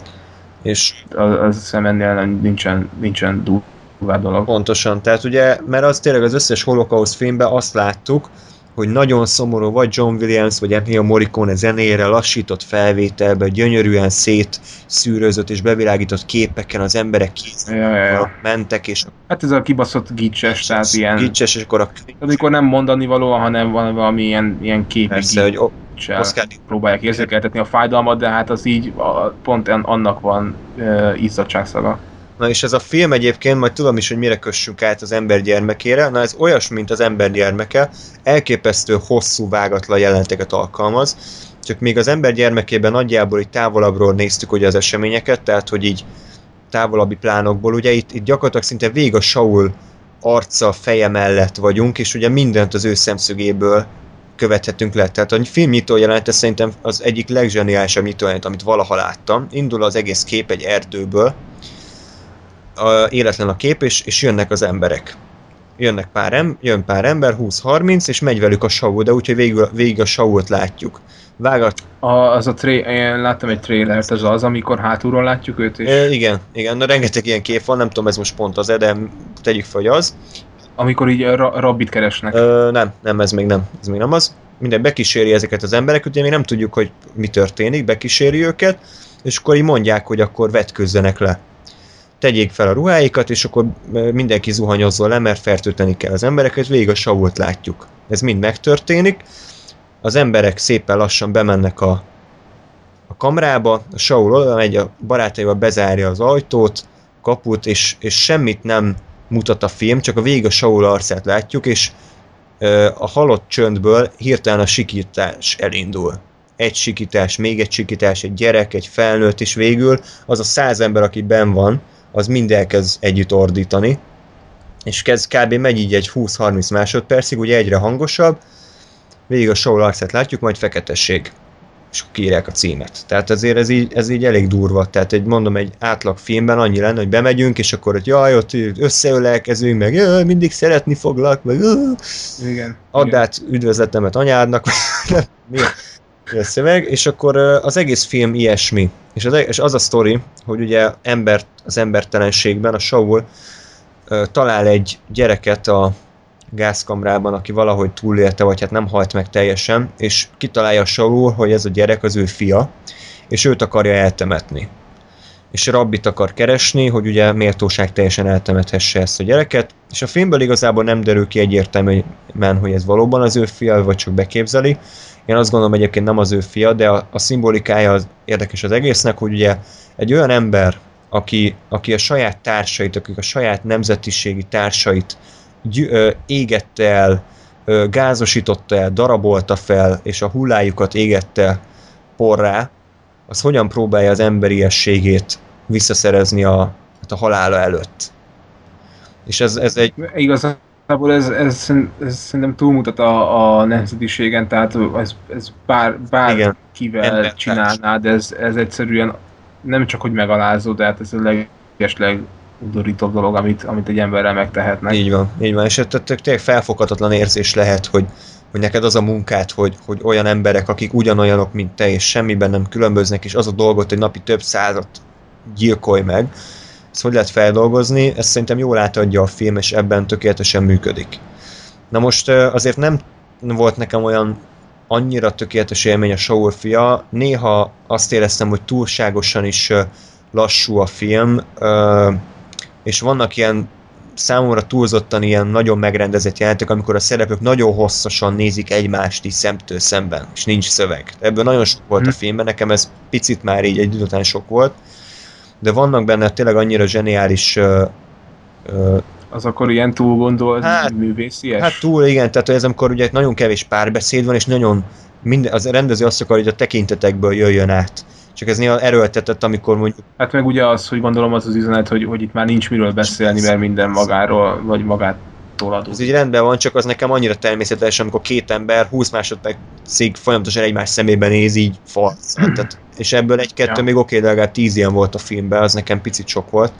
És az, az hiszem ennél nem- nincsen, nincsen durvább dolog. pontosan, tehát ugye, mert az tényleg az összes holokauszt filmben azt láttuk, hogy nagyon szomorú, vagy John Williams, vagy Ennio Morricone zenére lassított felvételbe, gyönyörűen szétszűrözött és bevilágított képeken az emberek kézzel Ja, ja, ja. mentek, és Hát ez a kibaszott gicses, tehát ilyen, gicses, és akkor a amikor nem mondani való, hanem van valami ilyen, ilyen képi persze, hogy o- Oscar próbálják érzékeltetni a fájdalmat, de hát az így a, pont annak van uh, izzadságszaga. Na és ez a film egyébként, majd tudom is, hogy mire kössünk át az ember gyermekére, na ez olyas, mint az ember gyermeke, elképesztő hosszú vágatlan jelenteket alkalmaz, csak még az ember gyermekében nagyjából így távolabbról néztük ugye az eseményeket, tehát hogy így távolabbi plánokból, ugye itt, itt gyakorlatilag szinte végig a Saul arca, feje mellett vagyunk, és ugye mindent az ő szemszögéből követhetünk le. Tehát a film nyitó jelenete szerintem az egyik legzseniálisabb nyitó jelenet, amit valaha láttam. Indul az egész kép egy erdőből, a, életlen a kép, és, és jönnek az emberek. Jönnek pár, em, jön pár ember, 20-30, és megy velük a Saul, de úgyhogy végig, végig a Sault látjuk. Vágat, A, az a tré, én láttam egy trailert, az az, amikor hátulról látjuk őt, és e, igen, igen, na rengeteg ilyen kép van, nem tudom, ez most pont az, de tegyük fel, hogy az. amikor így ra, rabbit keresnek. Ö, nem, nem, ez még nem, ez még nem az. Minden bekíséri ezeket az embereket, ugye mi nem tudjuk, hogy mi történik, bekíséri őket, és akkor így mondják, hogy akkor vetközzenek le. Tegyék fel a ruháikat, és akkor mindenki zuhanyozzon le, mert fertőteni kell az embereket, végig a Sault látjuk. Ez mind megtörténik. Az emberek szépen lassan bemennek a, a kamrába, a Saul oda megy, a barátaival bezárja az ajtót, kaput, és, és semmit nem mutat a film, csak a végig a Saul arcát látjuk, és ö, a halott csöndből hirtelen a sikítás elindul. egy sikítás, még egy sikítás, egy gyerek, egy felnőtt, és végül az a száz ember, aki ben van, az mind elkezd együtt ordítani, és kezd kb. megy így egy 20-30 másodpercig, ugye egyre hangosabb, végig a show arcát látjuk, majd feketesség és kírják a címet. Tehát azért ez így, ez így elég durva. Tehát egy, mondom, egy átlag filmben annyi lenne, hogy bemegyünk, és akkor hogy jaj, ott összeölelkezünk, meg jaj, mindig szeretni foglak, meg jaj, Igen. add igen. át üdvözletemet anyádnak, mi, a, a szöveg, és akkor az egész film ilyesmi. És az, és az a sztori, hogy ugye ember, az embertelenségben a Saul talál egy gyereket a gázkamrában, aki valahogy túlélte, vagy hát nem halt meg teljesen, és kitalálja Saul, hogy ez a gyerek az ő fia, és őt akarja eltemetni. És rabbit akar keresni, hogy ugye méltóság teljesen eltemethesse ezt a gyereket, és a filmből igazából nem derül ki egyértelműen, hogy ez valóban az ő fia, vagy csak beképzeli. Én azt gondolom egyébként nem az ő fia, de a, a szimbolikája az érdekes az egésznek, hogy ugye egy olyan ember, aki, aki a saját társait, akik a saját nemzetiségi társait gyü- ö, égette el, ö, gázosította el, darabolta fel, és a hullájukat égette porrá, az hogyan próbálja az emberiességét visszaszerezni a, hát a halála előtt. És ez, ez egy... Igazából ez, ez, ez szerintem túlmutat a, a nemzetiségen, tehát ez, ez bár, bár Igen. csinálnád, ez, ez egyszerűen nem csak hogy megalázó, de hát ez a legesleg udorítóbb dolog, amit, amit egy emberrel megtehetnek. Így van, így van, és tehát tényleg felfoghatatlan érzés lehet, hogy, hogy neked az a munkát, hogy, hogy olyan emberek, akik ugyanolyanok, mint te, és semmiben nem különböznek, és az a dolgot, hogy napi több százat gyilkolj meg, ezt hogy lehet feldolgozni, ezt szerintem jól átadja a film, és ebben tökéletesen működik. Na most azért nem volt nekem olyan annyira tökéletes élmény a Saul fia, néha azt éreztem, hogy túlságosan is lassú a film, és vannak ilyen számomra túlzottan ilyen nagyon megrendezett jelentek, amikor a szereplők nagyon hosszasan nézik egymást így szemtől szemben, és nincs szöveg. Ebből nagyon sok volt a Hm. filmben, nekem ez picit már így egy után sok volt, de vannak benne tényleg annyira zseniális ö, ö, Az akkor ilyen túl gondolt Hát- művészies? Hát túl, igen, tehát ez amikor ugye nagyon kevés párbeszéd van, és nagyon minden, az rendező azt akar, hogy a tekintetekből jöjjön át. Csak ez néha erőltetett, amikor mondjuk Hát meg ugye az, hogy gondolom az az üzenet, hogy, hogy itt már nincs miről beszélni, mert minden magáról, vagy magától ez adódik. így rendben van, csak az nekem annyira természetes, amikor két ember 20 másodpercig folyamatosan egymás szemébe néz, így farc. Tehát, és ebből egy-kettő Ja. még oké, de legalább tíz ilyen volt a filmben, az nekem picit sok volt.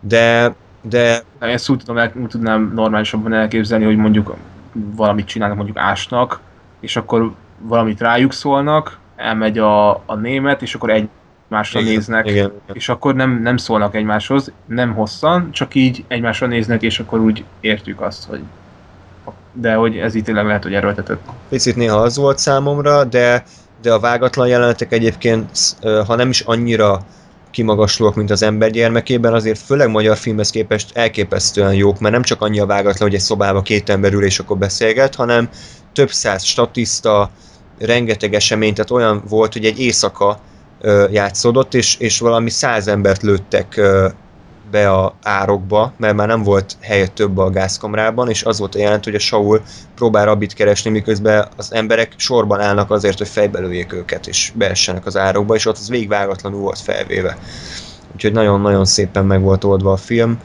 De, de Nem, Ezt úgy, tudom, úgy tudnám normálisabban elképzelni, hogy mondjuk valamit csinálnak, mondjuk ásnak, és akkor valamit rájuk szólnak, elmegy a, a német, és akkor egymásra igen, néznek, Igen, igen. és akkor nem, nem szólnak egymáshoz, nem hosszan, csak így egymásra néznek, és akkor úgy értjük azt, hogy de hogy ez itt tényleg lehet, hogy erőltetett. Picit néha az volt számomra, de, de a vágatlan jelenetek egyébként, ha nem is annyira kimagaslóak, mint az ember gyermekében, azért főleg magyar filmhez képest elképesztően jók, mert nem csak annyi a vágatlan, hogy egy szobába két ember ül és akkor beszélget, hanem több száz statiszta, rengeteg esemény, tehát olyan volt, hogy egy éjszaka játszódott, és, és valami száz embert lőttek be a árokba, mert már nem volt helye több a gázkamrában, és az volt a jelent, hogy a Saul próbál rabbit keresni, miközben az emberek sorban állnak azért, hogy fejbelőjék őket, és beessenek az árokba, és ott az végvágatlanul volt felvéve. Úgyhogy nagyon-nagyon szépen meg volt oldva a film.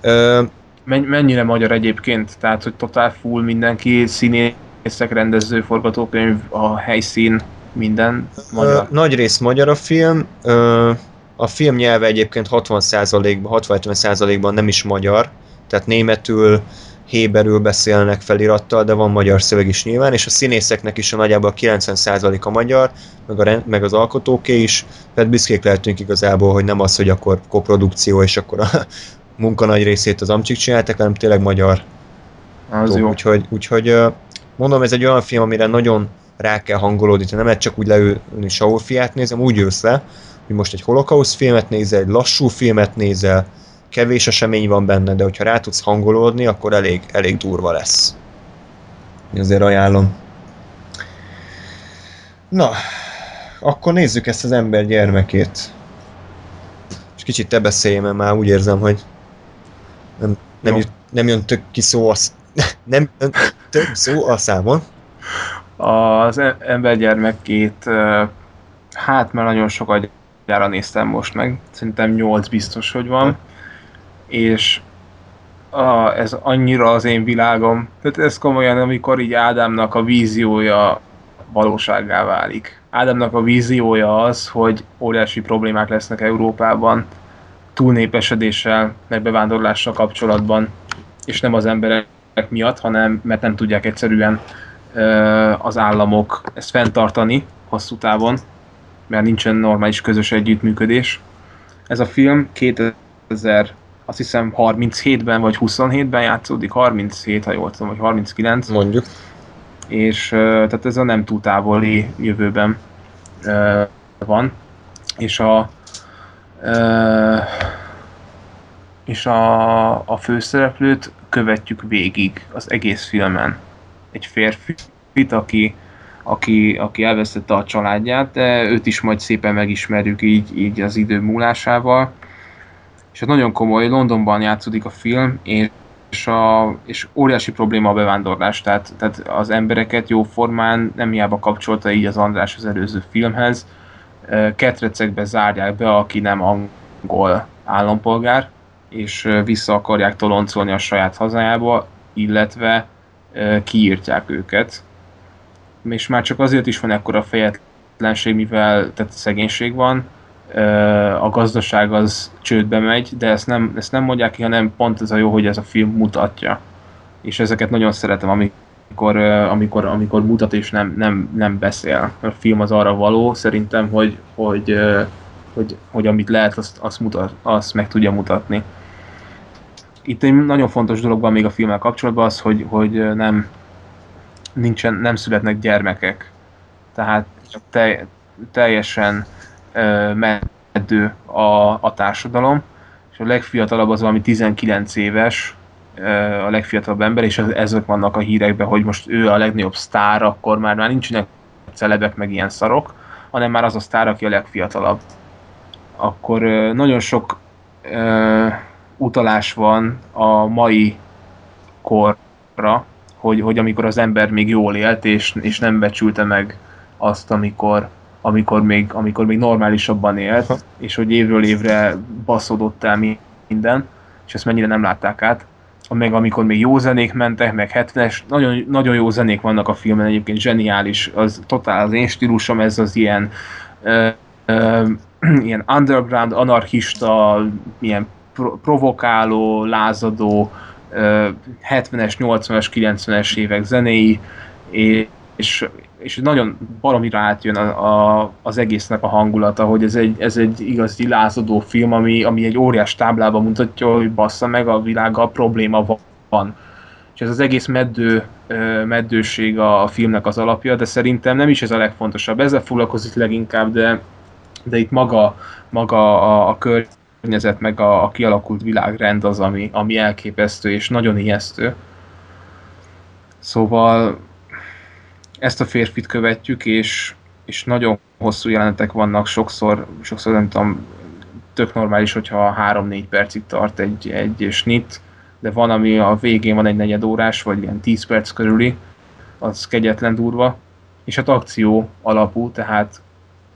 Ö, Men- mennyire magyar egyébként? Tehát, hogy totál full mindenki, színészek, rendező, forgatókönyv, a helyszín, minden magyar. Ö, nagy rész magyar a film. Ö, a film nyelve egyébként 60%-ban, 60-70%-ban nem is magyar, tehát németül, héberül beszélnek felirattal, de van magyar szöveg is nyilván, és a színészeknek is a nagyjából 90% a magyar, meg, a, rend- meg az alkotóké is, tehát büszkék lehetünk igazából, hogy nem az, hogy akkor koprodukció, és akkor a munka nagy részét az amcsik csináltak, hanem tényleg magyar Az jó. Úgyhogy, úgyhogy mondom, ez egy olyan film, amire nagyon rá kell hangolódni, nem lehet csak úgy leülni Saul fiát nézem, úgy ülsz le, hogy most egy holokauszt filmet nézel, egy lassú filmet nézel, kevés esemény van benne, de hogyha rá tudsz hangolódni, akkor elég, elég durva lesz. Én Azért ajánlom. Na, akkor nézzük ezt az ember gyermekét. És kicsit te beszélj, mert már úgy érzem, hogy nem, nem, jut, nem jön tök ki szó a, nem jön tök szó a számon. Az e- embergyermekét, hát már nagyon sokat gyára néztem most meg, szerintem 8 biztos, hogy van, és a, ez annyira az én világom. Tehát ez komolyan, amikor így Ádámnak a víziója valóságá válik. Ádámnak a víziója az, hogy óriási problémák lesznek Európában, túlnépesedéssel, meg bevándorlással kapcsolatban, és nem az emberek miatt, hanem mert nem tudják egyszerűen az államok ezt fenntartani hosszú távon, mert nincsen normális közös együttműködés. Ez a film 2000 azt hiszem 37-ben vagy 27-ben játszódik, 37, ha jól tudom, vagy 39. Mondjuk. És tehát ez a nem túl távoli jövőben van. És a és a, a főszereplőt követjük végig az egész filmen. Egy férfit, aki, aki, aki elvesztette a családját, de őt is majd szépen megismerjük így, így az idő múlásával. És ez nagyon komoly, Londonban játszódik a film, és, a, és óriási probléma a bevándorlás, tehát, tehát az embereket jó formán nem hiába kapcsolta így az András az előző filmhez, ketrecekbe zárják be, aki nem angol állampolgár, és vissza akarják toloncolni a saját hazájába, illetve kiírtják őket. És már csak azért is van ekkora fejetlenség, mivel tehát szegénység van, a gazdaság az csődbe megy, de ezt nem, ezt nem mondják ki, hanem pont ez a jó, hogy ez a film mutatja. És ezeket nagyon szeretem, amikor, amikor, amikor mutat és nem, nem, nem beszél. A film az arra való, szerintem, hogy, hogy, hogy, hogy amit lehet, azt, azt, mutat, azt meg tudja mutatni. Itt egy nagyon fontos dolog van még a filmmel kapcsolatban az, hogy, hogy nem, nincsen, nem születnek gyermekek. Tehát te, teljesen meddő a, a társadalom, és a legfiatalabb az valami 19 éves, a legfiatalabb ember, és ezek vannak a hírekben, hogy most ő a legnagyobb sztár, akkor már, már nincsenek celebek, meg ilyen szarok, hanem már az a sztár, aki a legfiatalabb. Akkor nagyon sok uh, utalás van a mai korra, hogy, hogy amikor az ember még jól élt, és, és nem becsülte meg azt, amikor, amikor még, amikor még normálisabban élt, ha. és hogy évről évre baszódott el minden, és ezt mennyire nem látták át. Meg amikor még jó zenék mentek, meg 70-es, nagyon, nagyon jó zenék vannak a filmen, egyébként zseniális, az totál az én stílusom, ez az ilyen ö, ö, ilyen underground, anarchista, ilyen pro- provokáló, lázadó, 70-es, 80-as, 90-es évek zenéi, és és nagyon baromira átjön a, a, az egésznek a hangulata, hogy ez egy, ez egy igazi lázadó film, ami, ami egy óriás táblában mutatja, hogy bassza meg a világgal probléma van. És ez az egész meddő, meddőség a, a filmnek az alapja, de szerintem nem is ez a legfontosabb. Ezzel foglalkozik leginkább, de, de itt maga, maga a, a környezet, meg a, a kialakult világrend az, ami, ami elképesztő és nagyon ijesztő. Szóval ezt a férfit követjük, és, és nagyon hosszú jelenetek vannak, sokszor, sokszor nem tudom, tök normális, hogyha 3-4 percig tart egy, egy snit, de van, ami a végén van egy negyed órás, vagy ilyen 10 perc körüli, az kegyetlen durva, és hát akció alapú, tehát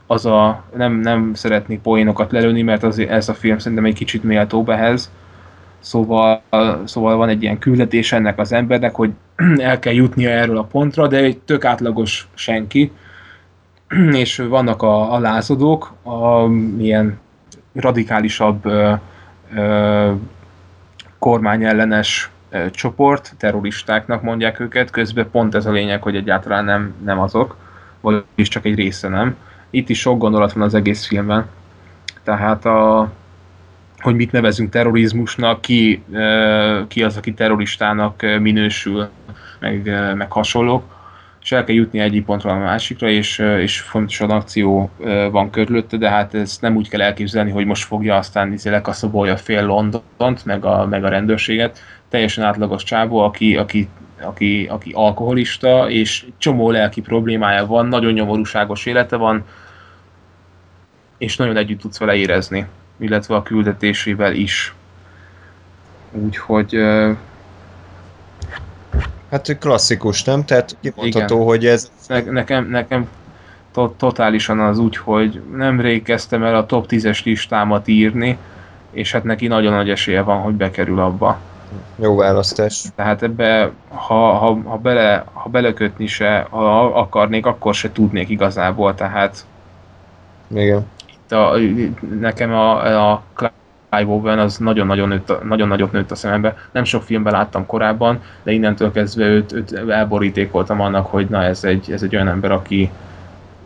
az a, nem, nem szeretnék poénokat lelőni, mert az, ez a film szerintem egy kicsit méltóbb ehhez, Szóval, szóval van egy ilyen küldetés ennek az embernek, hogy el kell jutnia erről a pontra, de egy tök átlagos senki, és vannak a, a lázadók, a ilyen radikálisabb ö, ö, kormányellenes ö, csoport, terroristáknak mondják őket, közben pont ez a lényeg, hogy egyáltalán nem, nem azok, vagyis csak egy része nem. Itt is sok gondolat van az egész filmben. Tehát a, hogy mit nevezünk terrorizmusnak, ki, ki az, aki terroristának minősül, meg, meg hasonlók, és el kell jutni egyik pontról a másikra, és, és fontosan akció van körülötte, de hát ezt nem úgy kell elképzelni, hogy most fogja aztán izé lekaszabolja fél Londont, meg a, meg a rendőrséget, teljesen átlagos csávó, aki, aki, aki, aki alkoholista, és csomó lelki problémája van, nagyon nyomorúságos élete van, és nagyon együtt tudsz vele érezni illetve a küldetésével is. Úgyhogy Hát klasszikus, nem? Tehát kimondható, Igen. hogy ez... Ne, nekem, nekem to, totálisan az úgy, hogy nemrég kezdtem el a top 10-es listámat írni, és hát neki nagyon nagy esélye van, hogy bekerül abba. Jó választás. Tehát ebbe, ha, ha, ha, bele, ha belekötni se, ha akarnék, akkor se tudnék igazából, tehát Igen. A, nekem a, a Clive Owen az nagyon-nagyon nőtt, nagyon nagyot nőtt a szemembe. Nem sok filmben láttam korábban, de innentől kezdve őt, őt elborítékoltam annak, hogy na ez egy, ez egy olyan ember, aki,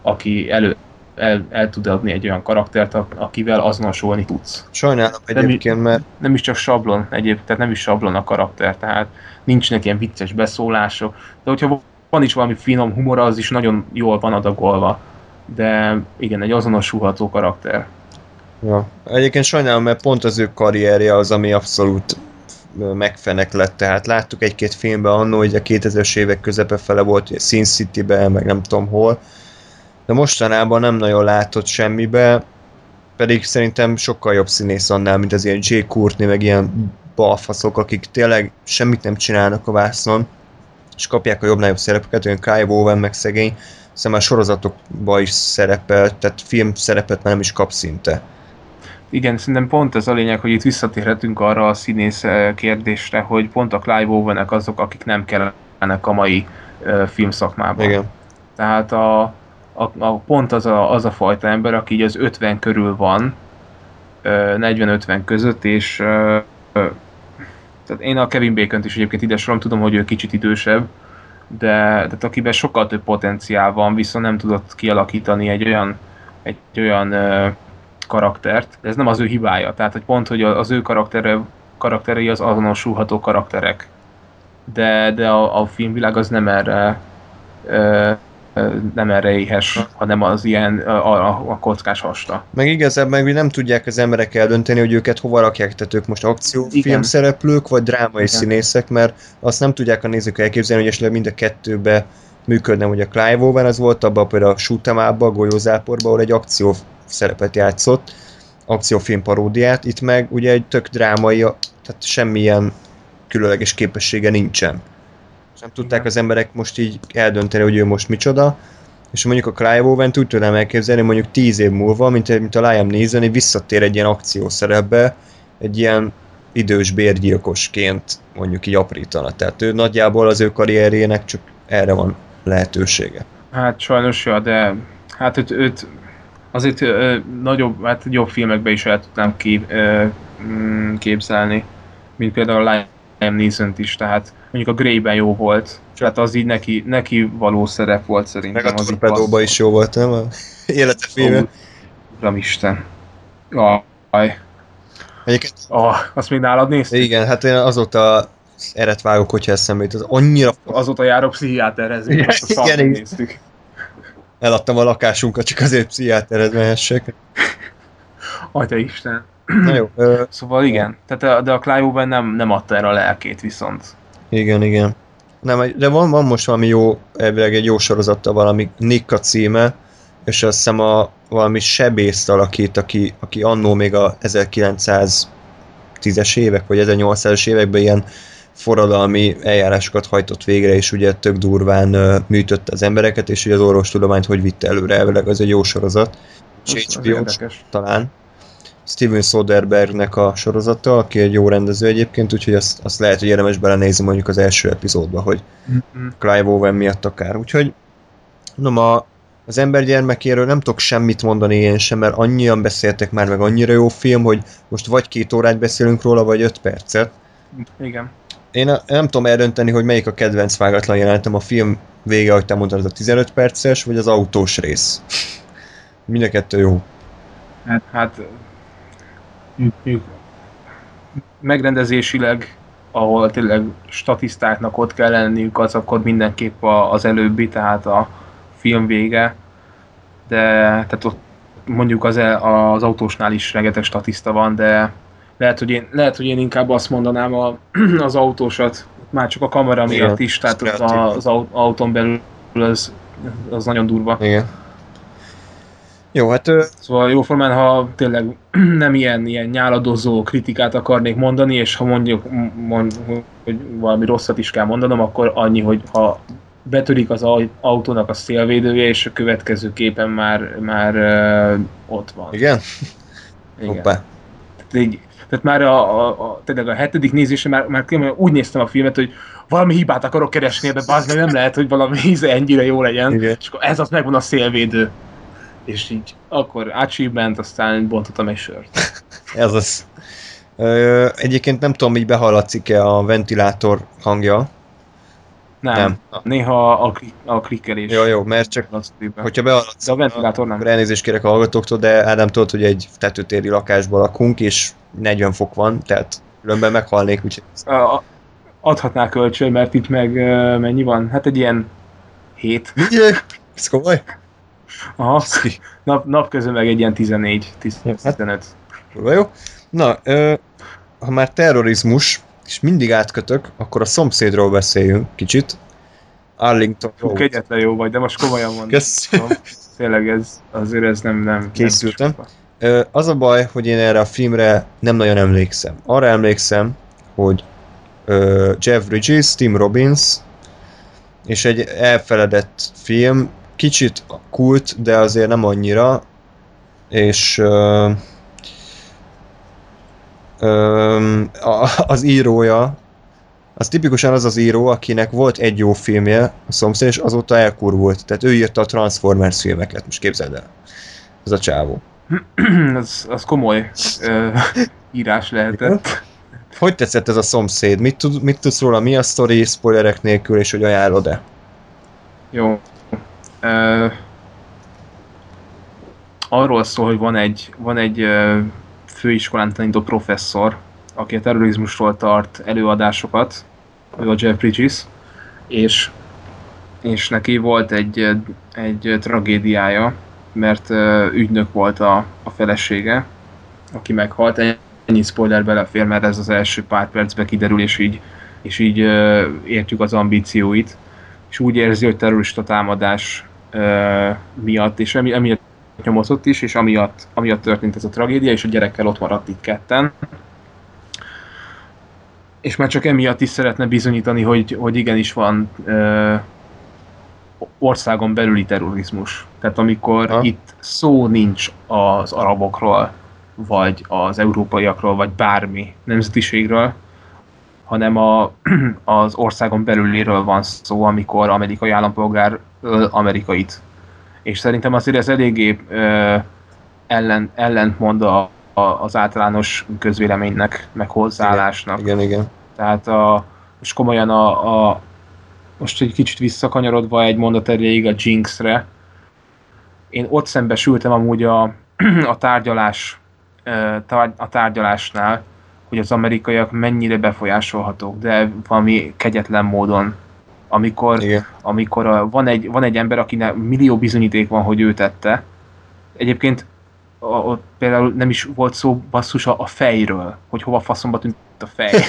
aki elő, el, el tud adni egy olyan karaktert, akivel azonosulni tudsz. Sajnálom Nem- egyébként, mert Nem is csak sablon egyéb, tehát nem is sablon a karakter, tehát nincsenek ilyen vicces beszólások, de hogyha van is valami finom humora, az is nagyon jól van adagolva. De igen, egy azonosulható karakter. Ja. Egyébként sajnálom, mert pont az ő karrierje az, ami abszolút megfenek lett. Tehát láttuk egy-két filmben annó, hogy a 2000-es évek közepe fele volt, Sin City-be, meg nem tudom hol. De mostanában nem nagyon látott semmibe, pedig szerintem sokkal jobb színész annál, mint az ilyen Jay Courtney, meg ilyen balfaszok, akik tényleg semmit nem csinálnak a vászon, és kapják a jobb-nagyobb szerepeket, olyan Kai Bowen, meg szegény, aztán már sorozatokban is szerepel, tehát film szerepet már nem is kap szinte. Igen, szerintem pont ez a lényeg, hogy itt visszatérhetünk arra a színész eh, kérdésre, hogy pont a Clive Owenek azok, akik nem kellenek a mai uh, filmszakmában. Igen. Tehát a, a, a pont az a, az a fajta ember, aki így az 50 körül van, ö, 40-50 között, és ö, tehát én a Kevin bacon is egyébként ide sorom, tudom, hogy ő kicsit idősebb, de tehát akiben sokkal több potenciál van, viszont nem tudott kialakítani egy olyan, egy olyan ö, karaktert, de ez nem az ő hibája, tehát hogy pont, hogy az ő karaktere, karakterei az azonosulható karakterek. De, de a, a filmvilág az nem erre ö, nem erre éhes, hanem az ilyen a, a, a kockás hasta. Meg igazából meg nem tudják az emberek eldönteni, hogy őket hova rakják, tehát ők most akciófilm szereplők, vagy drámai Igen. színészek, mert azt nem tudják a nézők elképzelni, hogy esetleg mind a kettőbe működne, hogy a Clive Owen az volt abban például a Shoot'em a Golyózáporban, ahol egy akció szerepet játszott, akciófilm paródiát, itt meg ugye egy tök drámai, tehát semmilyen különleges képessége nincsen. Nem tudták az emberek most így eldönteni, hogy ő most micsoda, és mondjuk a Clive Owen-t úgy tudnám elképzelni, mondjuk 10 év múlva, mint, mint a Liam Neeson, hogy visszatér egy ilyen akciószerepbe, egy ilyen idős bérgyilkosként mondjuk így aprítana. Tehát ő nagyjából az ő karrierjének csak erre van lehetősége. Hát sajnos, ja, de hát őt, őt azért ö, nagyobb, hát jobb filmekbe is el tudnám kép, ö, mm, képzelni, mint például a Liam neeson is, tehát mondjuk a Grey-ben jó volt, tehát az így neki, neki való szerep volt szerintem. Meg a torpedóba is jó volt, nem? A élete filme. Uramisten. Aj, Egyébként ah, azt még nálad nézted? igen, hát én azóta eret vágok, hogyha eszembe jut. Az annyira Azóta járok pszichiáterhez, Igen, azt a igen, néztük. eladtam a lakásunkat, csak azért pszichiáterhez mehessek. Atya Isten. Na jó, ö, Szóval igen, tehát de a Clive nem, nem adta erre a lelkét viszont. Igen, igen. Nem, de van, van most valami jó, elvileg egy jó sorozata, valami Nick a címe, és azt hiszem a valami sebészt alakít, aki, aki annó még a 1910-es évek, vagy 1800-es években ilyen forradalmi eljárásokat hajtott végre, és ugye tök durván ö, műtötte az embereket, és ugye az orvostudományt hogy vitte előre, elvileg az egy jó sorozat. És érdekes. talán. Steven Soderberghnek a sorozata, aki egy jó rendező egyébként, úgyhogy azt, azt lehet, hogy érdemes belenézni mondjuk az első epizódba, hogy Mhm. Clive Owen miatt akár. Úgyhogy no, a, az ember gyermekéről nem tudok semmit mondani én sem, mert annyian beszéltek már, meg annyira jó film, hogy most vagy két órát beszélünk róla, vagy öt percet. Igen. Én a, nem tudom eldönteni, hogy melyik a kedvenc vágatlan jelenetem, a film vége, ahogy te mondtad, az a 15 perces, vagy az autós rész. Mind a kettő jó. Hát, hát megrendezésileg, ahol tényleg statisztáknak ott kell lenniük, az akkor mindenképp az előbbi, tehát a film vége. De tehát ott mondjuk az, el- az autósnál is rengeteg statiszta van, de lehet, hogy én, lehet, hogy én inkább azt mondanám a, az autósat, már csak a kamera miatt is, tehát az, az au- autón belül az, az nagyon durva. Igen. Jó, hát ö, Szóval jóformán, ha tényleg nem ilyen, ilyen nyáladozó kritikát akarnék mondani, és ha mondjuk, mond, hogy valami rosszat is kell mondanom, akkor annyi, hogy ha betörik az au- autónak a szélvédője, és a következő képen már, már uh, ott van. Igen? Igen. Hoppá. Tehát, így, tehát már a, a, a, tényleg a hetedik nézése már, már úgy néztem a filmet, hogy valami hibát akarok keresni ebbe, bazd nem lehet, hogy valami íze ennyire jó legyen. Igen. És akkor ez az megvan a szélvédő. És így akkor achievement, aztán bontottam egy sört. Ez az. Ö, egyébként nem tudom, így behallatszik-e a ventilátor hangja. Nem. Nem. Néha a, kli- a klikkelés. Jó, jó, mert csak hogyha behallatszik, De a ventilátor nem. elnézést kérek a hallgatóktól, de Ádám tudod, hogy egy tetőtéri lakásban lakunk, és 40 fok van, tehát különben meghalnék, úgyhogy A- Adhatná kölcsön, mert itt meg mennyi van? Hát egy ilyen 7. Ugye? Ez komoly? Aha. Nap, napközben meg egy ilyen 14, 10, Ja, hát- 15. Kurva jó. Na, ö, ha már terrorizmus, és mindig átkötök, akkor a szomszédról beszéljünk kicsit. Arlington Road. kegyetlen jó vagy, de most komolyan mondom. Köszönöm. Tényleg ez, azért ez nem, nem Készültem. Nem az a baj, hogy én erre a filmre nem nagyon emlékszem. Arra emlékszem, hogy Jeff Bridges, Tim Robbins, és egy elfeledett film, kicsit kult, de azért nem annyira, és ö, ö, az írója, az tipikusan az az író, akinek volt egy jó filmje, a szomszéd, és azóta elkurvult. Tehát ő írta a Transformers filmeket, most képzeld el. Ez a csávó. az, az komoly ö, írás lehetett. Hogy tetszett ez a szomszéd? Mit, tud, mit tudsz róla? Mi a sztori, spoilerek nélkül, és hogy ajánlod-e? Jó. Ö, arról szól, hogy van egy, van egy főiskolán tanító professzor, aki a terrorizmusról tart előadásokat, ő a Jeff Bridges, és, és neki volt egy, egy tragédiája, mert ö, ügynök volt a, a felesége, aki meghalt. Ennyi spoiler belefér, mert ez az első pár percben kiderül, és így, és így értjük az ambícióit és úgy érzi, hogy terrorista támadás ö, miatt, és emi, emiatt nyomozott is, és amiatt, amiatt történt ez a tragédia, és a gyerekkel ott maradt itt ketten. És már csak emiatt is szeretne bizonyítani, hogy, hogy igenis van ö, országon belüli terrorizmus. Tehát amikor Ha. itt szó nincs az arabokról, vagy az európaiakról, vagy bármi nemzetiségről, hanem a, az országon belüléről van szó, amikor amerikai állampolgár öl amerikait. És szerintem azért ez eléggé ö, ellen, ellentmond a, a, az általános közvéleménynek, meg hozzáállásnak. Igen, igen. Tehát a, most komolyan a, a most egy kicsit visszakanyarodva egy mondat erejéig a Jinxre, én ott szembesültem amúgy a, a tárgyalás a tárgyalásnál, hogy az amerikaiak mennyire befolyásolhatók, de valami kegyetlen módon. Amikor, igen. amikor a, van, egy, van egy ember, akinek millió bizonyíték van, hogy ő tette. Egyébként a, ott például nem is volt szó basszus a, a fejről, hogy hova faszomba tűnt a fej.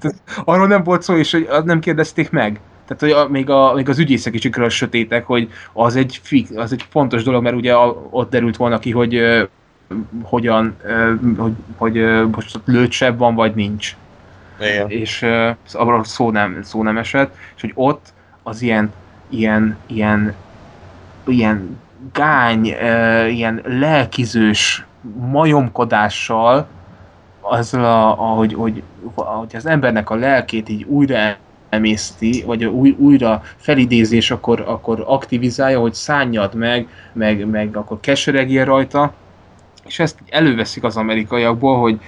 Tehát, arról nem volt szó, és hogy nem kérdezték meg. Tehát, hogy a, még, a, még az ügyészek is ikről sötétek, hogy az egy, fix, az egy fontos dolog, mert ugye a, ott derült volna ki, hogy ö, hogyan, ö, hogy, hogy ö, most lőtsebb van, vagy nincs igen. és uh, arról szó nem, szó nem esett, és hogy ott az ilyen, ilyen, ilyen, ilyen gány, uh, ilyen lelkizős majomkodással, azzal, a, ahogy, hogy, hogy az embernek a lelkét így újra emészti, vagy új, újra felidézi, és akkor, akkor aktivizálja, hogy szánjad meg, meg, meg akkor keseregjél rajta, és ezt előveszik az amerikaiakból, hogy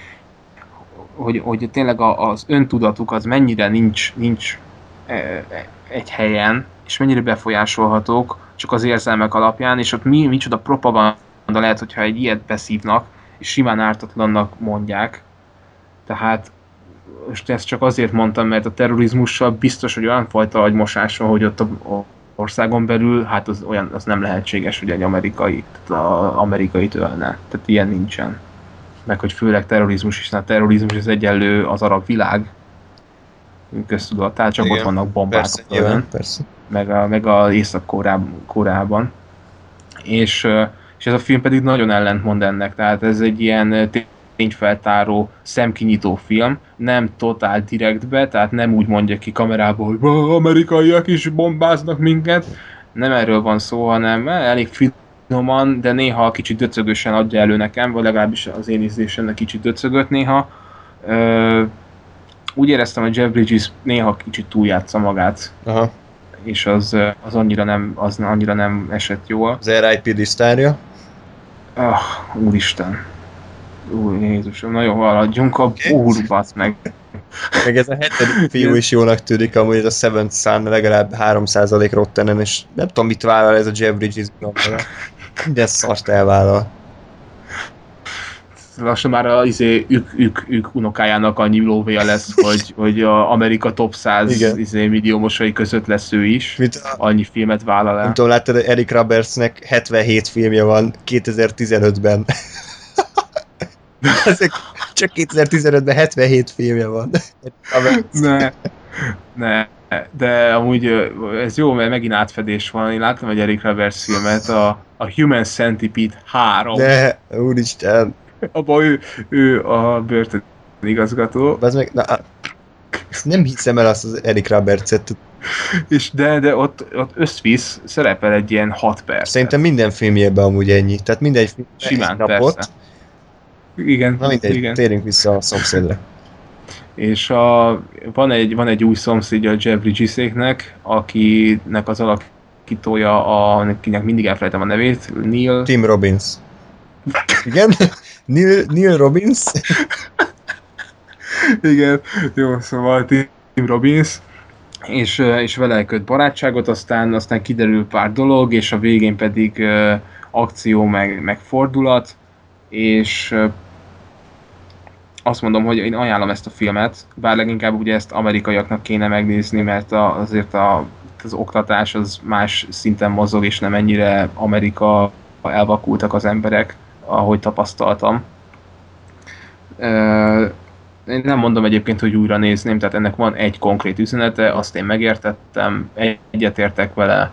hogy, hogy tényleg az öntudatuk az mennyire nincs, nincs e, e, egy helyen, és mennyire befolyásolhatók csak az érzelmek alapján, és ott mi, micsoda propaganda lehet, hogyha egy ilyet beszívnak, és simán ártatlannak mondják. Tehát most ezt csak azért mondtam, mert a terrorizmussal biztos, hogy olyan fajta agymosás hogy ott a országon belül, hát az olyan, az nem lehetséges, hogy egy amerikai, tehát a amerikai ölne. Tehát ilyen nincsen meg hogy főleg terrorizmus, hiszen a terrorizmus az egyenlő az arab világ köztudatát, csak Igen, ott vannak bombák Persze, nyilván, persze. meg a, meg a Észak-Koreában. És, és ez a film pedig nagyon ellentmond ennek, tehát ez egy ilyen tényfeltáró, szemkinyitó film, nem totál direktbe, tehát nem úgy mondja ki kamerából, hogy "Ó, amerikaiak is bombáznak minket, nem erről van szó, hanem elég finoman, de néha kicsit döcögösen adja elő nekem, vagy legalábbis az én ízlésemnek kicsit döcögött néha. Ö, úgy éreztem, hogy Jeff Bridges néha kicsit túljátsza magát, Aha. és az, az, annyira, nem, az annyira nem esett jól. Az R.I.P. sztárja. Ah, úristen. Úr Jézusom, nagyon haladjunk a Oké. úr, meg. Meg ez a hetedik fiú is jónak tűnik, amúgy ez a Seventh Son legalább 3% rottenen, és nem tudom mit vállal ez a Jeff Bridges. Minden szart elvállal. Lassan már az izé, ők, ők, ők unokájának annyi lóvéja lesz, hogy, hogy a Amerika top 100 Igen. izé, milliómosai között lesz ő is. Mint a, Annyi filmet vállal el. nem tudom, láttad, Eric Robertsnek 77 filmje van 2015-ben. Ezek csak 2015-ben 77 filmje van. Ne, ne, de amúgy ez jó, mert megint átfedés van. Én láttam egy Eric Roberts filmet, a, a Human Centipede 3. De, úristen, Abban ő, ő a börtön igazgató, az meg, na, nem hiszem el azt az Eric Robertset. és de, de ott, ott összvisz szerepel egy ilyen 6 perc. Szerintem minden filmjében amúgy ennyi. Tehát mindegy film Simán, egy napot. persze. Igen, Na mindegy, igen. térjünk vissza a szomszédre. És a, van, egy, van egy új szomszédja a Jeff Bridgeséknek, akinek az alakítója, a, akinek mindig elfelejtem a nevét, Neil, Tim Robbins. Igen? Neil, Neil Robbins? Igen, jó, szóval Tim Robbins, és, ö, és vele köt barátságot, aztán, aztán kiderül pár dolog, és a végén pedig uh, akció, meg, meg fordulat, és uh, azt mondom, hogy én ajánlom ezt a filmet, bár leginkább ugye ezt amerikaiaknak kéne megnézni, mert a, azért a, az oktatás az más szinten mozog, és nem ennyire Amerika elvakultak az emberek, ahogy tapasztaltam. Én nem mondom egyébként, hogy újra nézném, tehát ennek van egy konkrét üzenete, azt én megértettem, egyetértek vele,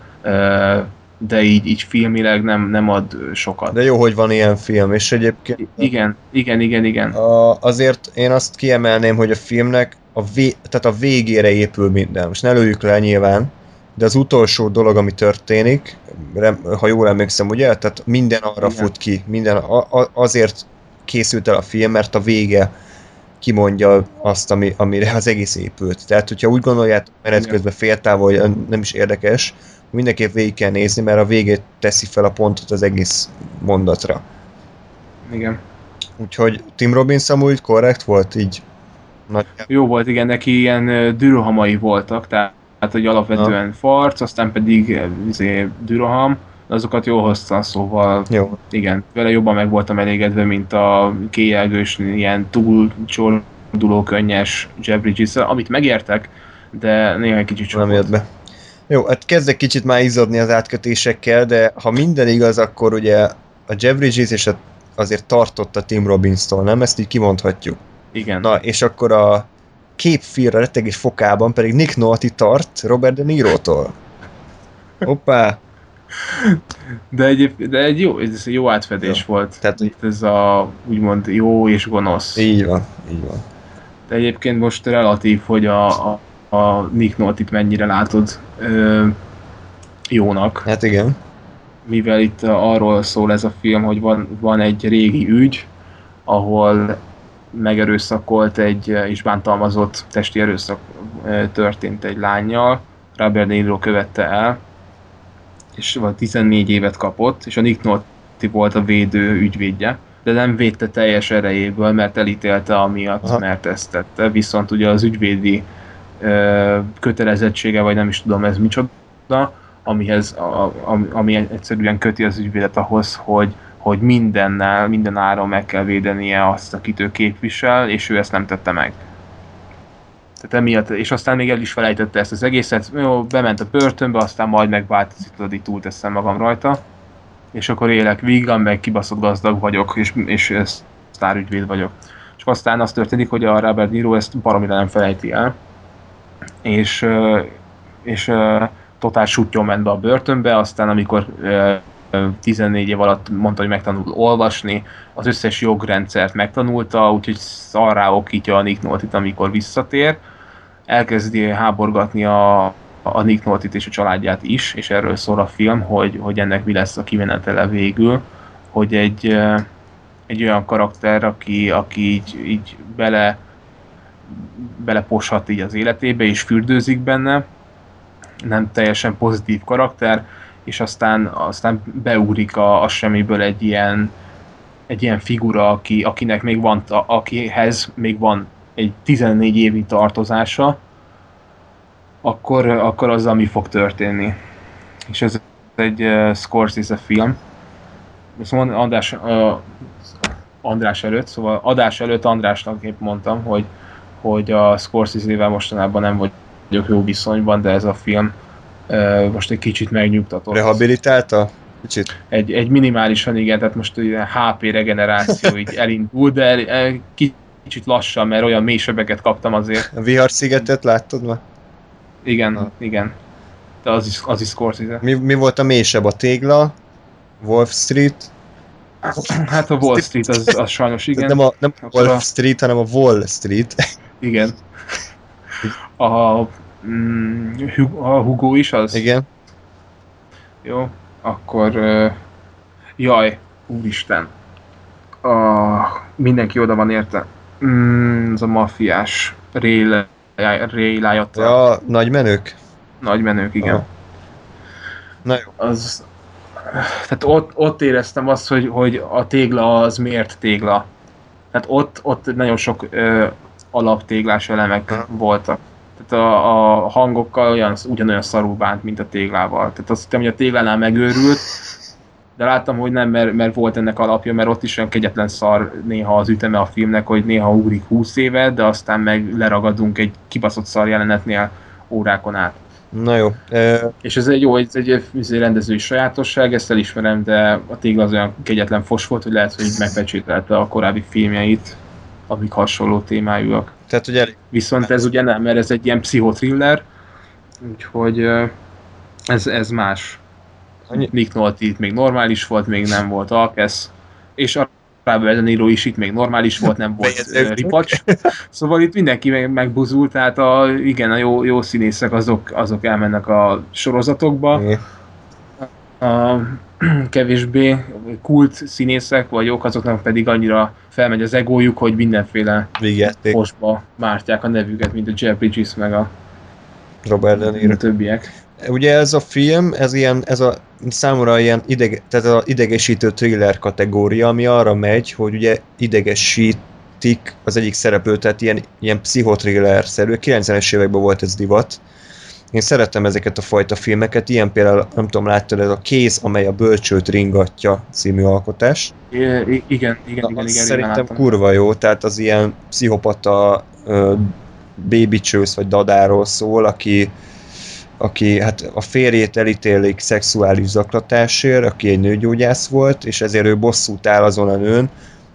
de így, így filmileg nem, nem ad sokat. De jó, hogy van ilyen film, és egyébként Igen, igen, igen, igen. a, azért én azt kiemelném, hogy a filmnek a, vé, tehát a végére épül minden. Most ne lőjük le nyilván, de az utolsó dolog, ami történik, rem, ha jól emlékszem, ugye? Tehát minden arra Igen. fut ki, minden a, a, azért készült el a film, mert a vége kimondja azt, ami, amire az egész épült. Tehát, hogyha úgy gondoljátok menet közben féltávol, hogy nem is érdekes, mindenképp végig kell nézni, mert a végét teszi fel a pontot az egész mondatra. igen. Úgyhogy Tim Robbins amúgy korrekt volt, így nagy... Jó volt, igen, neki ilyen dürohamai voltak, tehát hogy alapvetően farc, aztán pedig izé, düroham, azokat jól hozta, szóval Jó. igen, vele jobban meg voltam elégedve, mint a kéjelgős, ilyen túl csorduló, könnyes Jeff bridges amit megértek, de néha egy kicsit sok nem jött be. Jó, hát kezdek kicsit már izzadni az átkötésekkel, de ha minden igaz, akkor ugye a Jeff Bridges és a, azért tartott a Tim Robbins-tól, nem? Ezt így kimondhatjuk. Igen. Na, és akkor a képfilra rettegés fokában pedig Nick Nolte tart Robert De Niro-tól. Hoppá! De egy, de egy jó, ez egy jó átfedés Jó. volt. Tehát- Itt ez a úgymond jó és gonosz. Így van, így van. De egyébként most relatív, hogy a, a, a Nick Nolte-t mennyire látod ö, jónak, Hát igen. mivel itt arról szól ez a film, hogy van, van egy régi ügy, ahol megerőszakolt egy és bántalmazott testi erőszak történt egy lányjal, Robert De Niro követte el, és vagy 14 évet kapott, és a Nick Nolte volt a védő ügyvédje, de nem védte teljes erejéből, mert elítélte amiatt, Aha. Mert ezt tette. Viszont ugye az ügyvédi kötelezettsége, vagy nem is tudom ez micsoda, amihez, a, a, ami egyszerűen köti az ügyvédet ahhoz, hogy, hogy mindennel, minden áron meg kell védenie azt, akit ő képvisel, és ő ezt nem tette meg. Tehát emiatt, és aztán még el is felejtette ezt az egészet, jó, bement a börtönbe, aztán majd megváltozik, tudod, így túlteszem magam rajta, és akkor élek vígan, meg kibaszott gazdag vagyok, és, és ez sztárügyvéd vagyok. És aztán az történik, hogy a Robert Niro ezt baromira nem felejti el, és, és totál sutyon ment be a börtönbe, aztán amikor ö, 14 év alatt mondta, hogy megtanul olvasni, az összes jogrendszert megtanulta, úgyhogy szarrá okítja a Nick Nolte-t, amikor visszatér. Elkezdi háborgatni a, a Nick Nolte-t és a családját is, és erről szól a film, hogy, hogy ennek mi lesz a kimenetele végül, hogy egy, egy olyan karakter, aki, aki így, így bele beleposhat így az életébe, és fürdőzik benne, nem teljesen pozitív karakter, és aztán, aztán beugrik a, a semmiből egy ilyen, egy ilyen figura, aki, akinek még van, a, akihez még van egy 14 évi tartozása, akkor, akkor az, ami fog történni. És ez egy uh, Scorsese film. Ezt mond, András, uh, András előtt, szóval adás előtt Andrásnak épp mondtam, hogy, hogy a Scorsese-vel mostanában nem vagyok jó viszonyban, de ez a film uh, most egy kicsit megnyugtatott. Rehabilitálta? Kicsit. Egy, egy minimálisan igen, tehát most ugye HP regeneráció így elindul, de el, kicsit lassan, mert olyan mély sebeket kaptam azért. A Vihar szigetet láttad ma? Igen, ha. igen. De az is, az is Scorsese. Mi, mi volt a mélysebb? A tégla? Wolf Street? Hát a Wall Street az, az sajnos igen. Nem a, nem a Wall. Street, hanem a Wall Street. Igen. A, mm, a Hugo is az? Igen. Jó, akkor... Uh, jaj, úristen. A, mindenki oda van érte. Mm, ez a mafiás Ray Liotta. Ja, nagy menők? Nagy menők, igen. Aha. Na jó. Az, tehát ott, ott éreztem azt, hogy, hogy a tégla az miért tégla. Tehát ott, ott nagyon sok ö, alaptéglás elemek ha. voltak. Tehát a, a hangokkal olyan, ugyanolyan szarú bánt, mint a téglával. Tehát azt hittem, hogy a téglánál megőrült, de láttam, hogy nem, mert, mert volt ennek alapja, mert ott is olyan kegyetlen szar néha az üteme a filmnek, hogy néha ugrik 20 éve, de aztán meg leragadunk egy kibaszott szar jelenetnél órákon át. Na jó. E... És ez egy jó, ez egy, egy rendezői sajátosság, ezt elismerem, de a tégla az olyan kegyetlen fos volt, hogy lehet, hogy megpecsételte a korábbi filmjeit, amik hasonló témájúak. Tehát ugye Viszont ez ugye nem, mert ez egy ilyen pszichotriller, úgyhogy ez, ez más. Nick Nolte itt még normális volt, még nem volt Alkesz, és a Robert Niro is itt még normális volt, nem volt ripacs. Szóval itt mindenki meg, megbuzult, tehát a, igen, a jó, jó színészek azok, azok elmennek a sorozatokba. A kevésbé kult színészek vagyok, azoknak pedig annyira felmegy az egójuk, hogy mindenféle posba mártják a nevüket, mint a Jeff Bridges meg a Robert De Niro. többiek. Ugye ez a film, ez ilyen, ez a számomra ilyen ideg, tehát a idegesítő thriller kategória, ami arra megy, hogy ugye idegesítik az egyik szereplőt, tehát ilyen, ilyen pszichotriller-szerű. 90-es években volt ez divat. Én szeretem ezeket a fajta filmeket, ilyen például, nem tudom, láttad, ez a Kéz, amely a bölcsőt ringatja című alkotás. I- igen, igen, igen, igen, igen Szerintem igen, kurva jó, tehát az ilyen pszichopata uh, baby vagy dadáról szól, aki aki hát a férjét elítélik szexuális zaklatásért, aki egy nőgyógyász volt, és ezért ő bosszút áll azon a nőn,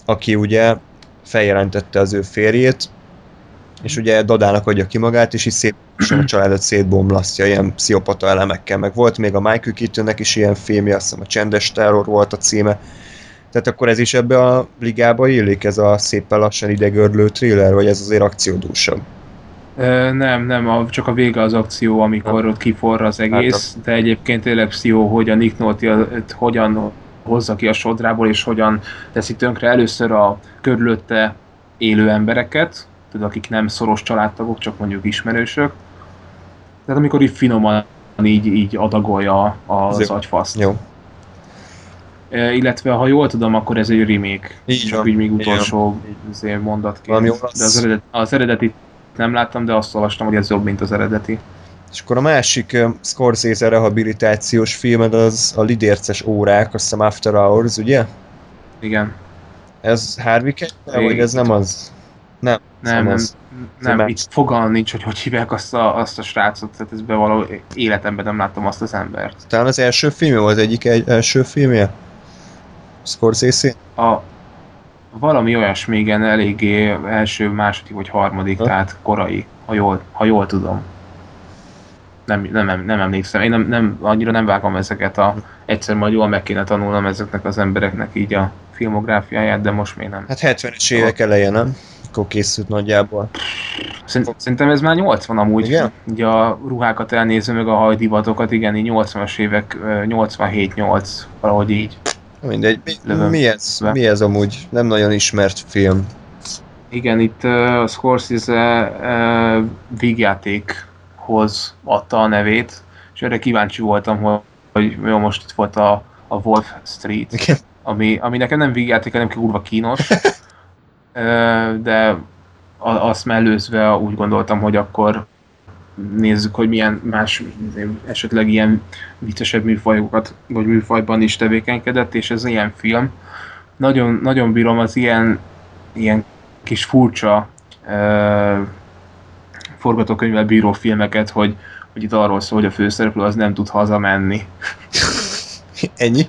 aki ugye feljelentette az ő férjét, és ugye Dadának adja ki magát, és is szép a családot szétbomlasztja ilyen pszichopata elemekkel. Meg volt még a Michael keaton is ilyen filmje, azt hiszem a Csendes Terror volt a címe. Tehát akkor ez is ebbe a ligába illik, ez a szépen lassan idegörlő thriller, vagy ez azért akciódúsabb? Nem, nem, a, csak a vége az akció, amikor ott kiforra az egész, de egyébként tényleg pszichó, hogy a Nick Nolte hogyan hozza ki a sodrából, és hogyan teszi tönkre először a körülötte élő embereket, tehát akik nem szoros családtagok, csak mondjuk ismerősök. Tehát amikor így finoman így, így adagolja az Zé. agyfaszt. Jó. E, illetve, ha jól tudom, akkor ez egy remake. Így csak így még utolsó mondatként. De az, eredet, az eredeti nem láttam, de azt olvastam, hogy ez jobb, mint az eredeti. És akkor a másik uh, Scorsese rehabilitációs filmed az a lidérces órák, azt hiszem After Hours, ugye? Igen. Ez Harvey Keitel, vagy ez nem az? Nem, nem, nem, nem, nem itt fogalm nincs, hogy hogy hívják azt a, azt a srácot, tehát ez bevaló életemben nem láttam azt az embert. Talán az első filmje volt egyik egy első filmje? Scorsese? A, valami olyasmi, igen, eléggé első, második vagy harmadik, ha? tehát korai, ha jól, ha jól tudom. nem, nem, nem emlékszem. Én nem, nem, annyira nem vágom ezeket a... Egyszer majd jól meg kéne tanulnom ezeknek az embereknek így a filmográfiáját, de most még nem. Hát 70-es évek eleje, nem? Akkor készült nagyjából. Szerint- Szerintem ez már 80 amúgy. Igen? Ugye a ruhákat elnézve, meg a hajdivatokat, igen, így 80-as évek, ö, 87-8, valahogy így. Mindegy. Mi, mi ez? Be. Mi ez amúgy? Nem nagyon ismert film. Igen, itt uh, a Scorsese uh, vígjátékhoz adta a nevét, és erre kíváncsi voltam, hogy, hogy jó, most itt volt a, a Wolf Street, Igen. ami, ami nekem nem vígjáték, hanem kurva kínos, de azt mellőzve úgy gondoltam, hogy akkor nézzük, hogy milyen más esetleg ilyen viccesebb műfajokat, vagy műfajban is tevékenykedett, és ez ilyen film. Nagyon, nagyon bírom az ilyen, ilyen kis furcsa uh, forgatókönyvvel bíró filmeket, hogy, hogy itt arról szól, hogy a főszereplő az nem tud hazamenni. Ennyi?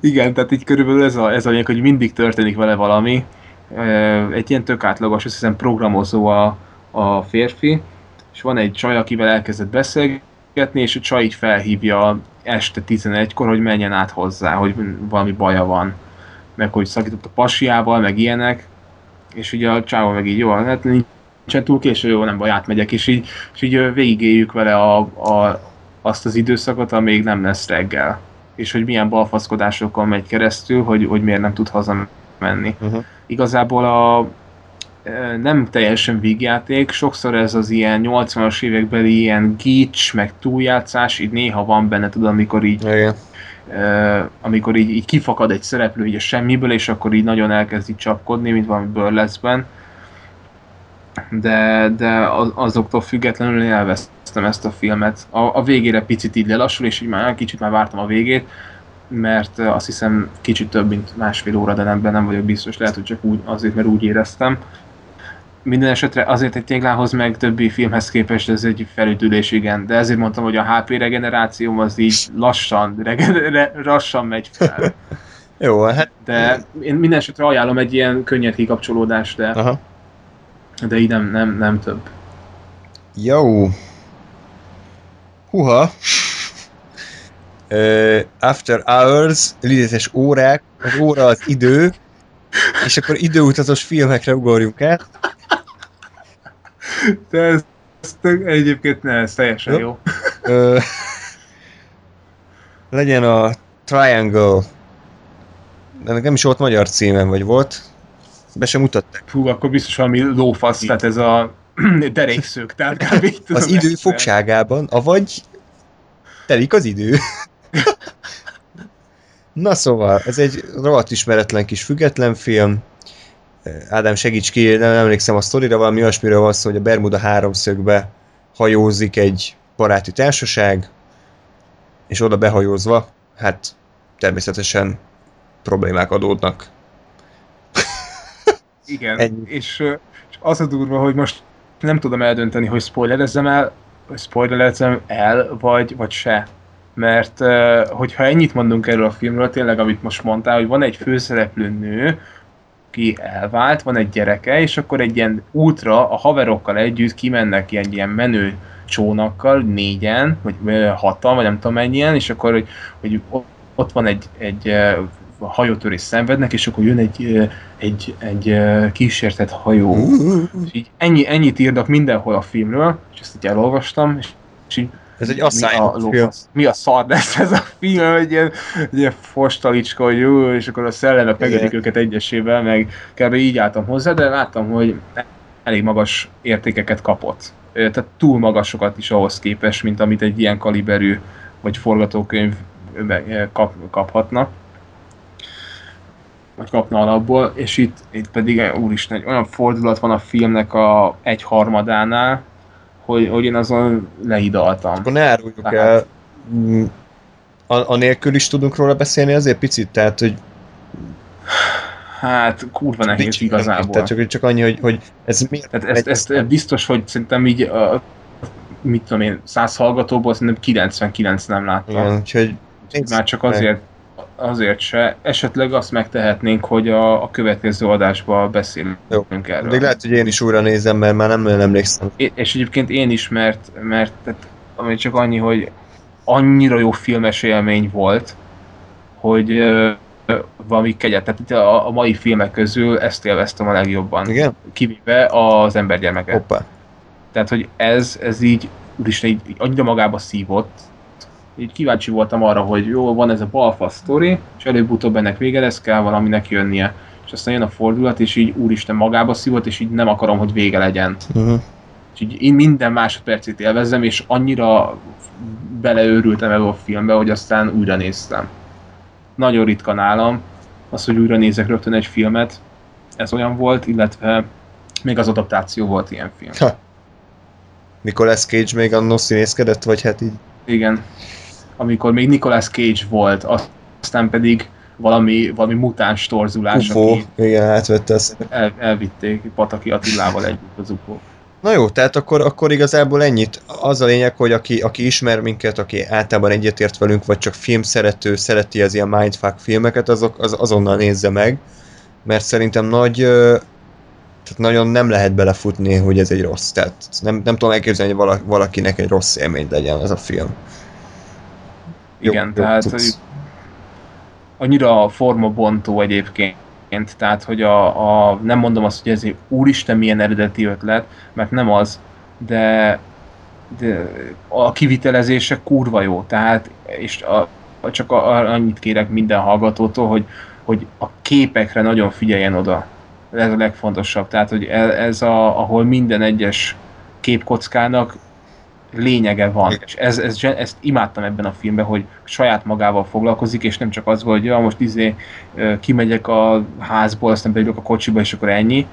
Igen, tehát így körülbelül ez a, ez a lényeg, hogy mindig történik vele valami. Egy ilyen tök átlagos, azt hiszem programozó a, a férfi, és van egy csaj, akivel elkezdett beszélgetni, és a csaj így felhívja este 11-kor, hogy menjen át hozzá, hogy valami baja van. Meg hogy szakított a pasiával, meg ilyenek. És ugye a csávó meg így, jó, hát nincsen túl késő, jó, nem baj, átmegyek, és így, és így végigéljük vele a, a, azt az időszakot, amíg nem lesz reggel és hogy milyen balfaszkodásokon megy keresztül, hogy, hogy miért nem tud hazamenni. Uh-huh. Igazából a e, nem teljesen vígjáték, sokszor ez az ilyen 80-as évekbeli ilyen gics, meg túljátszás, így néha van benne, tudod, amikor így, Igen. e, amikor így, így kifakad egy szereplő így a semmiből, és akkor így nagyon elkezd így csapkodni, mint valami burleszben. De, de az, azoktól függetlenül elvesztem ezt a filmet. A, a végére picit így lelassul, és így már kicsit már vártam a végét, mert azt hiszem kicsit több, mint másfél óra, de nem, nem vagyok biztos, lehet, hogy csak úgy, azért, mert úgy éreztem. Minden esetre azért egy téglához meg többi filmhez képest ez egy felüdülés, igen, de ezért mondtam, hogy a HP regenerációm az így lassan, regener- lassan megy fel. Jó, hát... De én minden esetre ajánlom egy ilyen könnyed kikapcsolódást, de, Aha. De így nem, nem, nem több. Jó. Huha. Uh, after hours, lidétes órák, az óra az idő, és akkor időutazós filmekre ugorjunk át. De ez, ez egyébként ne, ez teljesen Jó. jó. Ö, legyen a Triangle. De ennek nem is volt magyar címem, vagy volt? Be sem mutatták. Fú, akkor biztos valami lófasz, tehát ez a derékszők, tehát kb. Az idő fogságában, avagy telik az idő. Na szóval, ez egy rohadt ismeretlen kis független film. Ádám, segíts ki, nem emlékszem a sztorira, valami olyasmiről van szó, hogy a Bermuda háromszögbe hajózik egy baráti társaság, és oda behajózva, hát természetesen problémák adódnak. Igen, Ennyi. és, és az a durva, hogy most nem tudom eldönteni, hogy spoilerezzem el, spoilerezzem el, vagy, vagy se. Mert hogyha ennyit mondunk erről a filmről, tényleg amit most mondtál, hogy van egy főszereplő nő, aki elvált, van egy gyereke, és akkor egy ilyen útra a haverokkal együtt kimennek ilyen, ilyen menő csónakkal, négyen, vagy hatan, vagy nem tudom mennyien, és akkor, hogy, hogy ott van egy, egy ö, hajótörés szenvednek, és akkor jön egy, egy, egy kísértett hajó. És így ennyi, ennyit írnak mindenhol a filmről, és ezt így elolvastam, és, és így Ez egy mi a, mi a szar lesz ez a film, egy ilyen, egy ilyen hogy jó, és akkor a szellemek megölik őket egyesével, meg kb. így álltam hozzá, de láttam, hogy elég magas értékeket kapott. Tehát túl magasokat is ahhoz képest, mint amit egy ilyen kaliberű vagy forgatókönyv kap, kaphatna vagy kapna alapból, és itt, itt pedig eh, úristen, egy olyan fordulat van a filmnek a egy harmadánál, hogy, hogy én azon lehidaltam. Akkor ne áruljuk Tehát- el. Mm, A, anélkül is tudunk róla beszélni azért picit, tehát, hogy Hát kurva nehéz nincs- igazából. Tehát csak, csak annyi, hogy, hogy ez miért Tehát ezt, ezt, ezt biztos, hogy szerintem így, a, mit tudom én, 100 hallgatóból szerintem 99 nem láttam. Igen, úgyhogy Már csak azért, azért se. Esetleg azt megtehetnénk, hogy a, a következő adásban beszélünk Jó. erről. De lehet, hogy én is újra nézem, mert már nem nagyon emlékszem. É- és egyébként én is, mert, mert tehát, ami csak annyi, hogy annyira jó filmes élmény volt, hogy ö, valami kegyet. Tehát itt a, a mai filmek közül ezt élveztem a legjobban. Igen? Kivéve az embergyermeket. Hoppá. Tehát, hogy ez, ez így, úristen, így, így annyira magába szívott, így kíváncsi voltam arra, hogy jó, van ez a balfa sztori, és előbb-utóbb ennek vége lesz, kell valaminek jönnie. És aztán jön a fordulat, és így úristen magába szívott, és így nem akarom, hogy vége legyen. Uh-huh. És így én minden másodpercét élvezem, és annyira beleőrültem ebbe a filmbe, hogy aztán újra néztem. Nagyon ritka nálam az, hogy újra nézek rögtön egy filmet. Ez olyan volt, illetve még az adaptáció volt ilyen film. Ha. Nicolas Cage még annó színészkedett, vagy hát így? Igen. Amikor még Nicolas Cage volt, aztán pedig valami, valami mutáns torzulás, UFO, aki igen, átvette ezt. el, elvitték Pataki Attilával együtt az UFO. Na jó, tehát akkor, akkor igazából ennyit. Az a lényeg, hogy aki, aki ismer minket, aki általában egyetért velünk, vagy csak filmszerető, szereti az ilyen mindfuck filmeket, azok, az, azonnal nézze meg, mert szerintem nagy, tehát nagyon nem lehet belefutni, hogy ez egy rossz. Tehát nem, nem tudom elképzelni, hogy vala- valakinek egy rossz élmény legyen ez a film. Igen, jó, tehát tudsz. hogy annyira formabontó egyébként, tehát hogy a, a, nem mondom azt, hogy ez egy úristen milyen eredeti ötlet, mert nem az, de, de a kivitelezése kurva jó, tehát és a, csak a, annyit kérek minden hallgatótól, hogy, hogy a képekre nagyon figyeljen oda. Ez a legfontosabb, tehát hogy ez, ez a, ahol minden egyes képkockának lényege van. Igen. És ez, ez, ezt imádtam ebben a filmben, hogy saját magával foglalkozik, és nem csak az, hogy ja, most izé kimegyek a házból, aztán beülök a kocsiba, és akkor ennyi.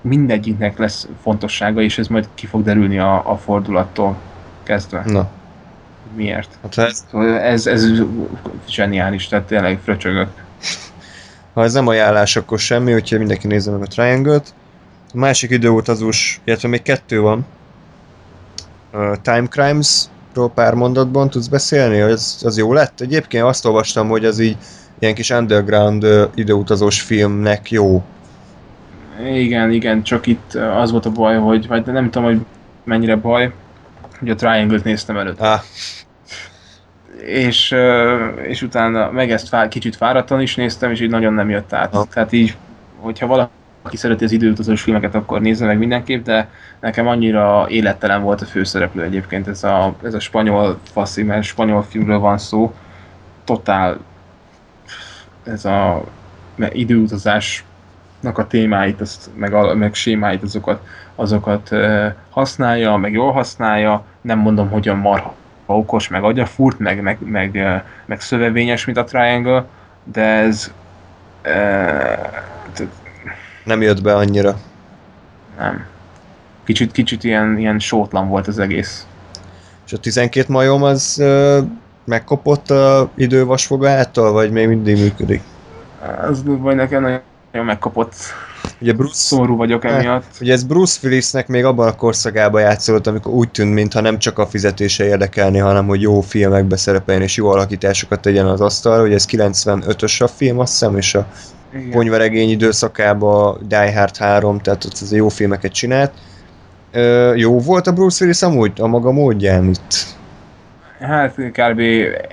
Mindegyiknek lesz fontossága, és ez majd ki fog derülni a, a fordulattól kezdve. Na, Miért? hát ez, Szóval ez, ez zseniális, tehát tényleg fröcsögök. ha ez nem ajánlás, akkor semmi, úgyhogy mindenki nézze meg a Triangle-t. A másik időutazós, illetve még kettő van. Time Crimes-ról pár mondatban tudsz beszélni? Az, az jó lett? Egyébként azt olvastam, hogy az így ilyen kis underground időutazós filmnek jó. Igen, igen, csak itt az volt a baj, hogy, vagy nem tudom, hogy mennyire baj, hogy a Triangle-t néztem előtt. Á, és, és utána meg ezt fá, kicsit fáradtan is néztem, és így nagyon nem jött át. Ha. Tehát így, hogyha valaki szereti az időutazós filmeket, akkor nézze meg mindenképp, de nekem annyira élettelen volt a főszereplő egyébként, ez a, ez a spanyol faszi, mert spanyol filmről van szó, totál ez a időutazásnak a témáit, azt, meg, a, meg sémáit, azokat, azokat használja, meg jól használja, nem mondom, hogy a marha okos, meg agyafúrt, meg, meg, meg, meg szövevényes, mint a Triangle, de ez t- nem jött be annyira. nem. Kicsit, kicsit ilyen, ilyen sótlan volt az egész. És a 12 majom az uh, megkopott a idővasfogától, vagy még mindig működik? Az vagy nekem nagyon nagyon megkapott. Ugye Bruce, Szomorú vagyok emiatt. ugye ez Bruce Willisnek még abban a korszakában játszott, amikor úgy tűnt, mintha nem csak a fizetése érdekelni, hanem hogy jó filmekbe szerepeljen és jó alakításokat tegyen az asztalra. Ugye ez 95-ös a film, azt hiszem, és a Igen. ponyvaregény időszakában Die Hard 3, tehát ott az jó filmeket csinált. Ö, jó volt a Bruce Willis amúgy a maga módján itt? Hát kb.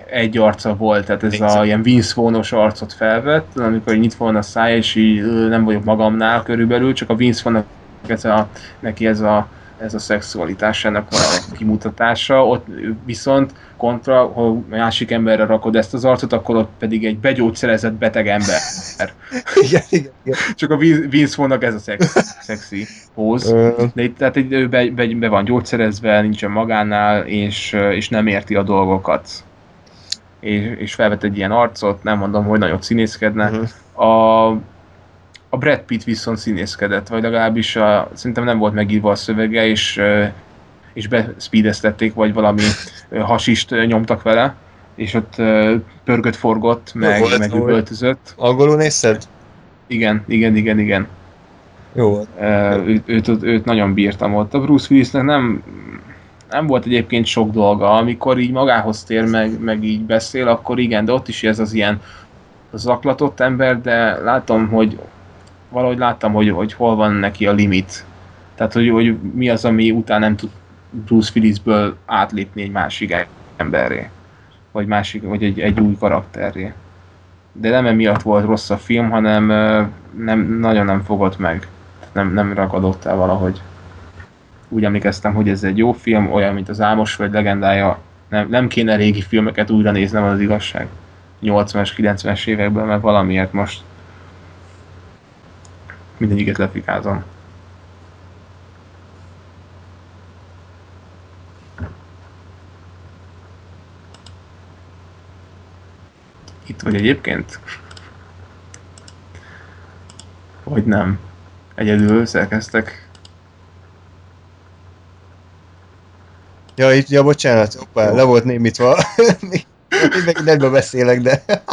egy arca volt, tehát ez Vince. a ilyen Vince Vaughn-os arcot felvett, amikor nyitva van a száj, és így nem vagyok magamnál körülbelül, csak a Vince Vaughn ez a, neki ez a, ez a szexualitásának a kimutatása, ott viszont kontra, ha másik emberre rakod ezt az arcot, akkor ott pedig egy begyógyszerezett beteg ember. igen, igen, igen. Csak a Vince Vaughn-nak ez a szex, szexi póz. De itt, tehát így ő be, be, be, van gyógyszerezve, nincsen magánál, és, és nem érti a dolgokat. És, és felvett egy ilyen arcot, nem mondom, hogy nagyot színészkedne. mhm. A, a Brad Pitt viszont színészkedett, vagy legalábbis a, szerintem nem volt megírva a szövege, és, és bespeedeztették, vagy valami hasist nyomtak vele, és ott pörgött, forgott, meg, meg jó volt. üvöltözött. Angolul nézted? Igen, igen, igen, igen. Jó őt, őt, őt nagyon bírtam ott. A Bruce Willisnek nem, nem volt egyébként sok dolga, amikor így magához tér, meg, meg így beszél, akkor igen, de ott is ez az ilyen zaklatott ember, de látom, hogy valahogy láttam, hogy, hogy hol van neki a limit. Tehát, hogy, hogy mi az, ami után nem tud Bruce Willisből átlépni egy másik emberré. Vagy, másik, vagy egy, egy új karakterré. De nem emiatt volt rossz a film, hanem nem, nagyon nem fogott meg. Nem, nem ragadott el valahogy. Úgy emlékeztem, hogy ez egy jó film, olyan, mint az Álmos vagy legendája. Nem, nem kéne régi filmeket újra néznem, az igazság. 80-as, 90-es évekből, mert valamiért most mindegyiket lefikázom. Itt vagy egyébként? Vagy nem? Egyedül szerkeztek? Ja, itt, ja, bocsánat, hoppá, le volt némítva. Meg nem beszélek, de...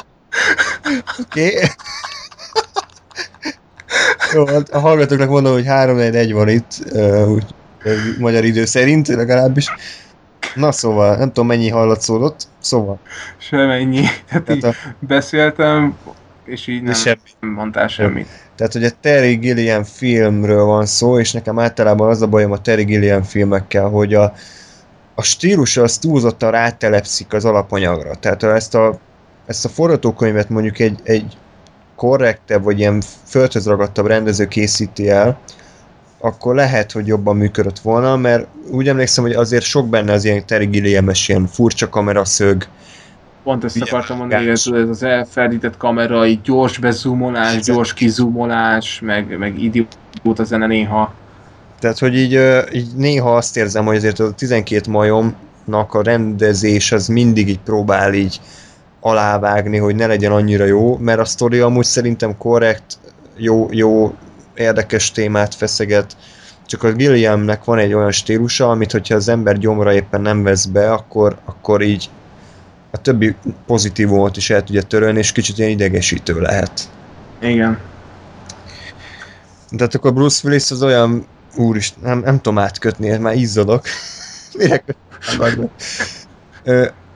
Oké. Okay. Jó, hát a hallgatóknak mondom, hogy 3 1 van itt, úgy, magyar idő szerint legalábbis. Na szóval, nem tudom mennyi hallatszódott, szóval. Semennyi. Tehát, Tehát a... beszéltem, és így nem, semmi. mondtál semmit. Tehát, hogy a Terry Gilliam filmről van szó, és nekem általában az a bajom a Terry Gilliam filmekkel, hogy a, a stílus az túlzottan rátelepszik az alapanyagra. Tehát ezt a, ezt a forgatókönyvet mondjuk egy, egy korrektebb, vagy ilyen földhöz ragadtabb rendező készíti el, akkor lehet, hogy jobban működött volna, mert úgy emlékszem, hogy azért sok benne az ilyen Terry gilliam ilyen furcsa kameraszög, Pont ezt akartam mondani, hogy ez az elferdített kamera, így gyors bezumolás, gyors kizumolás, meg, meg idióta zene néha. Tehát, hogy így, így néha azt érzem, hogy azért a 12 majomnak a rendezés az mindig így próbál így alávágni, hogy ne legyen annyira jó, mert a sztori amúgy szerintem korrekt, jó, jó érdekes témát feszeget, csak a Gilliamnek van egy olyan stílusa, amit hogyha az ember gyomra éppen nem vesz be, akkor, akkor így a többi pozitívumot is el tudja törölni, és kicsit ilyen idegesítő lehet. Igen. Tehát akkor Bruce Willis az olyan, úr is, nem, nem tudom átkötni, már izzadok. Mire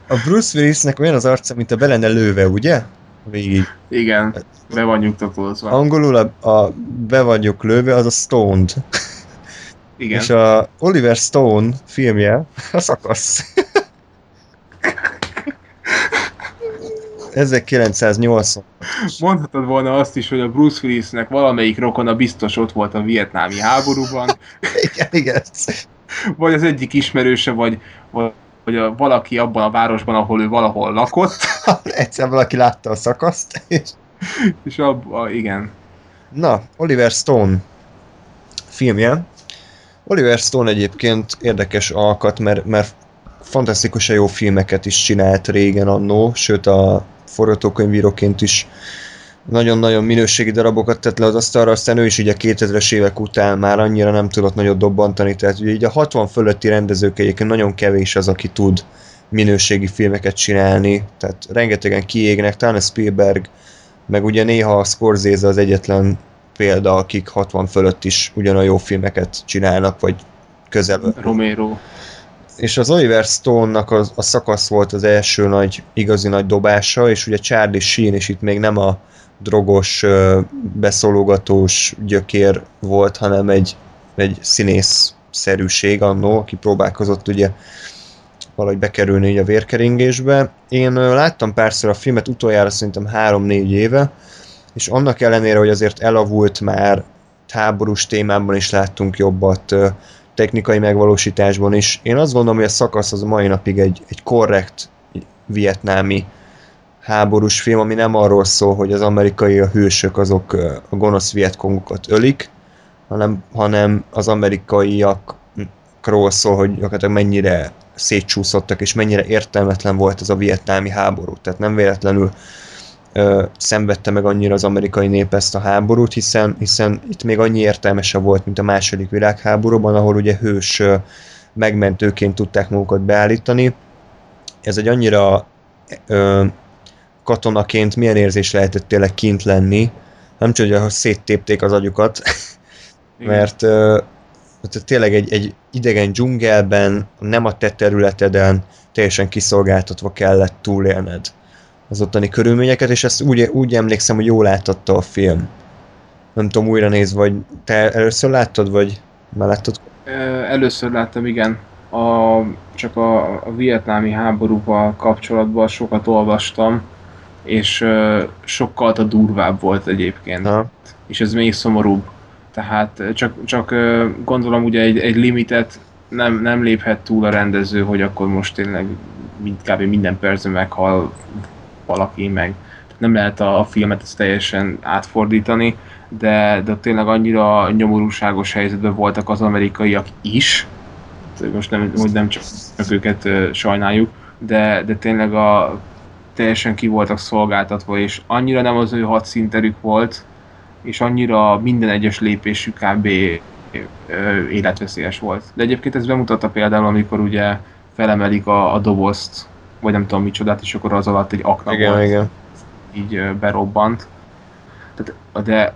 A Bruce Willisnek olyan az arca, mint a belenne lőve, ugye? Végig. Igen, be van nyugtatózva. Angolul a, a be vagyok lőve, az a Stoned. Igen. És a Oliver Stone filmje a szakasz. 1980. Mondhatod volna azt is, hogy a Bruce Willisnek valamelyik rokona biztos ott volt a vietnámi háborúban. igen, igen. Vagy az egyik ismerőse, vagy, vagy hogy a, valaki abban a városban, ahol ő valahol lakott. Egyszer valaki látta a szakaszt. És, és abban, igen. Na, Oliver Stone filmje. Oliver Stone egyébként érdekes alkat, mert, mert fantasztikusan jó filmeket is csinált régen annó, sőt a forgatókönyvíróként is nagyon-nagyon minőségi darabokat tett le az asztalra, aztán ő is ugye 2000-es évek után már annyira nem tudott nagyot dobbantani, tehát ugye így a 60 fölötti rendezők egyébként nagyon kevés az, aki tud minőségi filmeket csinálni, tehát rengetegen kiégnek, talán a Spielberg, meg ugye néha a Scorsese az egyetlen példa, akik 60 fölött is ugyanolyan jó filmeket csinálnak, vagy közel. Romero és az Oliver Stone-nak a, a szakasz volt az első nagy, igazi nagy dobása, és ugye Charlie Sheen is itt még nem a drogos, beszólogatós gyökér volt, hanem egy, egy színész szerűség annó, aki próbálkozott ugye valahogy bekerülni a vérkeringésbe. Én láttam párszor a filmet, utoljára szerintem 3-4 éve, és annak ellenére, hogy azért elavult már háborús témában is láttunk jobbat, technikai megvalósításban is. Én azt gondolom, hogy a szakasz az a mai napig egy, egy korrekt vietnámi háborús film, ami nem arról szól, hogy az amerikai a hősök azok a gonosz vietkongokat ölik, hanem, hanem az amerikaiakról szól, hogy gyakorlatilag mennyire szétcsúszottak, és mennyire értelmetlen volt ez a vietnámi háború. Tehát nem véletlenül ö, szenvedte meg annyira az amerikai nép ezt a háborút, hiszen, hiszen itt még annyi értelmesebb volt, mint a második világháborúban, ahol ugye hős ö, megmentőként tudták magukat beállítani. Ez egy annyira ö, katonaként milyen érzés lehetett tényleg kint lenni, nem csak, hogy széttépték az agyukat, mert ö, tényleg egy, egy idegen dzsungelben, nem a te területeden teljesen kiszolgáltatva kellett túlélned az ottani körülményeket, és ezt úgy, úgy emlékszem, hogy jól láttatta a film. Nem tudom, újra néz, vagy te először láttad, vagy már láttad? Először láttam, igen. A, csak a, a vietnámi háborúval kapcsolatban sokat olvastam, és uh, sokkal a durvább volt egyébként. Ha. És ez még szomorúbb. Tehát csak, csak uh, gondolom ugye egy, egy limitet nem, nem léphet túl a rendező, hogy akkor most tényleg mind, kb. minden percben meghal valaki, meg nem lehet a, a filmet ezt teljesen átfordítani, de, de tényleg annyira nyomorúságos helyzetben voltak az amerikaiak is, most nem, hogy nem csak őket uh, sajnáljuk, de, de tényleg a, teljesen ki voltak szolgáltatva, és annyira nem az ő hadszinterük volt, és annyira minden egyes lépésük kb. életveszélyes volt. De egyébként ez bemutatta például, amikor ugye felemelik a, a dobozt, vagy nem tudom micsodát, és akkor az alatt egy akna igen, volt. Igen. Így berobbant. Tehát, de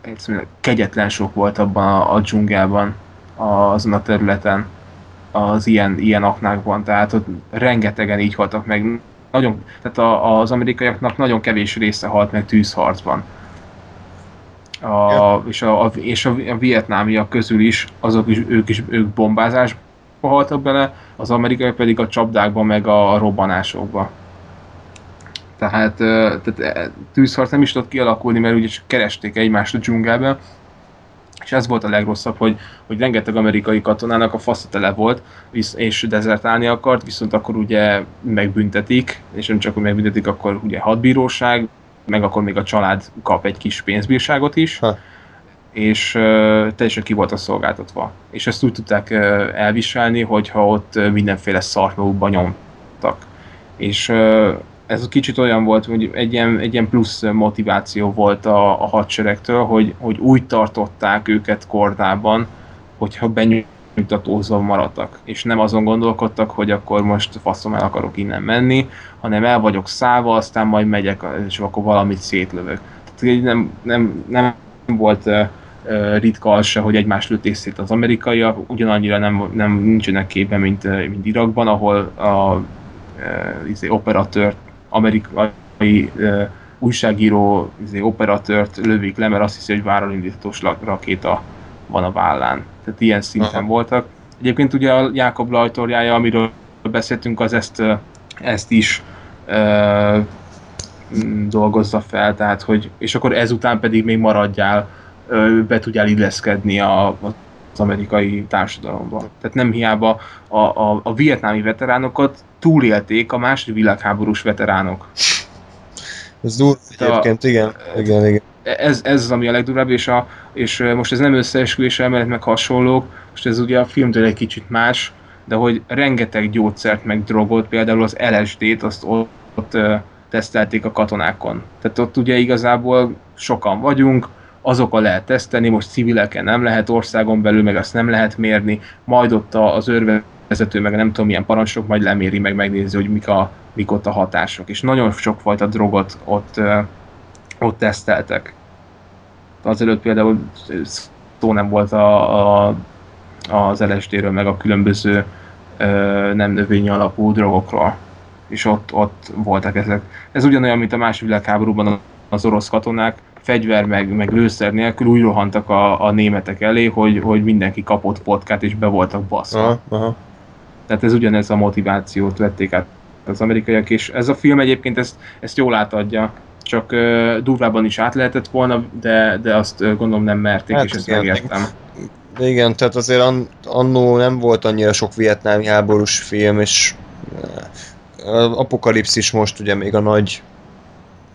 egyszerűen kegyetlen sok volt abban a, a dzsungelban, azon a területen, az ilyen, ilyen aknákban, tehát ott rengetegen így haltak meg. Nagyon, tehát a, az amerikaiaknak nagyon kevés része halt meg tűzharcban. A, ja. és a, a, és a, a vietnámiak közül is, azok is, ők is ők bombázásba haltak bele, az amerikaiak pedig a csapdákba, meg a, a robbanásokba. Tehát, tehát tűzharc nem is tudott kialakulni, mert ugye csak keresték egymást a dzsungelben, és ez volt a legrosszabb, hogy, hogy rengeteg amerikai katonának a fasza tele volt, és dezertálni akart, viszont akkor ugye megbüntetik, és nem csak, hogy megbüntetik, akkor ugye hadbíróság, meg akkor még a család kap egy kis pénzbírságot is, ha. és uh, teljesen ki voltak szolgáltatva. És ezt úgy tudták uh, elviselni, hogyha ott mindenféle szart magukban nyomtak. És uh, ez kicsit olyan volt, hogy egy ilyen, egy ilyen plusz motiváció volt a, a hadseregtől, hogy, hogy úgy tartották őket kordában, hogyha benyújtatózva maradtak. És nem azon gondolkodtak, hogy akkor most faszom el akarok innen menni, hanem el vagyok száva, aztán majd megyek, és akkor valamit szétlövök. Tehát nem, nem, nem volt uh, ritka az se, hogy egymást lőtték szét az amerikaiak, ugyanannyira nem, nem nincsenek képben, mint, mint Irakban, ahol a izé, operatőrt amerikai uh, újságíró izé, operatőrt lövik le, mert azt hiszi, hogy váralindítós rakéta van a vállán. Tehát ilyen szinten Aha. voltak. Egyébként ugye a Jákob lajtorjája, amiről beszéltünk, az ezt, ezt is uh, dolgozza fel, tehát hogy, és akkor ezután pedig még maradjál, uh, be tudjál illeszkedni a, az amerikai társadalomba. Tehát nem hiába a, a, a vietnámi veteránokat túlélték a második világháborús veteránok. Ez durva egyébként, igen, igen, igen. Ez, ez az, ami a legdurvább, és, a, és most ez nem összeesküvés elmélet, meg hasonlók, most ez ugye a filmtől egy kicsit más, de hogy rengeteg gyógyszert, meg drogot, például az LSD-t, azt ott, ott tesztelték a katonákon. Tehát ott ugye igazából sokan vagyunk, azokkal lehet tesztelni, most civileken nem lehet, országon belül meg azt nem lehet mérni, majd ott az őrve vezető, meg nem tudom milyen parancsok, majd leméri, meg megnézi, hogy mik, a, mik ott a hatások. És nagyon sokfajta drogot ott, ott teszteltek. Azelőtt például szó nem volt a, a, az LSD-ről, meg a különböző nem növényi alapú drogokról. És ott, ott voltak ezek. Ez ugyanolyan, mint a második világháborúban az orosz katonák, fegyver meg, meg lőszer nélkül úgy rohantak a, a németek elé, hogy, hogy mindenki kapott potkát és be voltak baszva. Aha, aha. Tehát ez ugyanez a motivációt vették át az amerikaiak, és ez a film egyébként ezt, ezt jól átadja, csak uh, durvában is át lehetett volna, de, de azt uh, gondolom nem merték, hát és ezt megértem. Igen, tehát azért an, annó nem volt annyira sok vietnámi háborús film, és uh, Apokalipszis most ugye még a nagy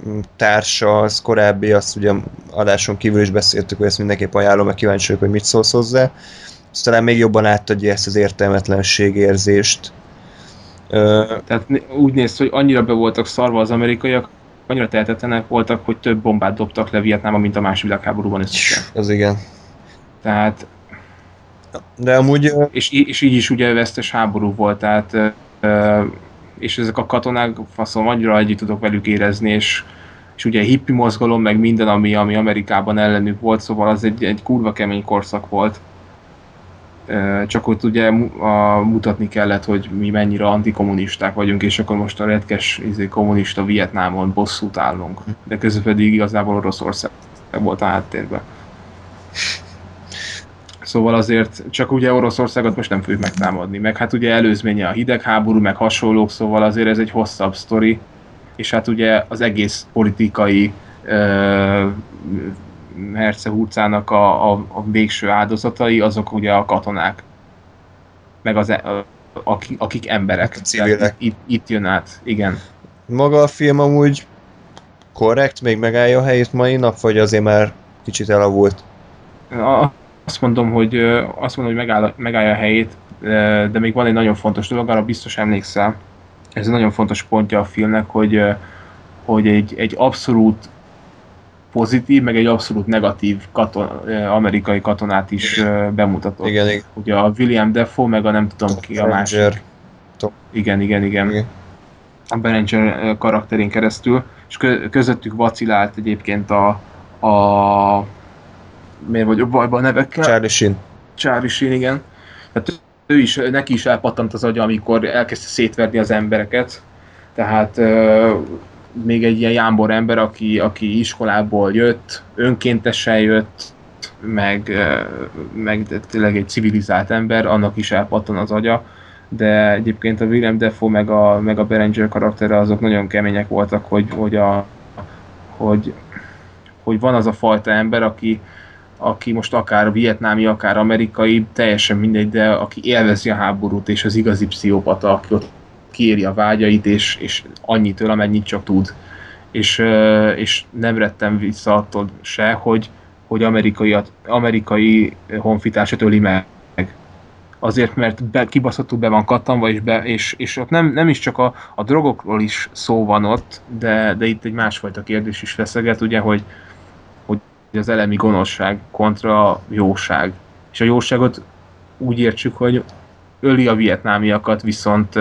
mm, társa, az korábbi, azt ugye adáson kívül is beszéltük, hogy ezt mindenképp ajánlom, mert kíváncsi vagyok, hogy mit szólsz hozzá. ez talán még jobban átadja ezt az értelmetlenség érzést. Tehát úgy néz hogy annyira be voltak szarva az amerikaiak, annyira tehetetlenek voltak, hogy több bombát dobtak le Vietnámban, mint a második világháborúban összesen. Ez igen. Tehát... De amúgy... És, és így is ugye vesztes háború volt, tehát és ezek a katonák faszom annyira együtt tudok velük érezni, és, és ugye hippi mozgalom, meg minden, ami, ami Amerikában ellenük volt, szóval az egy, egy kurva kemény korszak volt csak ott ugye a, mutatni kellett, hogy mi mennyire antikommunisták vagyunk, és akkor most a retkes izé, kommunista Vietnámon bosszút állunk. De közben pedig igazából Oroszország volt a háttérben. Szóval azért csak ugye Oroszországot most nem fogjuk megtámadni. Meg hát ugye előzménye a hidegháború, meg hasonlók, szóval azért ez egy hosszabb sztori. És hát ugye az egész politikai uh, Herce hurcának a, a, a végső áldozatai, azok ugye a katonák. Meg az, e, akik, akik emberek. A civilek. Itt, itt jön át, igen. Maga a film amúgy korrekt, még megállja a helyét mai nap, vagy azért már kicsit elavult? A, azt mondom, hogy azt mondom, hogy megáll, megállja a helyét, de még van egy nagyon fontos dolog, arra biztos emlékszel. Ez egy nagyon fontos pontja a filmnek, hogy, hogy egy, egy abszolút pozitív, meg egy abszolút negatív katon, amerikai katonát is bemutatott. Igen, igen. Ugye a William Defoe, meg a nem tudom ki a másik. Igen, igen, igen. igen. A Berenger karakterén keresztül, és közöttük vacilált egyébként a, a miért vagyok bajban a nevekkel? Charlie Sheen. Charlie Sheen, igen. Tehát ő is, neki is elpattant az agya, amikor elkezdte szétverni az embereket. Tehát még egy ilyen jámbor ember, aki, aki iskolából jött, önkéntesen jött, meg, meg tényleg egy civilizált ember, annak is elpattan az agya, de egyébként a William Defoe meg a, meg a Berenger karaktere azok nagyon kemények voltak, hogy, hogy, a, hogy, hogy van az a fajta ember, aki, aki most akár vietnámi, akár amerikai, teljesen mindegy, de aki élvezi a háborút, és az igazi pszichopata, aki ott kéri a vágyait, és, és annyit öl, amennyit csak tud. És, és nem rettem vissza attól se, hogy, hogy amerikai, amerikai honfitársat öli meg. Azért, mert be, kibaszottul be van kattanva, és, be, és, és ott nem, nem is csak a, a drogokról is szó van ott, de, de itt egy másfajta kérdés is feszeget, ugye, hogy, hogy az elemi gonoszság kontra a jóság. És a jóságot úgy értsük, hogy öli a vietnámiakat, viszont,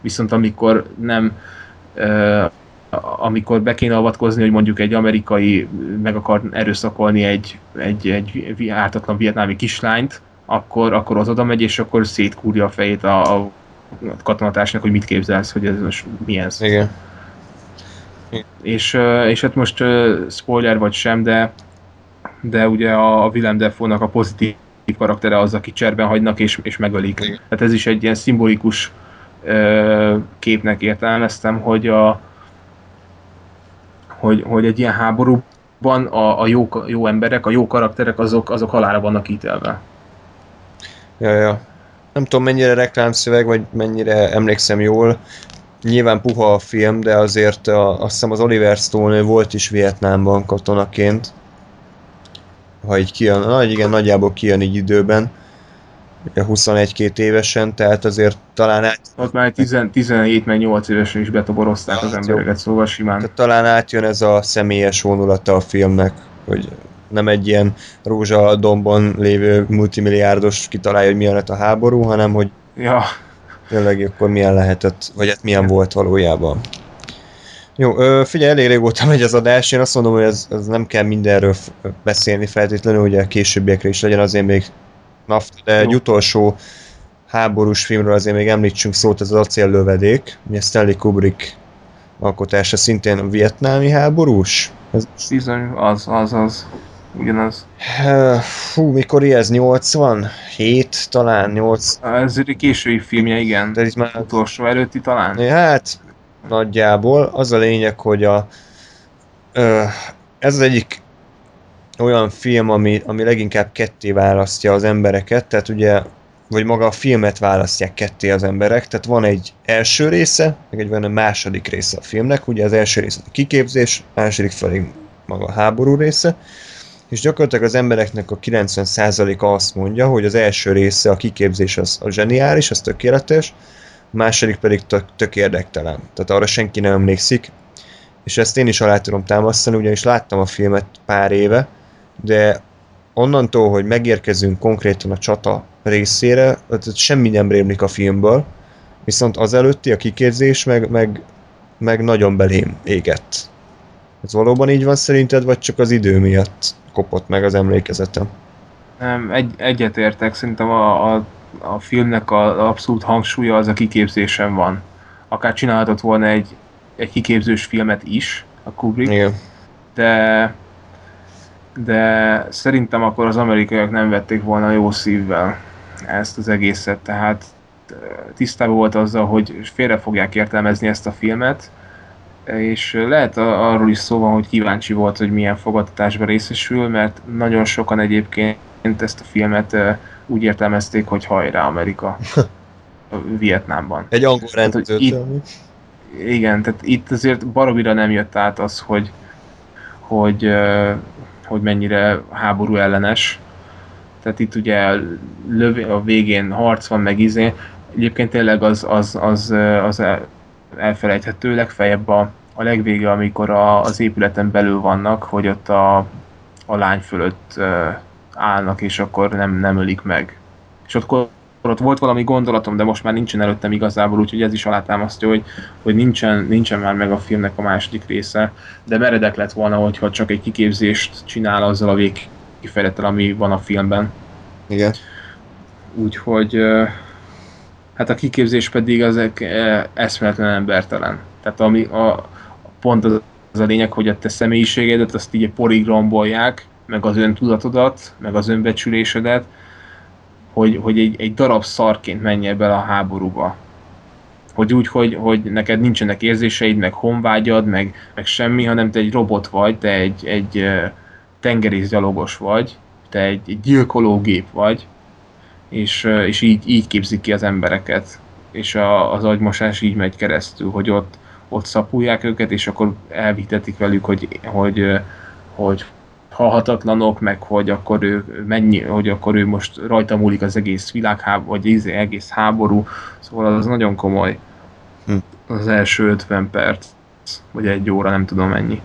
viszont amikor nem amikor be kéne avatkozni, hogy mondjuk egy amerikai meg akar erőszakolni egy, egy, egy ártatlan vietnámi kislányt, akkor, akkor az oda megy, és akkor szétkúrja a fejét a, a katonatársnak, hogy mit képzelsz, hogy ez most milyen. Igen. És, és hát most spoiler vagy sem, de de ugye a Willem Defoe-nak a pozitív karaktere az, aki cserben hagynak és, és megölik. Igen. Tehát ez is egy ilyen szimbolikus ö, képnek értelmeztem, hogy a hogy, hogy egy ilyen háborúban a, a jó, jó emberek, a jó karakterek, azok, azok halára vannak ítélve. Ja, ja. Nem tudom mennyire reklámszöveg, vagy mennyire emlékszem jól. Nyilván puha a film, de azért a, azt hiszem az Oliver Stone volt is Vietnámban katonaként ha így kijön, na igen, nagyjából kijön így időben, 21-2 évesen, tehát azért talán át... Ott már 17 8 évesen is betoborozták az embereket, szóval simán. Tehát talán átjön ez a személyes vonulata a filmnek, hogy nem egy ilyen rózsadombon lévő multimilliárdos kitalálja, hogy milyen lett a háború, hanem hogy ja. tényleg akkor milyen lehetett, vagy hát milyen volt valójában. Jó, figyelj, elég régóta megy az adás, én azt mondom, hogy ez, ez nem kell mindenről beszélni feltétlenül, ugye a későbbiekre is legyen azért még naft, de egy utolsó háborús filmről azért még említsünk szót, ez az acéllövedék, ugye Stanley Kubrick alkotása szintén a vietnámi háborús. Ez... Bizony, az, az, az. Ugyanaz. Fú, mikor ez? 87 talán? 8... Ez egy késői filmje, igen. De itt már... Utolsó előtti talán? Hát, nagyjából. Az a lényeg, hogy a, ö, ez az egyik olyan film, ami, ami leginkább ketté választja az embereket, tehát ugye, vagy maga a filmet választják ketté az emberek, tehát van egy első része, meg egy a második része a filmnek, ugye az első része a kiképzés, a második felé maga a háború része, és gyakorlatilag az embereknek a 90%-a azt mondja, hogy az első része, a kiképzés az a zseniális, az tökéletes, a második pedig tök, tök érdektelen. Tehát arra senki nem emlékszik, és ezt én is alá tudom támasztani, ugyanis láttam a filmet pár éve, de onnantól, hogy megérkezünk konkrétan a csata részére, semmi nem rémlik a filmből, viszont az előtti, a kiképzés meg, meg, meg nagyon belém égett. Ez valóban így van szerinted, vagy csak az idő miatt kopott meg az emlékezetem? Nem, egy, egyetértek, szerintem a, a, a filmnek a, a abszolút hangsúlya az a kiképzésen van. Akár csinálhatott volna egy, egy kiképzős filmet is, a Kubrick, Igen. de de szerintem akkor az amerikaiak nem vették volna jó szívvel ezt az egészet, tehát ö, tisztában volt azzal, hogy félre fogják értelmezni ezt a filmet, és lehet arról is szó van, hogy kíváncsi volt, hogy milyen fogadtatásban részesül, mert nagyon sokan egyébként ezt a filmet ö, úgy értelmezték, hogy hajrá Amerika Vietnámban. Egy angol Hát, ami- Igen, tehát itt azért baromira nem jött át az, hogy, hogy, hogy mennyire háború ellenes. Tehát itt ugye a végén harc van, meg izé. Egyébként tényleg az, az, az, az el- elfelejthető, legfeljebb a, a legvége, amikor a, az épületen belül vannak, hogy ott a, a lány fölött állnak, és akkor nem, nem ölik meg. És ott, ott volt valami gondolatom, de most már nincsen előttem igazából, úgyhogy ez is alátámasztja, hogy, hogy nincsen, nincsen már meg a filmnek a második része, de meredek lett volna, hogyha csak egy kiképzést csinál azzal a végkifejlettel, ami van a filmben. Igen. Úgyhogy hát a kiképzés pedig ezek eh, eszméletlen embertelen. Tehát ami a, pont az, az a lényeg, hogy a te személyiségedet azt így porig rombolják, meg az öntudatodat, meg az önbecsülésedet, hogy, hogy egy, egy darab szarként menj bele a háborúba. Hogy úgy, hogy, hogy neked nincsenek érzéseid, meg honvágyad, meg, meg semmi, hanem te egy robot vagy, te egy, egy tengerészgyalogos vagy, te egy, egy gyilkológép vagy, és, és így, így képzik ki az embereket. És a, az agymosás így megy keresztül, hogy ott, ott szapulják őket, és akkor elvitetik velük, hogy, hogy, hogy halhatatlanok, meg hogy akkor ő mennyi, hogy akkor ő most rajta múlik az egész világháború, vagy az egész háború, szóval az nagyon komoly. Hm. Az első 50 perc, vagy egy óra, nem tudom mennyi.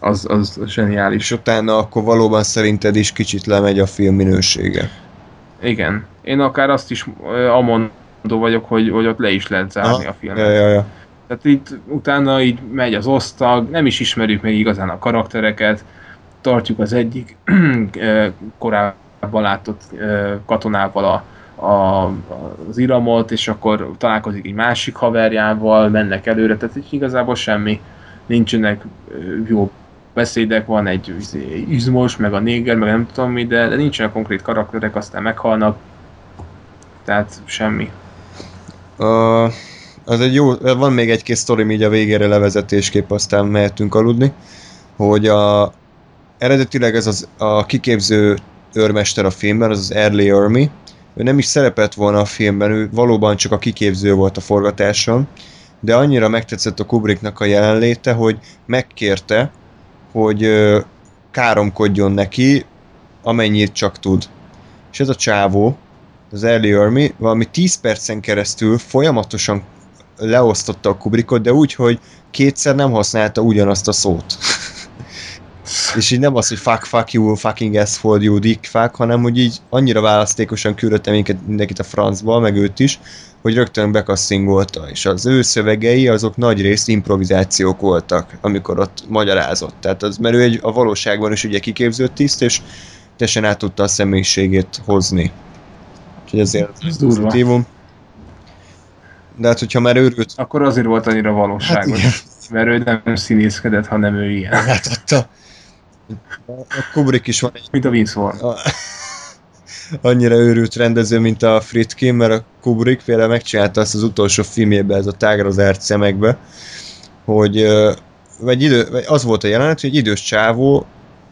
Az, az zseniális. És utána akkor valóban szerinted is kicsit lemegy a film minősége. Igen. Én akár azt is amondó vagyok, hogy, hogy ott le is lehet zárni Aha. a filmet. Ja, ja, ja. Tehát itt utána így megy az osztag, nem is ismerjük még igazán a karaktereket, tartjuk az egyik ö, korábban látott ö, katonával a, a, az iramot, és akkor találkozik egy másik haverjával, mennek előre, tehát így igazából semmi, nincsenek ö, jó beszédek, van egy izé, izmos, meg a néger, meg nem tudom mi, de, de nincsenek konkrét karakterek, aztán meghalnak, tehát semmi. Uh, az egy jó, van még egy-két sztorim így a végére levezetésképp, aztán mehetünk aludni, hogy a, eredetileg ez az, a kiképző őrmester a filmben, az az Early Army, ő nem is szerepelt volna a filmben, ő valóban csak a kiképző volt a forgatáson, de annyira megtetszett a Kubricknak a jelenléte, hogy megkérte, hogy káromkodjon neki, amennyit csak tud. És ez a csávó, az Early Army valami 10 percen keresztül folyamatosan leosztotta a Kubrickot, de úgy, hogy kétszer nem használta ugyanazt a szót. És így nem az, hogy fuck, fuck you, fucking asshole, you dick fuck, hanem hogy így annyira választékosan küldötte minket, mindenkit a francba, meg őt is, hogy rögtön bekasszingolta, és az ő szövegei azok nagy részt improvizációk voltak, amikor ott magyarázott. Tehát az, mert ő egy, a valóságban is ugye kiképzött tiszt, és teljesen át tudta a személyiségét hozni. Úgyhogy ezért Ez pozitívum. De hát, hogyha már őrült, Akkor azért volt annyira valóságos. Hát igen. mert ő nem színészkedett, hanem ő ilyen. láthatta. A Kubrick is van Mint a Vince Vaughn. a, annyira őrült rendező, mint a Friedkin, mert a Kubrick például megcsinálta azt az utolsó filmjében, ez a tágra zárt szemekbe, hogy vagy idő, vagy az volt a jelenet, hogy egy idős csávó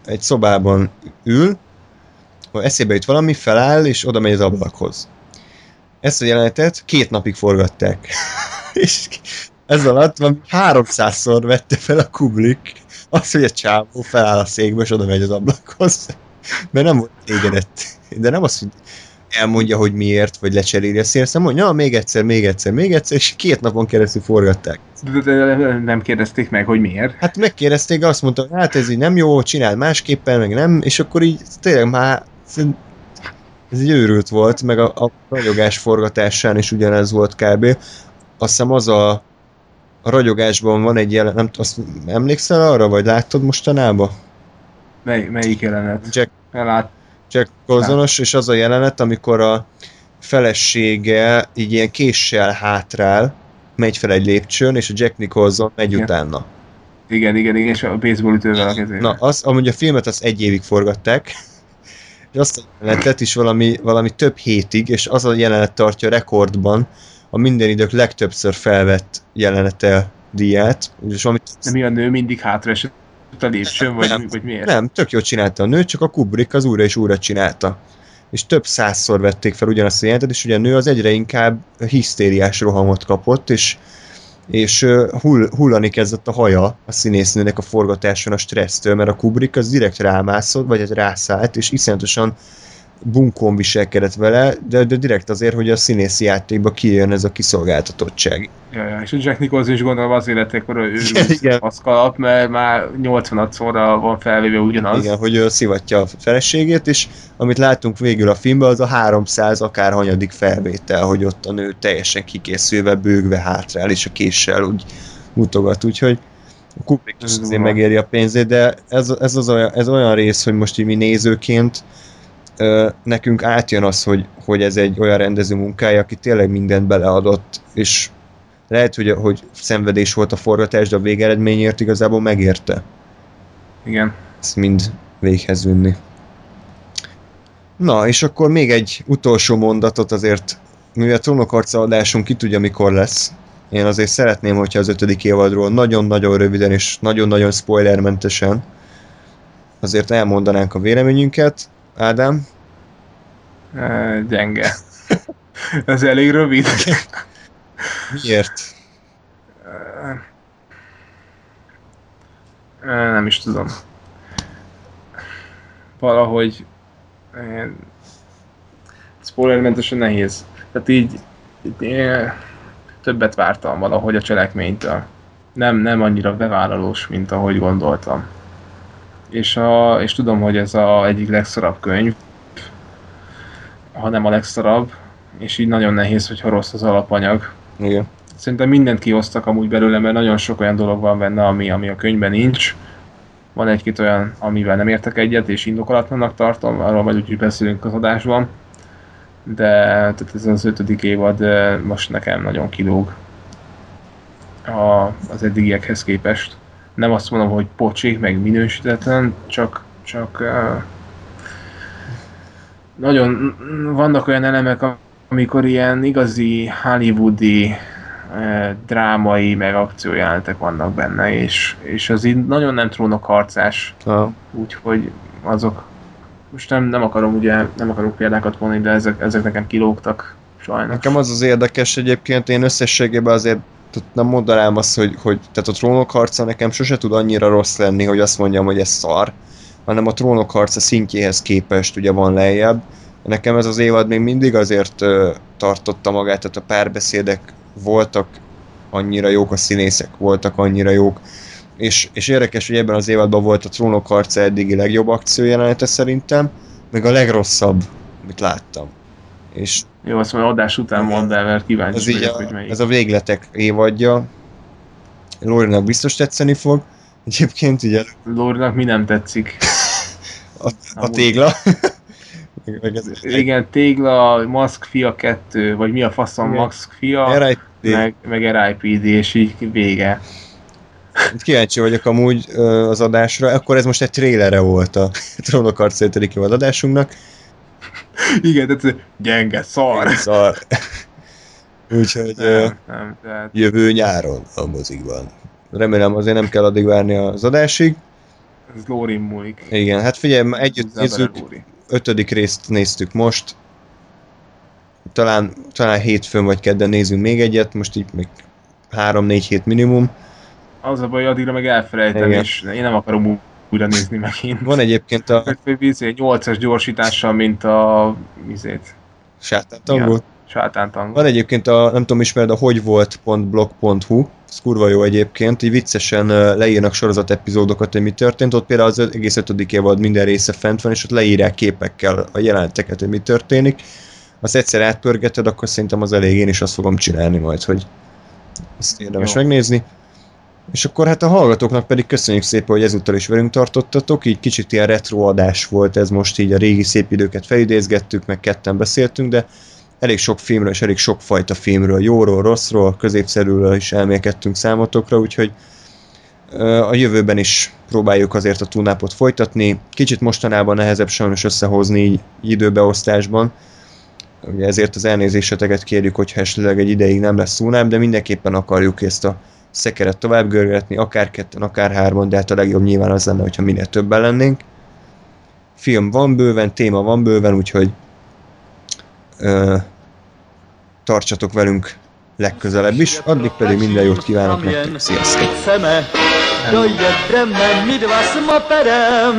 egy szobában ül, hogy eszébe jut valami, feláll, és oda megy az ablakhoz. Ezt a jelenetet két napig forgatták. és ez alatt van 300-szor vette fel a Kubrick azt, hogy a csávó feláll a székbe, és oda megy az ablakhoz. Mert nem volt égedett. De nem az, hogy elmondja, hogy miért, vagy lecseréli a szélsz, hanem mondja, na, még egyszer, még egyszer, még egyszer, és két napon keresztül forgatták. De, de, de nem kérdezték meg, hogy miért. Hát megkérdezték, azt mondta, hogy hát ez így nem jó, csináld másképpen, meg nem, és akkor így tényleg már ez egy őrült volt, meg a, a ragyogás forgatásán is ugyanez volt kb. Azt hiszem az a, a ragyogásban van egy jelen, nem, azt emlékszel arra, vagy láttad mostanában? Mely, melyik jelenet? Jack, Lát, Jack Nicholsonos, és az a jelenet, amikor a felesége így ilyen késsel hátrál, megy fel egy lépcsőn, és a Jack Nicholson megy Igen. utána. Igen, igen, igen, és a baseball ütővel a kezében. Na, az, amúgy a filmet azt egy évig forgatták, és azt a jelenetet is valami, valami több hétig, és az a jelenet tartja rekordban a minden idők legtöbbször felvett jelenete díját. És valami, De mi a nő mindig hátra esett a lépcsőn, vagy, Nem. vagy miért? nem, tök jól csinálta a nő, csak a Kubrick az újra és újra csinálta. És több százszor vették fel ugyanazt a jelentet, és ugye a nő az egyre inkább hisztériás rohamot kapott, és és hull, hullani kezdett a haja a színésznőnek a forgatáson a stressztől, mert a Kubrick az direkt rámászott, vagy egy rászállt, és iszonyatosan bunkón viselkedett vele, de, de direkt azért, hogy a színészi játékba kijön ez a kiszolgáltatottság. Ja, ja, és a Jack Nicholson is gondolom az életekor ő Igen, igen. az kalap, mert már 86 szóra van felvéve ugyanaz. Igen, hogy ő szivatja a feleségét, és amit látunk végül a filmben, az a 300 akár hanyadik felvétel, hogy ott a nő teljesen kikészülve, bőgve hátrál, és a késsel úgy mutogat, úgyhogy a Kubrick is azért megéri a pénzét, de ez, ez, az olyan, ez olyan rész, hogy most így mi nézőként nekünk átjön az, hogy, hogy ez egy olyan rendező munkája, aki tényleg mindent beleadott, és lehet, hogy, hogy szenvedés volt a forgatás, de a végeredményért igazából megérte Igen. ezt mind véghez vinni. Na, és akkor még egy utolsó mondatot azért, mivel trónokarca adásunk ki tudja mikor lesz, én azért szeretném, hogyha az ötödik évadról nagyon-nagyon röviden és nagyon-nagyon spoilermentesen azért elmondanánk a véleményünket. Ádám? E, gyenge. Ez elég rövid. Miért? E, nem is tudom. Valahogy e, spoilermentesen nehéz. Tehát így, így többet vártam valahogy a cselekménytől. Nem, nem annyira bevállalós, mint ahogy gondoltam. És, a, és tudom, hogy ez a egyik legszarabb könyv, ha nem a legszarabb, és így nagyon nehéz, hogyha rossz az alapanyag. Igen. Szerintem mindent kihoztak amúgy belőle, mert nagyon sok olyan dolog van benne, ami, ami a könyvben nincs. Van egy-két olyan, amivel nem értek egyet, és indokolatlannak tartom, arról majd úgyis beszélünk az adásban. De tehát ez az ötödik évad eh, most nekem nagyon kilóg a, az eddigiekhez képest. Nem azt mondom, hogy pocsék, meg minősítetlen, csak, csak eh, nagyon vannak olyan elemek, amikor ilyen igazi hollywoodi eh, drámai, meg akciójelentek vannak benne, és, és az így nagyon nem trónok harcás, Ha. úgyhogy azok most nem, nem akarom ugye, nem akarok példákat mondani, de ezek, ezek nekem kilógtak sajnos. Nekem az az érdekes egyébként, én összességében azért tehát nem mondanám azt, hogy, hogy tehát a trónok harca nekem sose tud annyira rossz lenni, hogy azt mondjam, hogy ez szar, hanem a trónok harca szintjéhez képest ugye van lejjebb. Nekem ez az évad még mindig azért ö, tartotta magát, tehát a párbeszédek voltak annyira jók, a színészek voltak annyira jók, és, és érdekes, hogy ebben az évadban volt a trónok harca eddigi legjobb akciójelenete szerintem, meg a legrosszabb, amit láttam. És Jó, azt mondom, adás után mondd el, mert kíváncsi ez vagyok, a, hogy melyik. ez a végletek évadja. Lórinak biztos tetszeni fog. Egyébként ugye Lórinak mi nem tetszik. a, a tégla. meg, meg ez, Igen, Tégla, Mask fia 2, vagy mi a faszom. Mask fia, RIP. meg, meg RIPD, és így vége. Kíváncsi vagyok amúgy az adásra. Akkor ez most egy trélere volt a Trónok Arca 5. évad adásunknak. Igen, tehát gyenge, szar. Szar. Úgyhogy Nem, nem, tehát jövő nyáron a mozikban. Remélem azért nem kell addig várni az adásig. ez Lórin múlik. Igen, hát figyelj, együtt nézzük, ötödik részt néztük most. Talán, talán hétfőn vagy kedden nézünk még egyet, most így még három-négy hét minimum. Az a baj, addigra meg elfelejtem, Igen. és én nem akarom újra nézni megint. Van egyébként a Egy 8-as gyorsítással, mint a izét, sátántangol. sátántango. Van egyébként a, nem tudom ismered, a hogyvolt.blog.hu, ez kurva jó egyébként, így viccesen leírnak sorozat epizódokat, hogy mi történt, ott például az egész ötödik évad minden része fent van, és ott leírják képekkel a jeleneteket, hogy mi történik. Azt egyszer átpörgeted, akkor szerintem az elég, én is azt fogom csinálni majd, hogy azt érdemes Jó. megnézni. És akkor hát a hallgatóknak pedig köszönjük szépen, hogy ezúttal is velünk tartottatok, így kicsit ilyen retro adás volt ez most így a régi szép időket felidézgettük, meg ketten beszéltünk, de elég sok filmről és elég sok fajta filmről, jóról, rosszról, középszerűről is elmélkedtünk számotokra, úgyhogy a jövőben is próbáljuk azért a túlnápot folytatni. Kicsit mostanában nehezebb sajnos összehozni időbeosztásban, Ugye ezért az elnézéseteket kérjük, hogy esetleg egy ideig nem lesz túlnáp, de mindenképpen akarjuk ezt a szekeret tovább görgetni, akár ketten, akár hárman, de hát a legjobb nyilván az lenne, hogyha minél többen lennénk. Film van bőven, téma van bőven, úgyhogy ö, tartsatok velünk legközelebb is, addig pedig minden jót kívánok nektek, sziasztok! Chceme, dojedeme my dva s moperem.